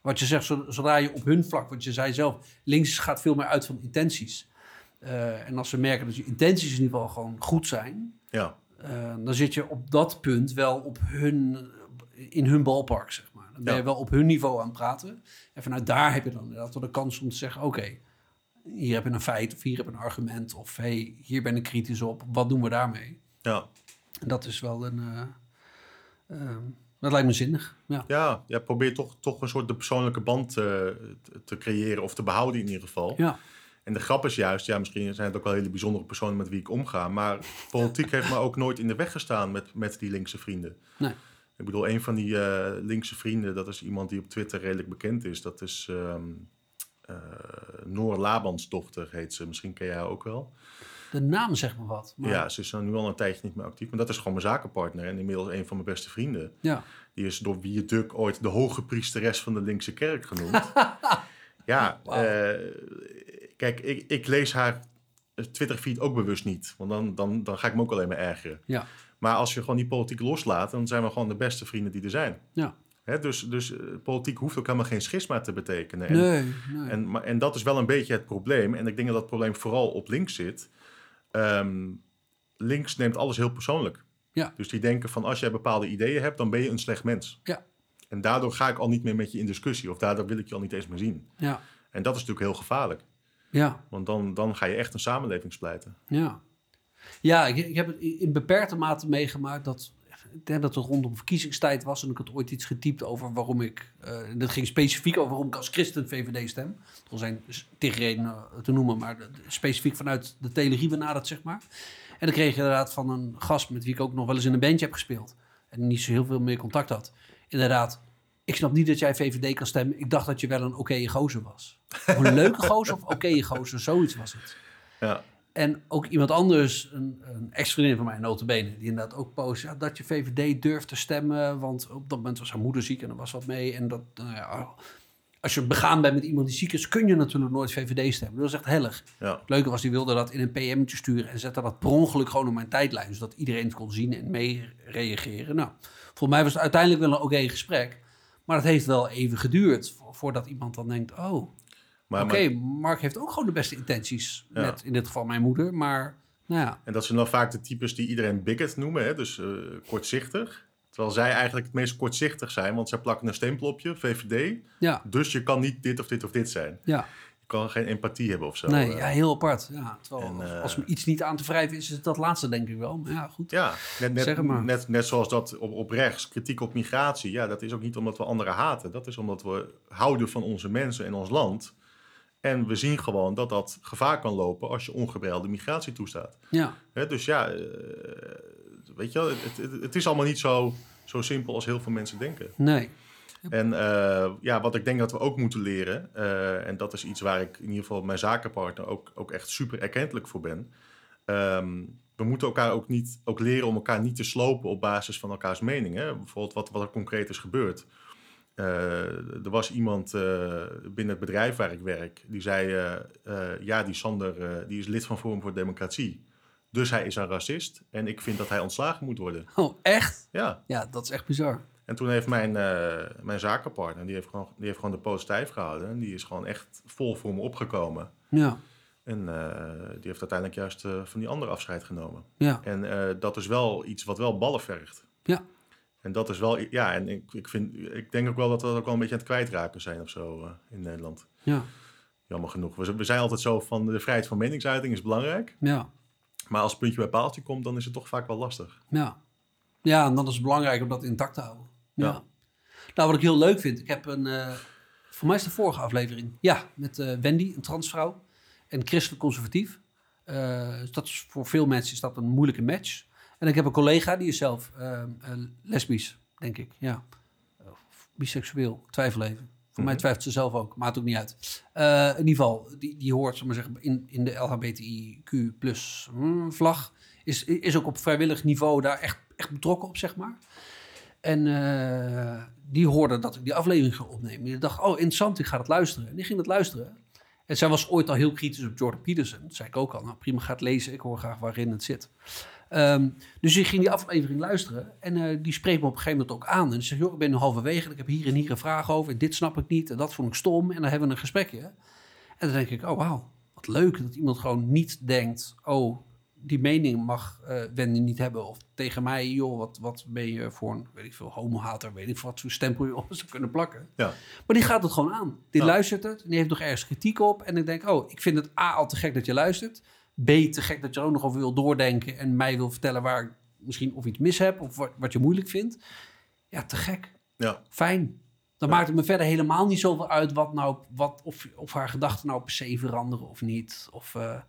wat je zegt, zo- zodra je op hun vlak, wat je zei zelf, links gaat veel meer uit van intenties. Eh, en als ze merken dat je intenties in ieder geval gewoon goed zijn, ja, eh, dan zit je op dat punt wel op hun, in hun ballpark, zeg maar. Dan ben je Ja. wel op hun niveau aan het praten. En vanuit daar heb je dan inderdaad wel de kans om te zeggen, oké, hier heb je een feit of hier heb je een argument. Of hey, hier ben ik kritisch op, wat doen we daarmee? ja. Dat is wel een... eh, ehm, dat lijkt me zinnig, ja. Ja, ja, probeer toch, toch een soort de persoonlijke band eh, te- te creëren of te behouden in ieder geval. Ja, En de grap is juist, ja, misschien zijn het ook wel hele bijzondere personen met wie ik omga, maar politiek heeft me ook nooit in de weg gestaan met, met die linkse vrienden. nee. Ik bedoel, een van die eh, linkse vrienden, dat is iemand die op Twitter redelijk bekend is. Dat is ehm eh, Noor Labans dochter, heet ze. Misschien ken jij haar ook wel. De naam zegt me wat. Maar, Ja, ze is nu al een tijdje niet meer actief. Maar dat is gewoon mijn zakenpartner en inmiddels een van mijn beste vrienden. ja. Die is door Wie Duk ooit de hoge priesteres van de linkse kerk genoemd. ja, eh, kijk, ik, ik lees haar Twitter-feed ook bewust niet. Want dan, dan, dan ga ik me ook alleen maar ergeren. Ja, Maar als je gewoon die politiek loslaat, dan zijn we gewoon de beste vrienden die er zijn. ja. Hè, dus dus eh, politiek hoeft ook helemaal geen schisma te betekenen. En, Nee, nee. en, maar, en dat is wel een beetje het probleem. En ik denk dat dat probleem vooral op links zit. Ehm, links neemt alles heel persoonlijk. Ja. Dus die denken van als jij bepaalde ideeën hebt, dan ben je een slecht mens. Ja. En daardoor ga ik al niet meer met je in discussie. Of daardoor wil ik je al niet eens meer zien. ja, En dat is natuurlijk heel gevaarlijk. ja, Want dan, dan ga je echt een samenleving splijten. ja. Ja, ik, ik heb het in in beperkte mate meegemaakt dat... Dat het rondom verkiezingstijd was en ik had ooit iets getypt over waarom ik... eh, en dat ging specifiek over waarom ik als christen VVD stem. Er zijn dus tegenredenen te noemen, maar specifiek vanuit de telerie benaderd, zeg maar. En dan kreeg je inderdaad van een gast met wie ik ook nog wel eens in een bandje heb gespeeld. En niet zo heel veel meer contact had. Inderdaad, ik snap niet dat jij VVD kan stemmen. Ik dacht dat je wel een oké gozer was. Of een leuke gozer of oké gozer, zoiets was het. Ja, En ook iemand anders, een, een ex-vriendin van mij, notabene, die inderdaad ook post, ja, dat je VVD durft te stemmen, want op dat moment was haar moeder ziek en er was wat mee. En dat, nou ja, als je begaan bent met iemand die ziek is, kun je natuurlijk nooit VVD stemmen. Dat is echt hellig. ja. Het leuke was, die wilde dat in een PM'tje sturen en zette dat per ongeluk gewoon op mijn tijdlijn, zodat iedereen het kon zien en mee reageren. Nou, volgens mij was het uiteindelijk wel een oké gesprek, maar het heeft wel even geduurd vo- voordat iemand dan denkt, oh, Oké, Mark heeft ook gewoon de beste intenties. Ja. Met in dit geval mijn moeder. Maar nou ja, En dat zijn dan vaak de types die iedereen bigot noemen, hè? dus eh, kortzichtig. Terwijl zij eigenlijk het meest kortzichtig zijn, want zij plakken een stempel op je, VVD. ja, Dus je kan niet dit of dit of dit zijn. ja, Je kan geen empathie hebben of zo. Nee, eh. ja, heel apart. Ja, terwijl En, als- eh, als me iets niet aan te wrijven is, is het dat laatste denk ik wel. Maar ja, goed. Ja, net, net, Zeg maar. net, net zoals dat op, op rechts, kritiek op migratie. Ja, dat is ook niet omdat we anderen haten. Dat is omdat we houden van onze mensen en ons land. En we zien gewoon dat dat gevaar kan lopen als je ongebreide migratie toestaat. Ja, dus ja, eh, weet je wel, het, het, het is allemaal niet zo, zo simpel als heel veel mensen denken. nee. En eh, ja, wat ik denk dat we ook moeten leren, eh, en dat is iets waar ik in ieder geval mijn zakenpartner ook, ook echt super erkentelijk voor ben. Ehm, we moeten elkaar ook, niet, ook leren om elkaar niet te slopen op basis van elkaars mening. Hè? Bijvoorbeeld wat, wat er concreet is gebeurd. Eh, er was iemand eh, binnen het bedrijf waar ik werk, die zei, eh, ja, die Sander, die is lid van Forum voor Democratie. Dus hij is een racist en ik vind dat hij ontslagen moet worden. Oh, echt? Ja, Ja, dat is echt bizar. en toen heeft mijn, mijn zakenpartner, die heeft, gewoon, die heeft gewoon de poot stijf gehouden. En die is gewoon echt vol voor me opgekomen. Ja, En die heeft uiteindelijk juist van die andere afscheid genomen. ja, En dat is wel iets wat wel ballen vergt. ja. En dat is wel, ja, en ik, ik, vind, ik denk ook wel dat we dat ook wel een beetje aan het kwijtraken zijn of zo eh, in Nederland. Ja, Jammer genoeg. We, we zijn altijd zo van de vrijheid van meningsuiting is belangrijk. ja, Maar als het puntje bij paaltje komt, dan is het toch vaak wel lastig. ja. Ja, en dan is het belangrijk om dat intact te houden. Ja. Ja. Nou, wat ik heel leuk vind, ik heb een, eh voor mij is de vorige aflevering, ja, met eh, Wendy, een transvrouw, en christelijk conservatief. Dus dat is voor veel mensen is dat een moeilijke match. En ik heb een collega, die is zelf eh, lesbisch, denk ik, ja. Of biseksueel, twijfel even. Voor mij Mhm. twijfelt ze zelf ook, maakt ook niet uit. Eh, in ieder geval, die, die hoort, maar zeggen, in, in de LHBTIQ plus hm, vlag. Is, is ook op vrijwillig niveau daar echt, echt betrokken op, zeg maar. En eh, die hoorde dat ik die aflevering ging opnemen. Die dacht, oh interessant, ik ga dat luisteren. En die ging dat luisteren. En zij was ooit al heel kritisch op Jordan Peterson. Dat zei ik ook al, nou prima, ga het lezen. Ik hoor graag waarin het zit. Ehm, dus ik ging die aflevering luisteren. En eh, die spreekt me op een gegeven moment ook aan. En ze zegt, joh, ik ben nu halverwege. en Ik heb hier en hier een vraag over. En dit snap ik niet. En dat vond ik stom. En dan hebben we een gesprekje. En dan denk ik, oh wauw, wat leuk dat iemand gewoon niet denkt... oh, die mening mag eh Wendy niet hebben. Of tegen mij, joh, wat, wat ben je voor een, weet ik veel, homohater... weet ik veel wat voor stempel je op zou kunnen plakken. Ja, Maar die gaat het gewoon aan. Die Ja. luistert het. En die heeft nog ergens kritiek op. En ik denk, oh, ik vind het A, al te gek dat je luistert. B, te gek dat je er ook nog over wil doordenken... en mij wil vertellen waar ik misschien of iets mis heb... of wat, wat je moeilijk vindt. Ja, te gek. ja, Fijn. Dan Ja. maakt het me verder helemaal niet zoveel uit... Wat nou, wat, of, of haar gedachten nou per se veranderen of niet. Of eh,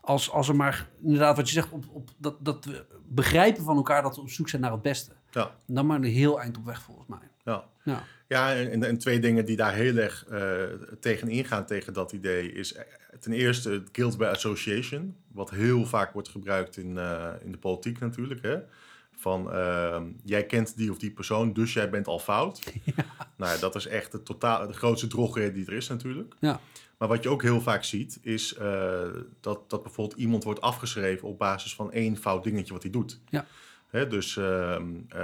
als, als er maar, inderdaad wat je zegt... Op, op, dat, dat we begrijpen van elkaar dat we op zoek zijn naar het beste. ja, Dan maar een heel eind op weg volgens mij. ja. Ja, Ja, en, en twee dingen die daar heel erg eh tegen ingaan, tegen dat idee, is ten eerste het guilt by association, wat heel vaak wordt gebruikt in, eh, in de politiek natuurlijk. Hè? Van ehm, jij kent die of die persoon, dus jij bent al fout. Nou ja, dat is echt de, totaal, de grootste drogreden die er is natuurlijk. ja, Maar wat je ook heel vaak ziet, is eh, dat, dat bijvoorbeeld iemand wordt afgeschreven op basis van één fout dingetje wat hij doet. Ja. Hè, dus ehm, eh,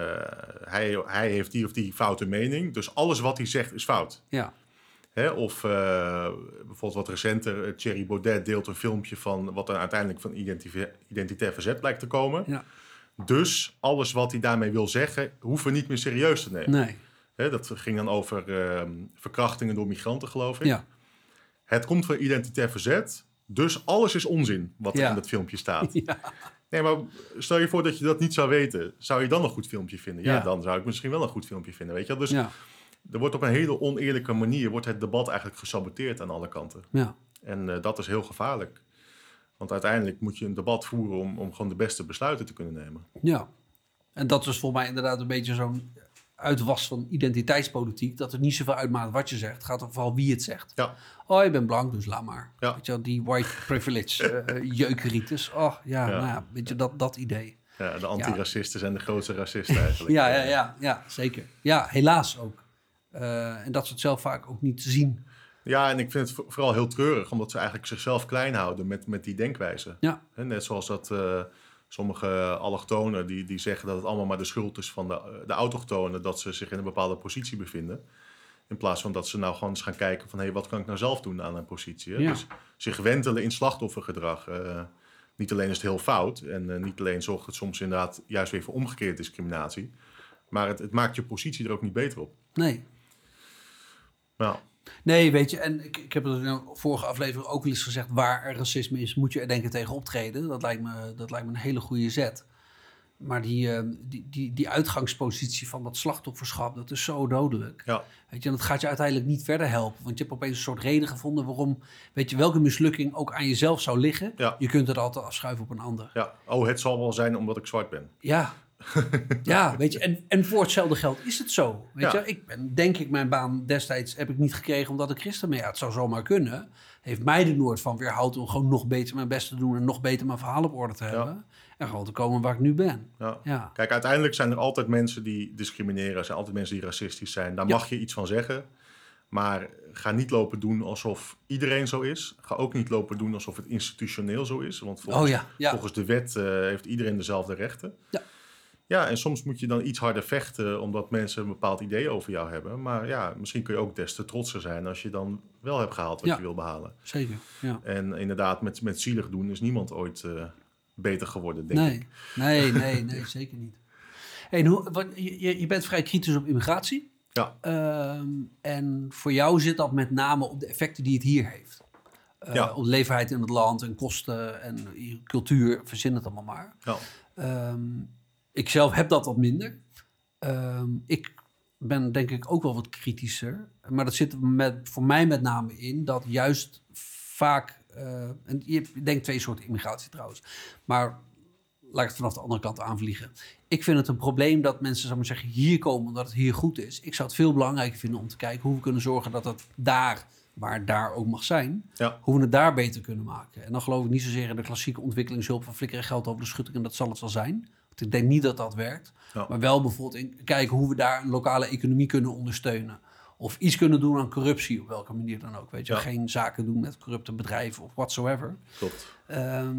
hij, hij heeft die of die foute mening, dus alles wat hij zegt is fout. ja, Hè, of eh, bijvoorbeeld wat recenter, eh, Thierry Baudet deelt een filmpje van wat er uiteindelijk van identitair verzet blijkt te komen. ja. Dus alles wat hij daarmee wil zeggen, hoeven we niet meer serieus te nemen. Nee, Hè, dat ging dan over ehm, verkrachtingen door migranten, geloof ik. ja, Het komt van identitair verzet, dus alles is onzin wat er Ja. in dat filmpje staat. ja, Nee, maar stel je voor dat je dat niet zou weten. Zou je dan een goed filmpje vinden? Ja, Ja. dan zou ik misschien wel een goed filmpje vinden, weet je wel? Dus ja, er wordt op een hele oneerlijke manier wordt het debat eigenlijk gesaboteerd aan alle kanten. ja, En eh, dat is heel gevaarlijk. Want uiteindelijk moet je een debat voeren om, om gewoon de beste besluiten te kunnen nemen. ja. En dat is voor mij inderdaad een beetje zo'n uitwas van identiteitspolitiek. Dat het niet zoveel uitmaakt wat je zegt. Het gaat er vooral wie het zegt. Ja, Oh, je bent blank, dus laat maar. Ja. Weet je wel, die white privilege uh, jeukeritis. Oh, ja, Ja. nou ja, weet je, dat, dat idee. ja de antiracisten zijn de grootste racisten eigenlijk. Ja, ja, ja, ja, zeker. Ja, helaas ook. Eh, en dat ze het zelf vaak ook niet zien. Ja, en ik vind het vo- vooral heel treurig, omdat ze eigenlijk zichzelf klein houden met, met die denkwijze. Ja, Net zoals dat eh, sommige allochtonen die, die zeggen dat het allemaal maar de schuld is van de, de autochtonen dat ze zich in een bepaalde positie bevinden. In plaats van dat ze nou gewoon eens gaan kijken van hé, wat kan ik nou zelf doen aan een positie. Ja. Dus zich wentelen in slachtoffergedrag. eh, niet alleen is het heel fout en niet alleen zorgt het soms inderdaad juist weer voor omgekeerde discriminatie. Maar het, het maakt je positie er ook niet beter op. nee. Nee, weet je, en ik, ik heb het in de vorige aflevering ook al eens gezegd... waar er racisme is, moet je er denk ik tegen optreden. Dat lijkt me, dat lijkt me een hele goede zet. Maar die, eh, die, die, die uitgangspositie van dat slachtofferschap, dat is zo dodelijk. Ja. Weet je, en dat gaat je uiteindelijk niet verder helpen. Want je hebt opeens een soort reden gevonden waarom, weet je, welke mislukking ook aan jezelf zou liggen. Ja. Je kunt het altijd afschuiven op een ander. ja. Oh, het zal wel zijn omdat ik zwart ben. Ja. ja, weet je, en, en voor hetzelfde geld is het zo. Weet Ja. je, ik ben, denk ik, mijn baan destijds heb ik niet gekregen omdat ik christen ben. Ja, het zou zomaar kunnen. Heeft mij er nooit van weerhouden om gewoon nog beter mijn best te doen en nog beter mijn verhaal op orde te hebben. En gewoon te komen waar ik nu ben. Ja. Ja, Kijk, uiteindelijk zijn er altijd mensen die discrimineren. Er zijn altijd mensen die racistisch zijn. Daar mag je iets van zeggen. Maar ga niet lopen doen alsof iedereen zo is. Ga ook niet lopen doen alsof het institutioneel zo is. Want volgens, Oh volgens de wet eh, heeft iedereen dezelfde rechten. Ja. Ja, en soms moet je dan iets harder vechten omdat mensen een bepaald idee over jou hebben. Maar ja, misschien kun je ook des te trotser zijn als je dan wel hebt gehaald wat Ja. je wil behalen. zeker. Ja. En inderdaad, met, met zielig doen is niemand ooit eh, beter geworden, denk Nee, ik. nee, nee, nee, zeker niet. Hey, en hoe, wat, je, je- bent vrij kritisch op immigratie. Ja. Ehm, en voor jou zit dat met name op de effecten die het hier heeft. Eh, Ja. Op leefbaarheid in het land en kosten en cultuur, verzin het allemaal maar. Ja. Ehm, ik zelf heb dat wat minder. Ehm, ik ben denk ik ook wel wat kritischer. Maar dat zit met, voor mij met name in dat juist vaak... eh, en je denkt twee soorten immigratie trouwens. Maar laat ik het vanaf de andere kant aanvliegen. Ik vind het een probleem dat mensen zou maar zeggen, hier komen omdat het hier goed is. Ik zou het veel belangrijker vinden om te kijken hoe we kunnen zorgen dat het daar, waar het daar ook mag zijn, Ja. hoe we het daar beter kunnen maken. En dan geloof ik niet zozeer in de klassieke ontwikkelingshulp van flikkeren geld over de schutting en dat zal het wel zijn. Ik denk niet dat dat werkt. Ja. Maar wel bijvoorbeeld in kijken hoe we daar een lokale economie kunnen ondersteunen. Of iets kunnen doen aan corruptie, op welke manier dan ook. Weet je, Ja. geen zaken doen met corrupte bedrijven of whatsoever. Klopt. Ehm,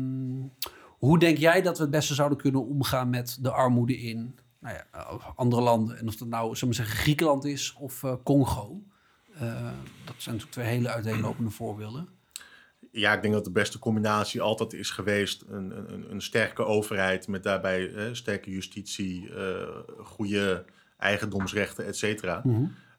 hoe denk jij dat we het beste zouden kunnen omgaan met de armoede in nou ja, andere landen? En of dat nou, zullen we zeggen, Griekenland is of eh, Congo. Eh, dat zijn natuurlijk twee hele uiteenlopende voorbeelden. Ja, ik denk dat de beste combinatie altijd is geweest een, een, een sterke overheid met daarbij eh, sterke justitie, eh, goede eigendomsrechten, et cetera.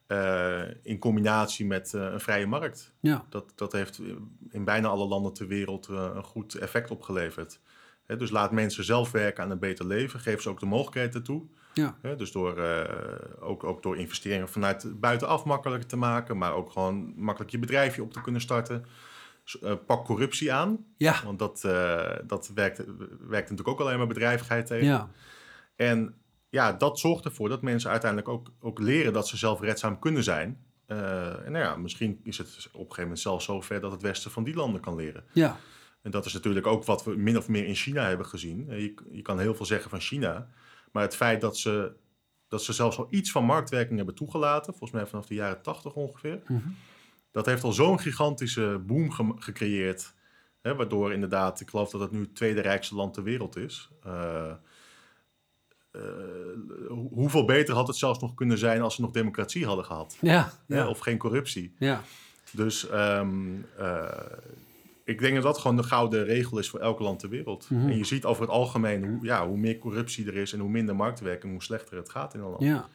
Eh, in combinatie met eh, een vrije markt. Ja, Dat, dat heeft in bijna alle landen ter wereld een goed effect opgeleverd. Hè, dus laat mensen zelf werken aan een beter leven. Geef ze ook de mogelijkheden toe. ja, Hè, dus door, ook, ook door investeringen vanuit buitenaf makkelijker te maken. Maar ook gewoon makkelijk je bedrijfje op te kunnen starten. Eh, pak corruptie aan. ja, Want dat, eh, dat werkt, werkt natuurlijk ook alleen maar bedrijvigheid tegen. ja, En ja, dat zorgt ervoor dat mensen uiteindelijk ook, ook leren dat ze zelfredzaam kunnen zijn. Eh, en nou ja, misschien is het op een gegeven moment zelfs zover dat het Westen van die landen kan leren. ja, En dat is natuurlijk ook wat we min of meer in China hebben gezien. Je, je kan heel veel zeggen van China. Maar het feit dat ze, dat ze zelfs al iets van marktwerking hebben toegelaten, volgens mij vanaf de jaren tachtig ongeveer, Mhm. Dat heeft al zo'n gigantische boom ge- gecreëerd. Hè, waardoor inderdaad, ik geloof dat het nu het tweede rijkste land ter wereld is. Eh, hoe- hoeveel beter had het zelfs nog kunnen zijn als ze nog democratie hadden gehad? ja, Hè, ja, Of geen corruptie. ja, Dus ehm, eh, ik denk dat dat gewoon de gouden regel is voor elk land ter wereld. Mhm. En je ziet over het algemeen hoe, ja, hoe meer corruptie er is en hoe minder marktwerking, hoe slechter het gaat in een land. ja.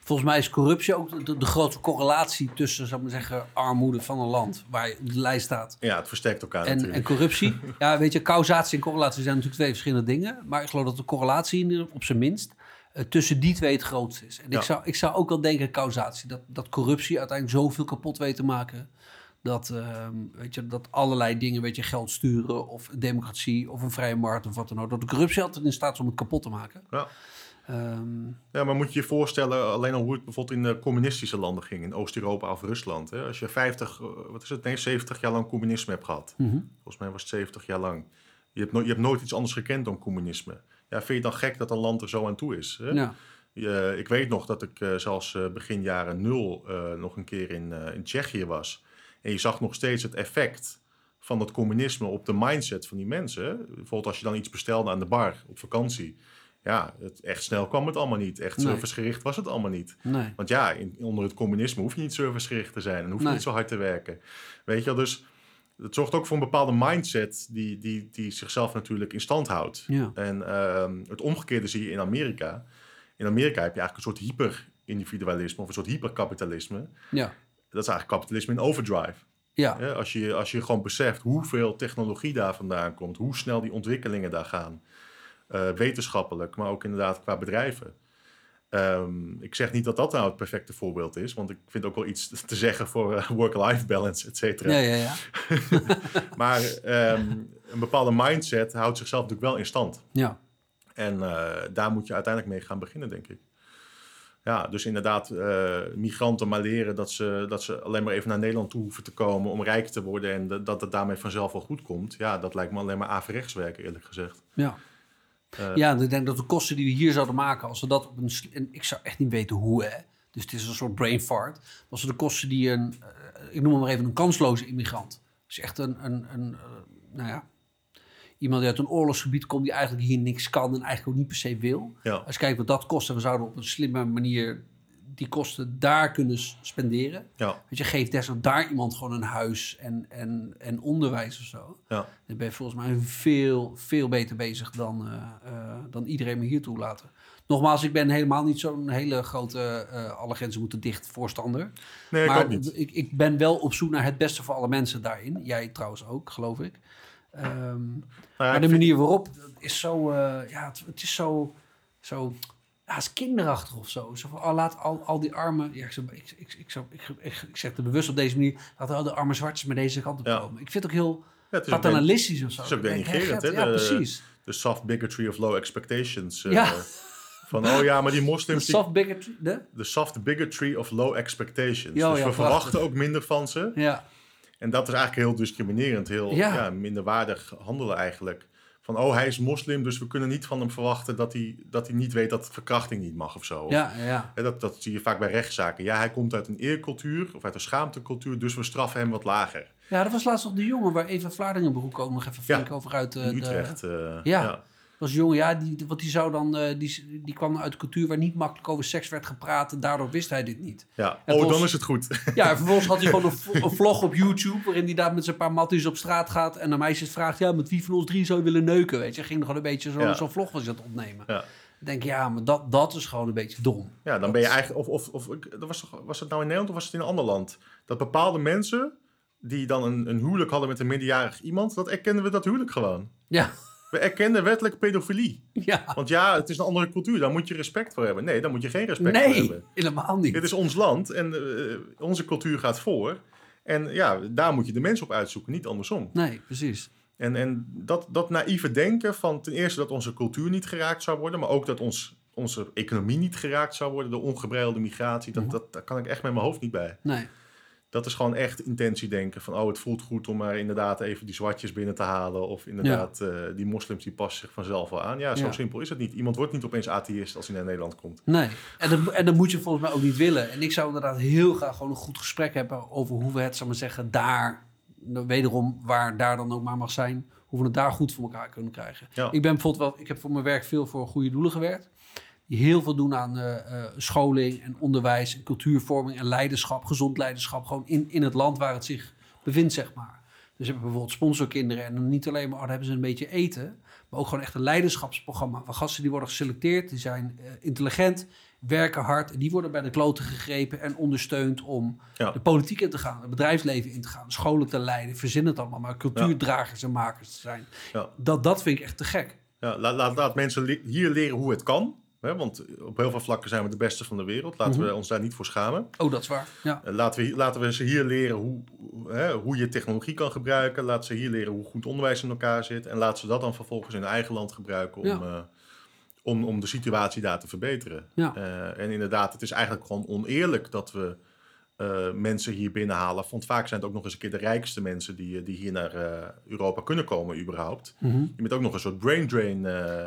Volgens mij is corruptie ook de, de grote correlatie tussen, zou ik maar zeggen, armoede van een land, waar je op de lijst staat. Ja, het versterkt elkaar En, en natuurlijk. corruptie. Ja, weet je, causatie en correlatie zijn natuurlijk twee verschillende dingen. Maar ik geloof dat de correlatie, op zijn minst, eh, tussen die twee het grootste is. En Ja. ik, zou, ik zou ook wel denken, causatie, dat, dat corruptie uiteindelijk zoveel kapot weet te maken. Dat, ehm, weet je, dat allerlei dingen, weet je, geld sturen of democratie of een vrije markt of wat dan ook. Dat de corruptie altijd in staat is om het kapot te maken. Ja. Ehm, Ja, maar moet je je voorstellen alleen al hoe het bijvoorbeeld in de communistische landen ging, in Oost-Europa of Rusland. Hè? Als je 50, eh, wat is het, nee, 70 jaar lang communisme hebt gehad. mhm. Volgens mij was het 70 jaar lang. Je hebt, no- je hebt nooit iets anders gekend dan communisme. Ja, vind je dan gek dat een land er zo aan toe is? Hè? Ja, Je- ik weet nog dat ik eh, zelfs eh, begin jaren nul nog een keer in, in Tsjechië was. En je zag nog steeds het effect van het communisme op de mindset van die mensen. Bijvoorbeeld als je dan iets bestelde aan de bar op vakantie. Ja, het, echt snel kwam het allemaal niet. Echt Nee. servicegericht was het allemaal niet. nee. Want ja, in, onder het communisme hoef je niet servicegericht te zijn. En hoef je Nee. niet zo hard te werken. Weet je wel, dus het zorgt ook voor een bepaalde mindset die, die, die zichzelf natuurlijk in stand houdt. Ja. En ehm, het omgekeerde zie je in Amerika. In Amerika heb je eigenlijk een soort hyper-individualisme of een soort hyperkapitalisme. Ja, dat is eigenlijk kapitalisme in overdrive. Ja, Hè, Als, je, als je gewoon beseft hoeveel technologie daar vandaan komt, hoe snel die ontwikkelingen daar gaan, eh, wetenschappelijk, maar ook inderdaad qua bedrijven. Ehm, ik zeg niet dat dat nou het perfecte voorbeeld is, want ik vind ook wel iets te zeggen voor eh, work-life balance, et cetera. ja, ja. ja. Maar ehm, een bepaalde mindset houdt zichzelf natuurlijk wel in stand. ja. En eh, daar moet je uiteindelijk mee gaan beginnen, denk ik. Ja, dus inderdaad, migranten maar leren dat ze, dat ze alleen maar even naar Nederland toe hoeven te komen om rijk te worden en dat- dat het daarmee vanzelf wel goed komt. Ja, dat lijkt me alleen maar averechts werken, eerlijk gezegd. Ja. Eh, ja, ik denk dat de kosten die we hier zouden maken, als we dat op een. En ik zou echt niet weten hoe, hè. Dus het is een soort brain fart. Als we de kosten die een. eh, ik noem hem maar even een kansloze immigrant. Dus echt een. een, een eh, nou ja. Iemand die uit een oorlogsgebied komt, die eigenlijk hier niks kan en eigenlijk ook niet per se wil. ja, Als je kijkt wat dat kost, en we zouden op een slimme manier die kosten daar kunnen spenderen. ja, Weet je, geef desnoods daar iemand gewoon een huis en, en, en onderwijs of zo. ja. Dan ben je volgens mij veel, veel beter bezig dan, eh, eh, dan iedereen me hier toelaten. Nogmaals, ik ben helemaal niet zo'n hele grote eh, alle grenzen moeten dicht voorstander. Nee, ik maar niet. Ik, ik ben wel op zoek naar het beste voor alle mensen daarin. Jij trouwens ook, geloof ik. Ehm, Nou ja, maar de manier waarop is zo, ja, het, het is zo, zo, ja, is kinderachtig of zo. Zo van, oh, laat al, al die armen, ja, ik, ik, ik, ik, ik, ik, ik zeg het bewust op deze manier, laat al de arme zwartjes maar deze kant op Ja. komen. Ik vind het ook heel ja, het paternalistisch of zo. het is ook hè, denigrerend, Gert, hè, Ja, de- precies. de soft bigotry of low expectations. eh, Ja. Van, oh ja, maar die De moslims, die, soft bigotry, de? de soft bigotry of low expectations. Dus ja, we prachtig. verwachten ook minder van ze. Ja, En dat is eigenlijk heel discriminerend, heel ja. minderwaardig handelen eigenlijk. Van, oh, hij is moslim, dus we kunnen niet van hem verwachten dat hij, dat hij niet weet dat verkrachting niet mag of zo. ja, Dat, dat zie je vaak bij rechtszaken. Ja, hij komt uit een eercultuur of uit een schaamtecultuur, dus we straffen hem wat lager. Ja, dat was laatst nog de jongen waar Eva Vlaardingenbroek ook nog even Ja, flink over uit eh, In de... Utrecht. eh, Ja. ja. Was jongen, ja, die, want die zou dan, eh, die, die kwam uit een cultuur waar niet makkelijk over seks werd gepraat en daardoor wist hij dit niet. Ja. En Oh, dan is het goed. Ja, en vervolgens had hij gewoon een, vlog op YouTube waarin hij daar met zijn paar matties op straat gaat en naar meisjes vraagt, ja, met wie van ons drie zou je willen neuken, weet je. Ging nog gewoon een beetje zo- Ja. zo'n vlog was hij aan het opnemen. Ja. Denk, ja, maar dat, dat is gewoon een beetje dom. Ja, dan ben je eigenlijk. Of, of, of dat was, was het nou in Nederland of was het in een ander land? Dat bepaalde mensen die dan een, een huwelijk hadden met een minderjarig iemand, dat erkennen we dat huwelijk gewoon. Ja, We erkennen wettelijk pedofilie. ja. Want ja, het is een andere cultuur, daar moet je respect voor hebben. Nee, daar moet je geen respect voor Nee, hebben. helemaal niet. Dit is ons land en eh, onze cultuur gaat voor. En ja, daar moet je de mensen op uitzoeken, niet andersom. Nee, precies. En, en dat, dat naïeve denken van ten eerste dat onze cultuur niet geraakt zou worden, maar ook dat ons, onze economie niet geraakt zou worden, de ongebreidelde migratie, dat, dat, daar kan ik echt met mijn hoofd niet bij. Nee. Dat is gewoon echt intentie denken van, oh, het voelt goed om maar inderdaad even die zwartjes binnen te halen. Of inderdaad, eh, die moslims die passen zich vanzelf wel aan. Ja, zo Ja. simpel is het niet. Iemand wordt niet opeens atheïst als hij naar Nederland komt. Nee, en dat, en dat moet je volgens mij ook niet willen. En ik zou inderdaad heel graag gewoon een goed gesprek hebben over hoe we het, zal maar zeggen, daar, nou, wederom waar daar dan ook maar mag zijn, hoe we het daar goed voor elkaar kunnen krijgen. Ja. Ik ben bijvoorbeeld wel, ik heb voor mijn werk veel voor goede doelen gewerkt. Die heel veel doen aan eh, eh, scholing en onderwijs en cultuurvorming en leiderschap, gezond leiderschap, gewoon in, in het land waar het zich bevindt, zeg maar. Dus hebben we bijvoorbeeld sponsorkinderen en dan niet alleen maar, oh, hebben ze een beetje eten, maar ook gewoon echt een leiderschapsprogramma van gasten die worden geselecteerd, die zijn eh, intelligent, werken hard en die worden bij de kloten gegrepen en ondersteund om Ja. de politiek in te gaan, het bedrijfsleven in te gaan, scholen te leiden, verzin het allemaal, maar cultuurdragers en makers te zijn. Ja. Dat, dat vind ik echt te gek. Ja, laat, laat, laat mensen le- hier leren hoe het kan. Hè? Want op heel veel vlakken zijn we de beste van de wereld. Laten Mhm. we ons daar niet voor schamen. Oh, dat is waar. Ja. Eh, Laten we, laten we ze hier leren hoe, hè, hoe je technologie kan gebruiken. Laten ze hier leren hoe goed onderwijs in elkaar zit. En laten ze dat dan vervolgens in hun eigen land gebruiken om, Ja. eh, om, om de situatie daar te verbeteren. Ja. Eh, en inderdaad, het is eigenlijk gewoon oneerlijk dat we mensen hier binnenhalen. Want vaak zijn het ook nog eens een keer de rijkste mensen die, die hier naar Europa kunnen komen überhaupt. Mhm. Je bent ook nog een soort brain drain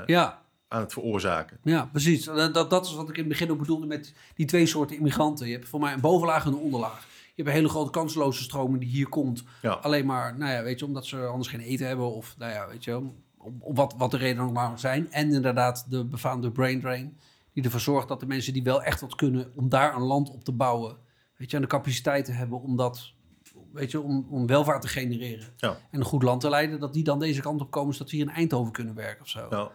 ja, aan het veroorzaken. Ja, precies. Dat, dat, is wat ik in het begin ook bedoelde met die twee soorten immigranten. Je hebt voor mij een bovenlaag en een onderlaag. Je hebt een hele grote kansloze stromen die hier komt. Ja. Alleen maar, nou ja, weet je, omdat ze anders geen eten hebben. Of, nou ja, weet je, om, wat, wat de reden ook maar zijn. En inderdaad de befaamde brain drain. Die ervoor zorgt dat de mensen die wel echt wat kunnen om daar een land op te bouwen. Weet je, en de capaciteit te hebben om dat, weet je, om, om welvaart te genereren. Ja. En een goed land te leiden. Dat die dan deze kant op komen, zodat we hier in Eindhoven kunnen werken of zo. Ja.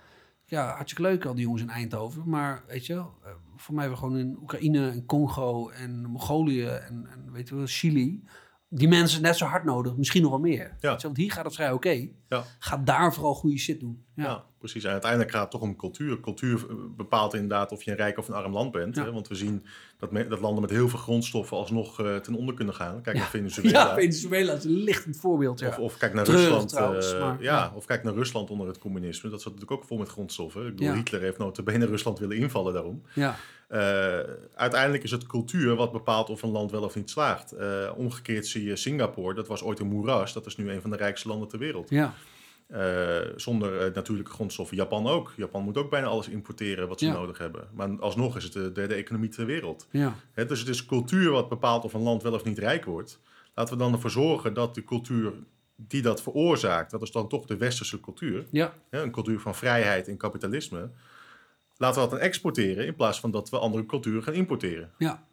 Ja, hartstikke leuk al die jongens in Eindhoven. Maar weet je wel, eh, voor mij hebben we gewoon in Oekraïne en Congo en Mongolië en, en weet je wel, Chili... Die mensen net zo hard nodig, misschien nog wel meer. Wel, Want hier gaat het vrij oké. Ja. Ga daar vooral goede shit doen. Ja. Ja, precies. En uiteindelijk gaat het toch om cultuur. Cultuur eh, bepaalt inderdaad of je een rijk of een arm land bent. Ja. Hè? Want we zien dat, me- dat landen met heel veel grondstoffen alsnog eh, ten onder kunnen gaan. Kijk ja. naar Venezuela. Ja, Venezuela is een lichtend voorbeeld. Ja. Of, of kijk naar Treurig Rusland. trouwens, eh, maar- ja, ja. of kijk naar Rusland onder het communisme. Dat zat natuurlijk ook vol met grondstoffen. Ik bedoel, Ja. Hitler heeft notabene Rusland willen invallen daarom. ja. Eh, uiteindelijk is het cultuur wat bepaalt of een land wel of niet slaagt. Eh, omgekeerd zie je Singapore, dat was ooit een moeras. Dat is nu een van de rijkste landen ter wereld. ja. Eh, zonder natuurlijke grondstoffen. Japan ook. Japan moet ook bijna alles importeren wat ze Ja. nodig hebben. Maar alsnog is het de derde economie ter wereld. ja. Hè, dus het is cultuur wat bepaalt of een land wel of niet rijk wordt. Laten we dan ervoor zorgen dat de cultuur die dat veroorzaakt, dat is dan toch de westerse cultuur, ja. hè, een cultuur van vrijheid en kapitalisme, laten we dat dan exporteren in plaats van dat we andere culturen gaan importeren. ja.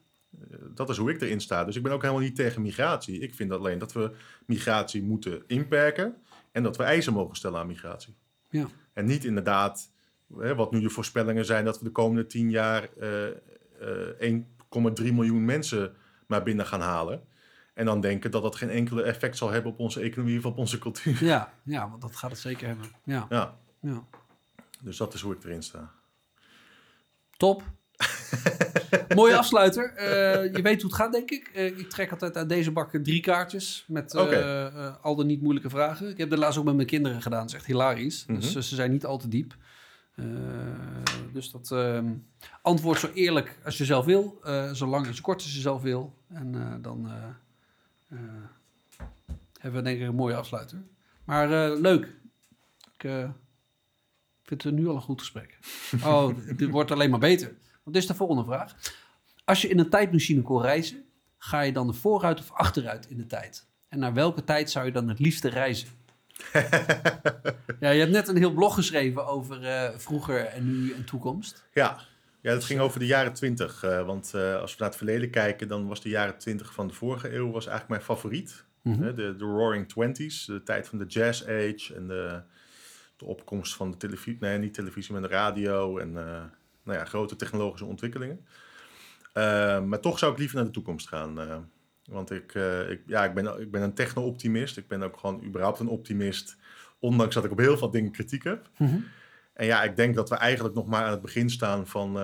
Eh, Dat is hoe ik erin sta. Dus ik ben ook helemaal niet tegen migratie. Ik vind alleen dat we migratie moeten inperken en dat we eisen mogen stellen aan migratie. ja. En niet inderdaad, hè, wat nu de voorspellingen zijn, dat we de komende tien jaar eh, eh, 1,3 miljoen mensen maar binnen gaan halen. En dan denken dat dat geen enkele effect zal hebben op onze economie of op onze cultuur. Ja, ja, want dat gaat het zeker hebben. Ja, Ja, ja. dus dat is hoe ik erin sta. Top. Mooie afsluiter. Eh, je weet hoe het gaat, denk ik. Eh, ik trek altijd uit deze bakken drie kaartjes met eh, eh, al de niet moeilijke vragen. Ik heb de laatst ook met mijn kinderen gedaan. Dat is echt hilarisch. Dus Mhm. eh, ze zijn niet al te diep. Eh, dus dat ehm, antwoord zo eerlijk als je zelf wil. eh, zolang en zo kort als je zelf wil. En eh, dan eh, eh, hebben we denk ik een mooie afsluiter. Maar eh, leuk. Ik eh, vind het nu al een goed gesprek. Oh, dit wordt alleen maar beter. Dit is de volgende vraag. Als je in een tijdmachine kon reizen, ga je dan vooruit of achteruit in de tijd? En naar welke tijd zou je dan het liefste reizen? ja, je hebt net een heel blog geschreven over eh, vroeger en nu en toekomst. Ja, ja dat ging over de jaren twintig. want eh, als we naar het verleden kijken, dan was de jaren twintig van de vorige eeuw was eigenlijk mijn favoriet. Mhm. De, de Roaring Twenties, de tijd van de Jazz Age en de, de opkomst van de televisie, nee, niet televisie, maar de radio en eh, nou ja, grote technologische ontwikkelingen. Eh, maar toch zou ik liever naar de toekomst gaan. eh, want ik, ik, ja, ik, ben, ik ben een techno-optimist. Ik ben ook gewoon überhaupt een optimist, ondanks dat ik op heel veel dingen kritiek heb. En ja, ik denk dat we eigenlijk nog maar aan het begin staan van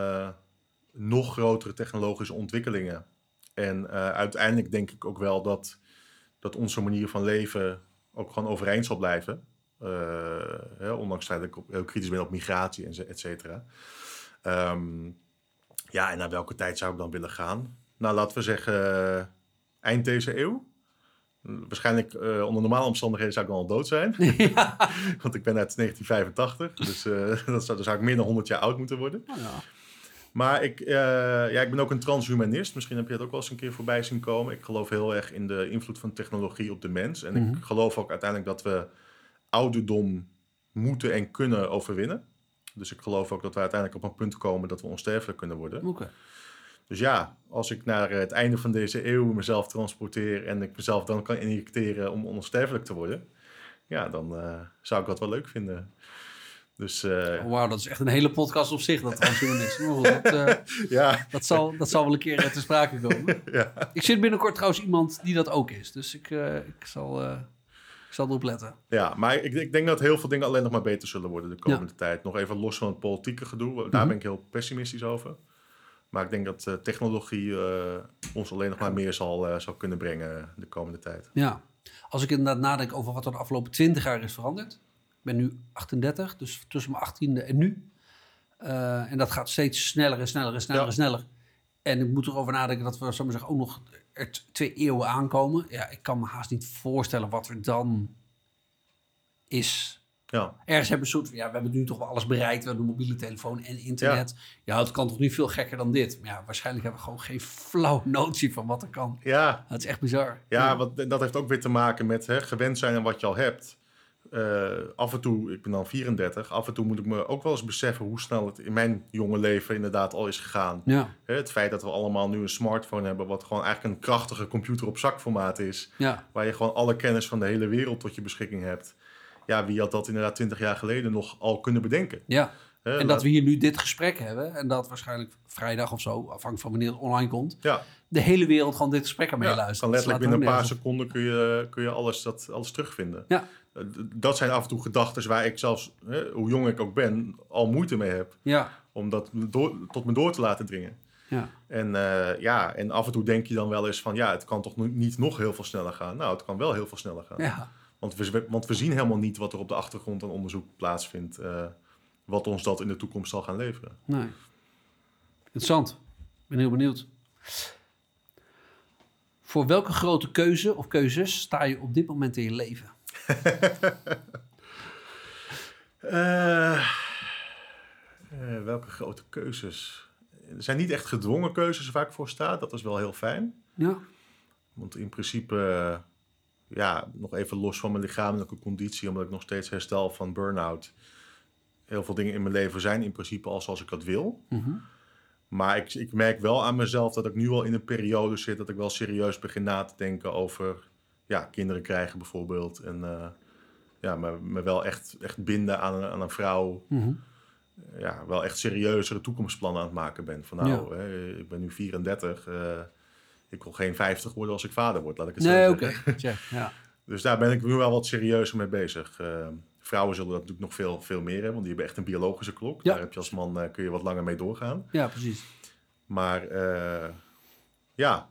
nog grotere technologische ontwikkelingen. En uiteindelijk denk ik ook wel dat, dat onze manier van leven ook gewoon overeind zal blijven. Eh, hè, ondanks het dat ik heel kritisch ben op migratie en et cetera. Ehm, ja, en naar welke tijd zou ik dan willen gaan? Nou, laten we zeggen eh, eind deze eeuw. Waarschijnlijk eh, onder normale omstandigheden zou ik dan al dood zijn. ja. Want ik ben uit 1985, dus dat zou, dan zou ik meer dan 100 jaar oud moeten worden. Nou ja. Maar ik, ja, ik ben ook een transhumanist. Misschien heb je dat ook wel eens een keer voorbij zien komen. Ik geloof heel erg in de invloed van technologie op de mens. En Mhm. ik geloof ook uiteindelijk dat we ouderdom moeten en kunnen overwinnen. Dus ik geloof ook dat we uiteindelijk op een punt komen dat we onsterfelijk kunnen worden. Dus ja, als ik naar het einde van deze eeuw mezelf transporteer en ik mezelf dan kan injecteren om onsterfelijk te worden, ja, dan eh, zou ik dat wel leuk vinden. Dus Oh, Wauw, dat is echt een hele podcast op zich, dat transhumanisme. Dat, eh, ja, dat, zal, dat zal wel een keer te sprake komen. ja, Ik zit binnenkort trouwens iemand die dat ook is. Dus ik, ik, zal, ik zal erop letten. ja, maar ik, ik denk dat heel veel dingen alleen nog maar beter zullen worden de komende tijd. Nog even los van het politieke gedoe, daar Mhm. ben ik heel pessimistisch over. Maar ik denk dat eh, technologie eh, ons alleen nog maar meer zal, eh, zal kunnen brengen de komende tijd. Ja. Als ik inderdaad nadenk over wat er de afgelopen 20 jaar is veranderd. Ik ben nu 38, dus tussen mijn 18e en nu. En dat gaat steeds sneller en sneller en sneller Ja. en sneller. En ik moet erover nadenken dat we, ik maar zeggen, ook nog er twee eeuwen aankomen. Ja, ik kan me haast niet voorstellen wat er dan is. Ja, Ergens hebben we soort van, ja, we hebben nu toch wel alles bereikt. We hebben de mobiele telefoon en internet. Ja, het kan toch niet veel gekker dan dit. Maar ja, waarschijnlijk hebben we gewoon geen flauwe notie van wat er kan. ja Dat is echt bizar. Ja, wat, dat heeft ook weer te maken met hè, gewend zijn aan wat je al hebt. Eh, af en toe, ik ben dan 34, af en toe moet ik me ook wel eens beseffen hoe snel het in mijn jonge leven inderdaad al is gegaan. Ja, het feit dat we allemaal nu een smartphone hebben, wat gewoon eigenlijk een krachtige computer op zakformaat is, ja, waar je gewoon alle kennis van de hele wereld tot je beschikking hebt. Ja, wie had dat inderdaad 20 jaar geleden nog al kunnen bedenken? ja. En dat we hier nu dit gesprek hebben. En dat waarschijnlijk vrijdag of zo, afhankelijk van wanneer het online komt. Ja, De hele wereld gewoon dit gesprek aan ja, meeluistert. kan Dat letterlijk binnen een paar seconden kun je, kun je alles, dat, alles terugvinden. Ja. Dat zijn af en toe gedachten waar ik zelfs, hè, hoe jong ik ook ben, al moeite mee heb. Ja, Om dat door, tot me door te laten dringen. ja. En, eh, ja, en af en toe denk je dan wel eens van, ja, het kan toch niet nog heel veel sneller gaan? Nou, het kan wel heel veel sneller gaan. ja. Want, we, want we zien helemaal niet wat er op de achtergrond aan onderzoek plaatsvindt. eh, wat ons dat in de toekomst zal gaan leveren. Nee. Interessant. Ik ben heel benieuwd. Voor welke grote keuze of keuzes sta je op dit moment in je leven? Eh, eh, welke grote keuzes? Er zijn niet echt gedwongen keuzes waar ik voor sta. Dat is wel heel fijn. Ja, Want in principe, eh, ja, nog even los van mijn lichamelijke conditie, omdat ik nog steeds herstel van burn-out. Heel veel dingen in mijn leven zijn in principe al zoals ik dat wil. Mhm. Maar ik, ik merk wel aan mezelf dat ik nu al in een periode zit dat ik wel serieus begin na te denken over ja, kinderen krijgen bijvoorbeeld. En eh, ja, me, me wel echt, echt binden aan een, aan een vrouw. Mhm. Ja, wel echt serieuzere toekomstplannen aan het maken ben. Van nou, hè, ik ben nu 34. eh, ik wil geen 50 worden als ik vader word, laat ik het Nee, zo zeggen. Ja. Dus daar ben ik nu wel wat serieuzer mee bezig. Eh, vrouwen zullen dat natuurlijk nog veel, veel meer hebben, want die hebben echt een biologische klok. Ja. Daar heb je als man kun je wat langer mee doorgaan. ja, precies. Maar ja,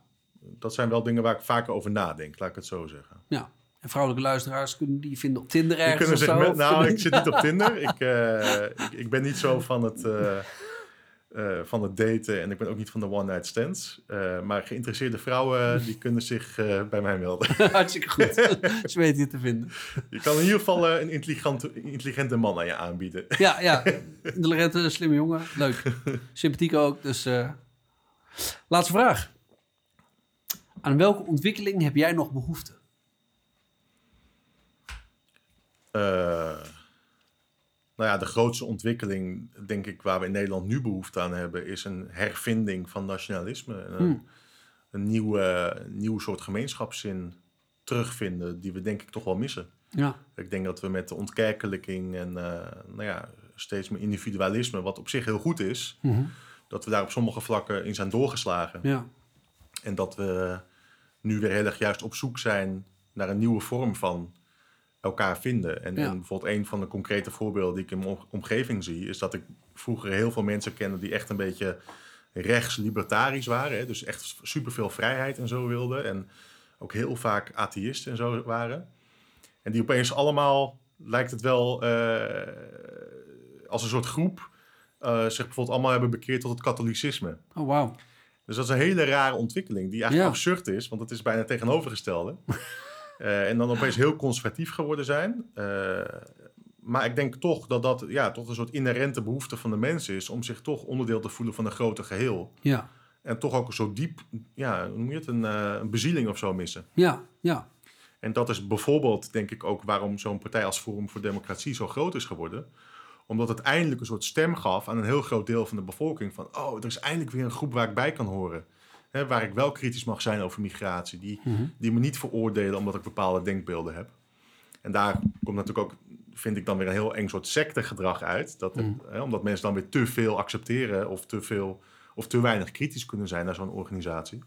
dat zijn wel dingen waar ik vaker over nadenk, laat ik het zo zeggen. Ja. En vrouwelijke luisteraars kunnen die vinden op Tinder ergens kunnen of zich zo? met, nou, kunnen- ik zit niet op Tinder. Ik, eh, ik, ik ben niet zo van het, eh, eh, van het daten en ik ben ook niet van de one-night stands. Maar geïnteresseerde vrouwen, die kunnen zich bij mij melden. Hartstikke goed. Ze weten je te vinden. Je kan in ieder geval een intelligente, intelligente man aan je aanbieden. Ja, ja. Intelligente, slimme jongen. Leuk. Sympathiek ook. Dus laatste vraag. Aan welke ontwikkeling heb jij nog behoefte? Eh, nou ja, de grootste ontwikkeling, denk ik, waar we in Nederland nu behoefte aan hebben, is een hervinding van nationalisme. En Een, Hmm. een nieuwe, nieuw soort gemeenschapszin terugvinden, die we denk ik toch wel missen. Ja, Ik denk dat we met de ontkerkelijking en eh, nou ja, steeds meer individualisme, wat op zich heel goed is, Mhm. dat we daar op sommige vlakken in zijn doorgeslagen. ja, En dat we nu weer heel erg juist op zoek zijn naar een nieuwe vorm van elkaar vinden. En, Ja. en bijvoorbeeld een van de concrete voorbeelden die ik in mijn om- omgeving zie, is dat ik vroeger heel veel mensen kende die echt een beetje rechts-libertarisch waren. Hè? Dus echt superveel vrijheid en zo wilden. En ook heel vaak atheïsten en zo waren. En die opeens allemaal, lijkt het wel, eh, als een soort groep, eh, zich bijvoorbeeld allemaal hebben bekeerd tot het katholicisme. Oh, wauw. Dus dat is een hele rare ontwikkeling die eigenlijk Ja. absurd is, want het is bijna tegenovergestelde. Eh, en dan opeens heel conservatief geworden zijn. Eh, maar ik denk toch dat dat ja, toch een soort inherente behoefte van de mens is om zich toch onderdeel te voelen van een groter geheel. Ja, En toch ook zo diep, ja, hoe noem je het, een, eh, een bezieling of zo missen. ja, ja. En dat is bijvoorbeeld, denk ik, ook waarom zo'n partij als Forum voor Democratie zo groot is geworden. Omdat het eindelijk een soort stem gaf aan een heel groot deel van de bevolking. Van, oh, er is eindelijk weer een groep waar ik bij kan horen. Hè, waar ik wel kritisch mag zijn over migratie. Die, Mhm. die me niet veroordelen omdat ik bepaalde denkbeelden heb. En daar komt natuurlijk ook, vind ik dan weer een heel eng soort sectegedrag uit. Dat het- hè, omdat mensen dan weer te veel accepteren of te, veel, of te weinig kritisch kunnen zijn naar zo'n organisatie.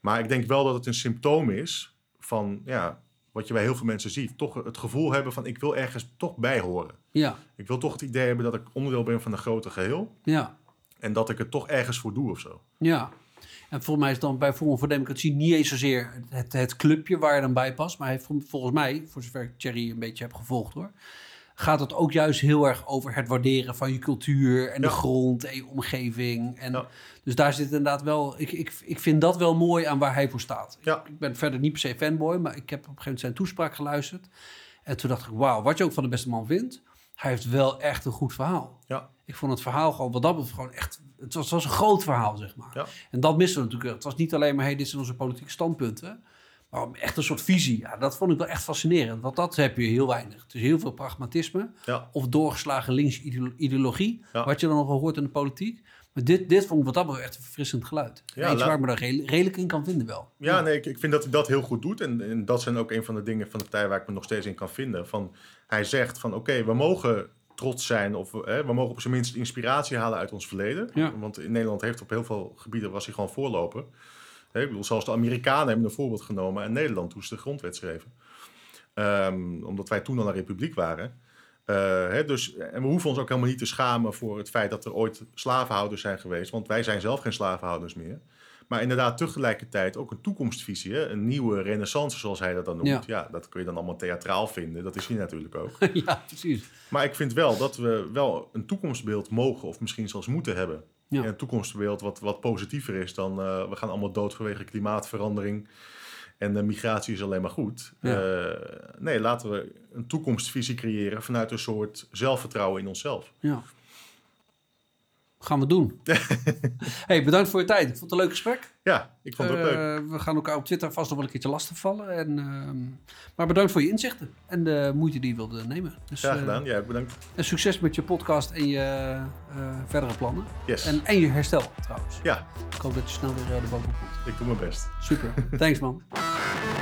Maar ik denk wel dat het een symptoom is van ja, wat je bij heel veel mensen ziet. Toch het gevoel hebben van ik wil ergens toch bij horen. Ja, Ik wil toch het idee hebben dat ik onderdeel ben van een groter geheel. ja, En dat ik het toch ergens voor doe of zo. ja. En volgens mij is dan bij Forum voor Democratie niet eens zozeer het, het clubje waar je dan bij past. Maar hij, vol- volgens mij, voor zover ik Thierry een beetje heb gevolgd hoor, gaat het ook juist heel erg over het waarderen van je cultuur en de grond en je omgeving. En Ja. Dus daar zit inderdaad wel, ik, ik, ik vind dat wel mooi aan waar hij voor staat. Ja. Ik ben verder niet per se fanboy, maar ik heb op een gegeven moment zijn toespraak geluisterd. En toen dacht ik, wauw, wat je ook van de beste man vindt, hij heeft wel echt een goed verhaal. Ja, Ik vond het verhaal gewoon, wat dat betreft, gewoon echt... Het was, het was een groot verhaal, zeg maar. Ja. En dat misten we natuurlijk. Het was niet alleen maar, hey, dit zijn onze politieke standpunten. Maar echt een soort visie. Ja, dat vond ik wel echt fascinerend. Want dat heb je heel weinig. Het is heel veel pragmatisme. ja, Of doorgeslagen links ideologie. Ja. Wat je dan nog hoort in de politiek. Maar dit, dit vond ik wat dat betreft echt een verfrissend geluid. Ja, Iets laat- waar ik me daar redelijk- in kan vinden wel. ja nee, ik, ik vind dat hij dat heel goed doet. En, en dat zijn ook een van de dingen van de partij waar ik me nog steeds in kan vinden. Van, hij zegt van oké, we mogen trots zijn of hè, we mogen op zijn minst inspiratie halen uit ons verleden. Ja. Want in Nederland heeft op heel veel gebieden was hij gewoon voorloper. Ik bedoel, zelfs de Amerikanen hebben een voorbeeld genomen aan Nederland toen ze de grondwet schreven. Ehm, omdat wij toen al een republiek waren. Eh, hè, dus, en we hoeven ons ook helemaal niet te schamen voor het feit dat er ooit slavenhouders zijn geweest. Want wij zijn zelf geen slavenhouders meer. Maar inderdaad, tegelijkertijd ook een toekomstvisie. Hè? Een nieuwe renaissance, zoals hij dat dan noemt. Ja. Ja. dat kun je dan allemaal theatraal vinden. Dat is hij natuurlijk ook. ja, precies. Maar ik vind wel dat we wel een toekomstbeeld mogen, of misschien zelfs moeten hebben. Ja. En een toekomstbeeld wat, wat positiever is dan eh, we gaan allemaal dood vanwege klimaatverandering. En de migratie is alleen maar goed. Ja. Eh, nee, laten we een toekomstvisie creëren vanuit een soort zelfvertrouwen in onszelf. Ja. Gaan we doen. hey, bedankt voor je tijd. Ik vond het een leuk gesprek. Ja, ik vond het ook leuk. Eh, we gaan elkaar op Twitter vast nog wel een keertje lastigvallen. En, ehm, maar bedankt voor je inzichten en de moeite die je wilde nemen. Dus, Graag eh, gedaan. Ook bedankt. en succes met je podcast en je eh, verdere plannen. Yes. En, en je herstel trouwens. Ja, Ik hoop dat je snel weer eh, erboven komt. ik doe mijn best. Super. Thanks man.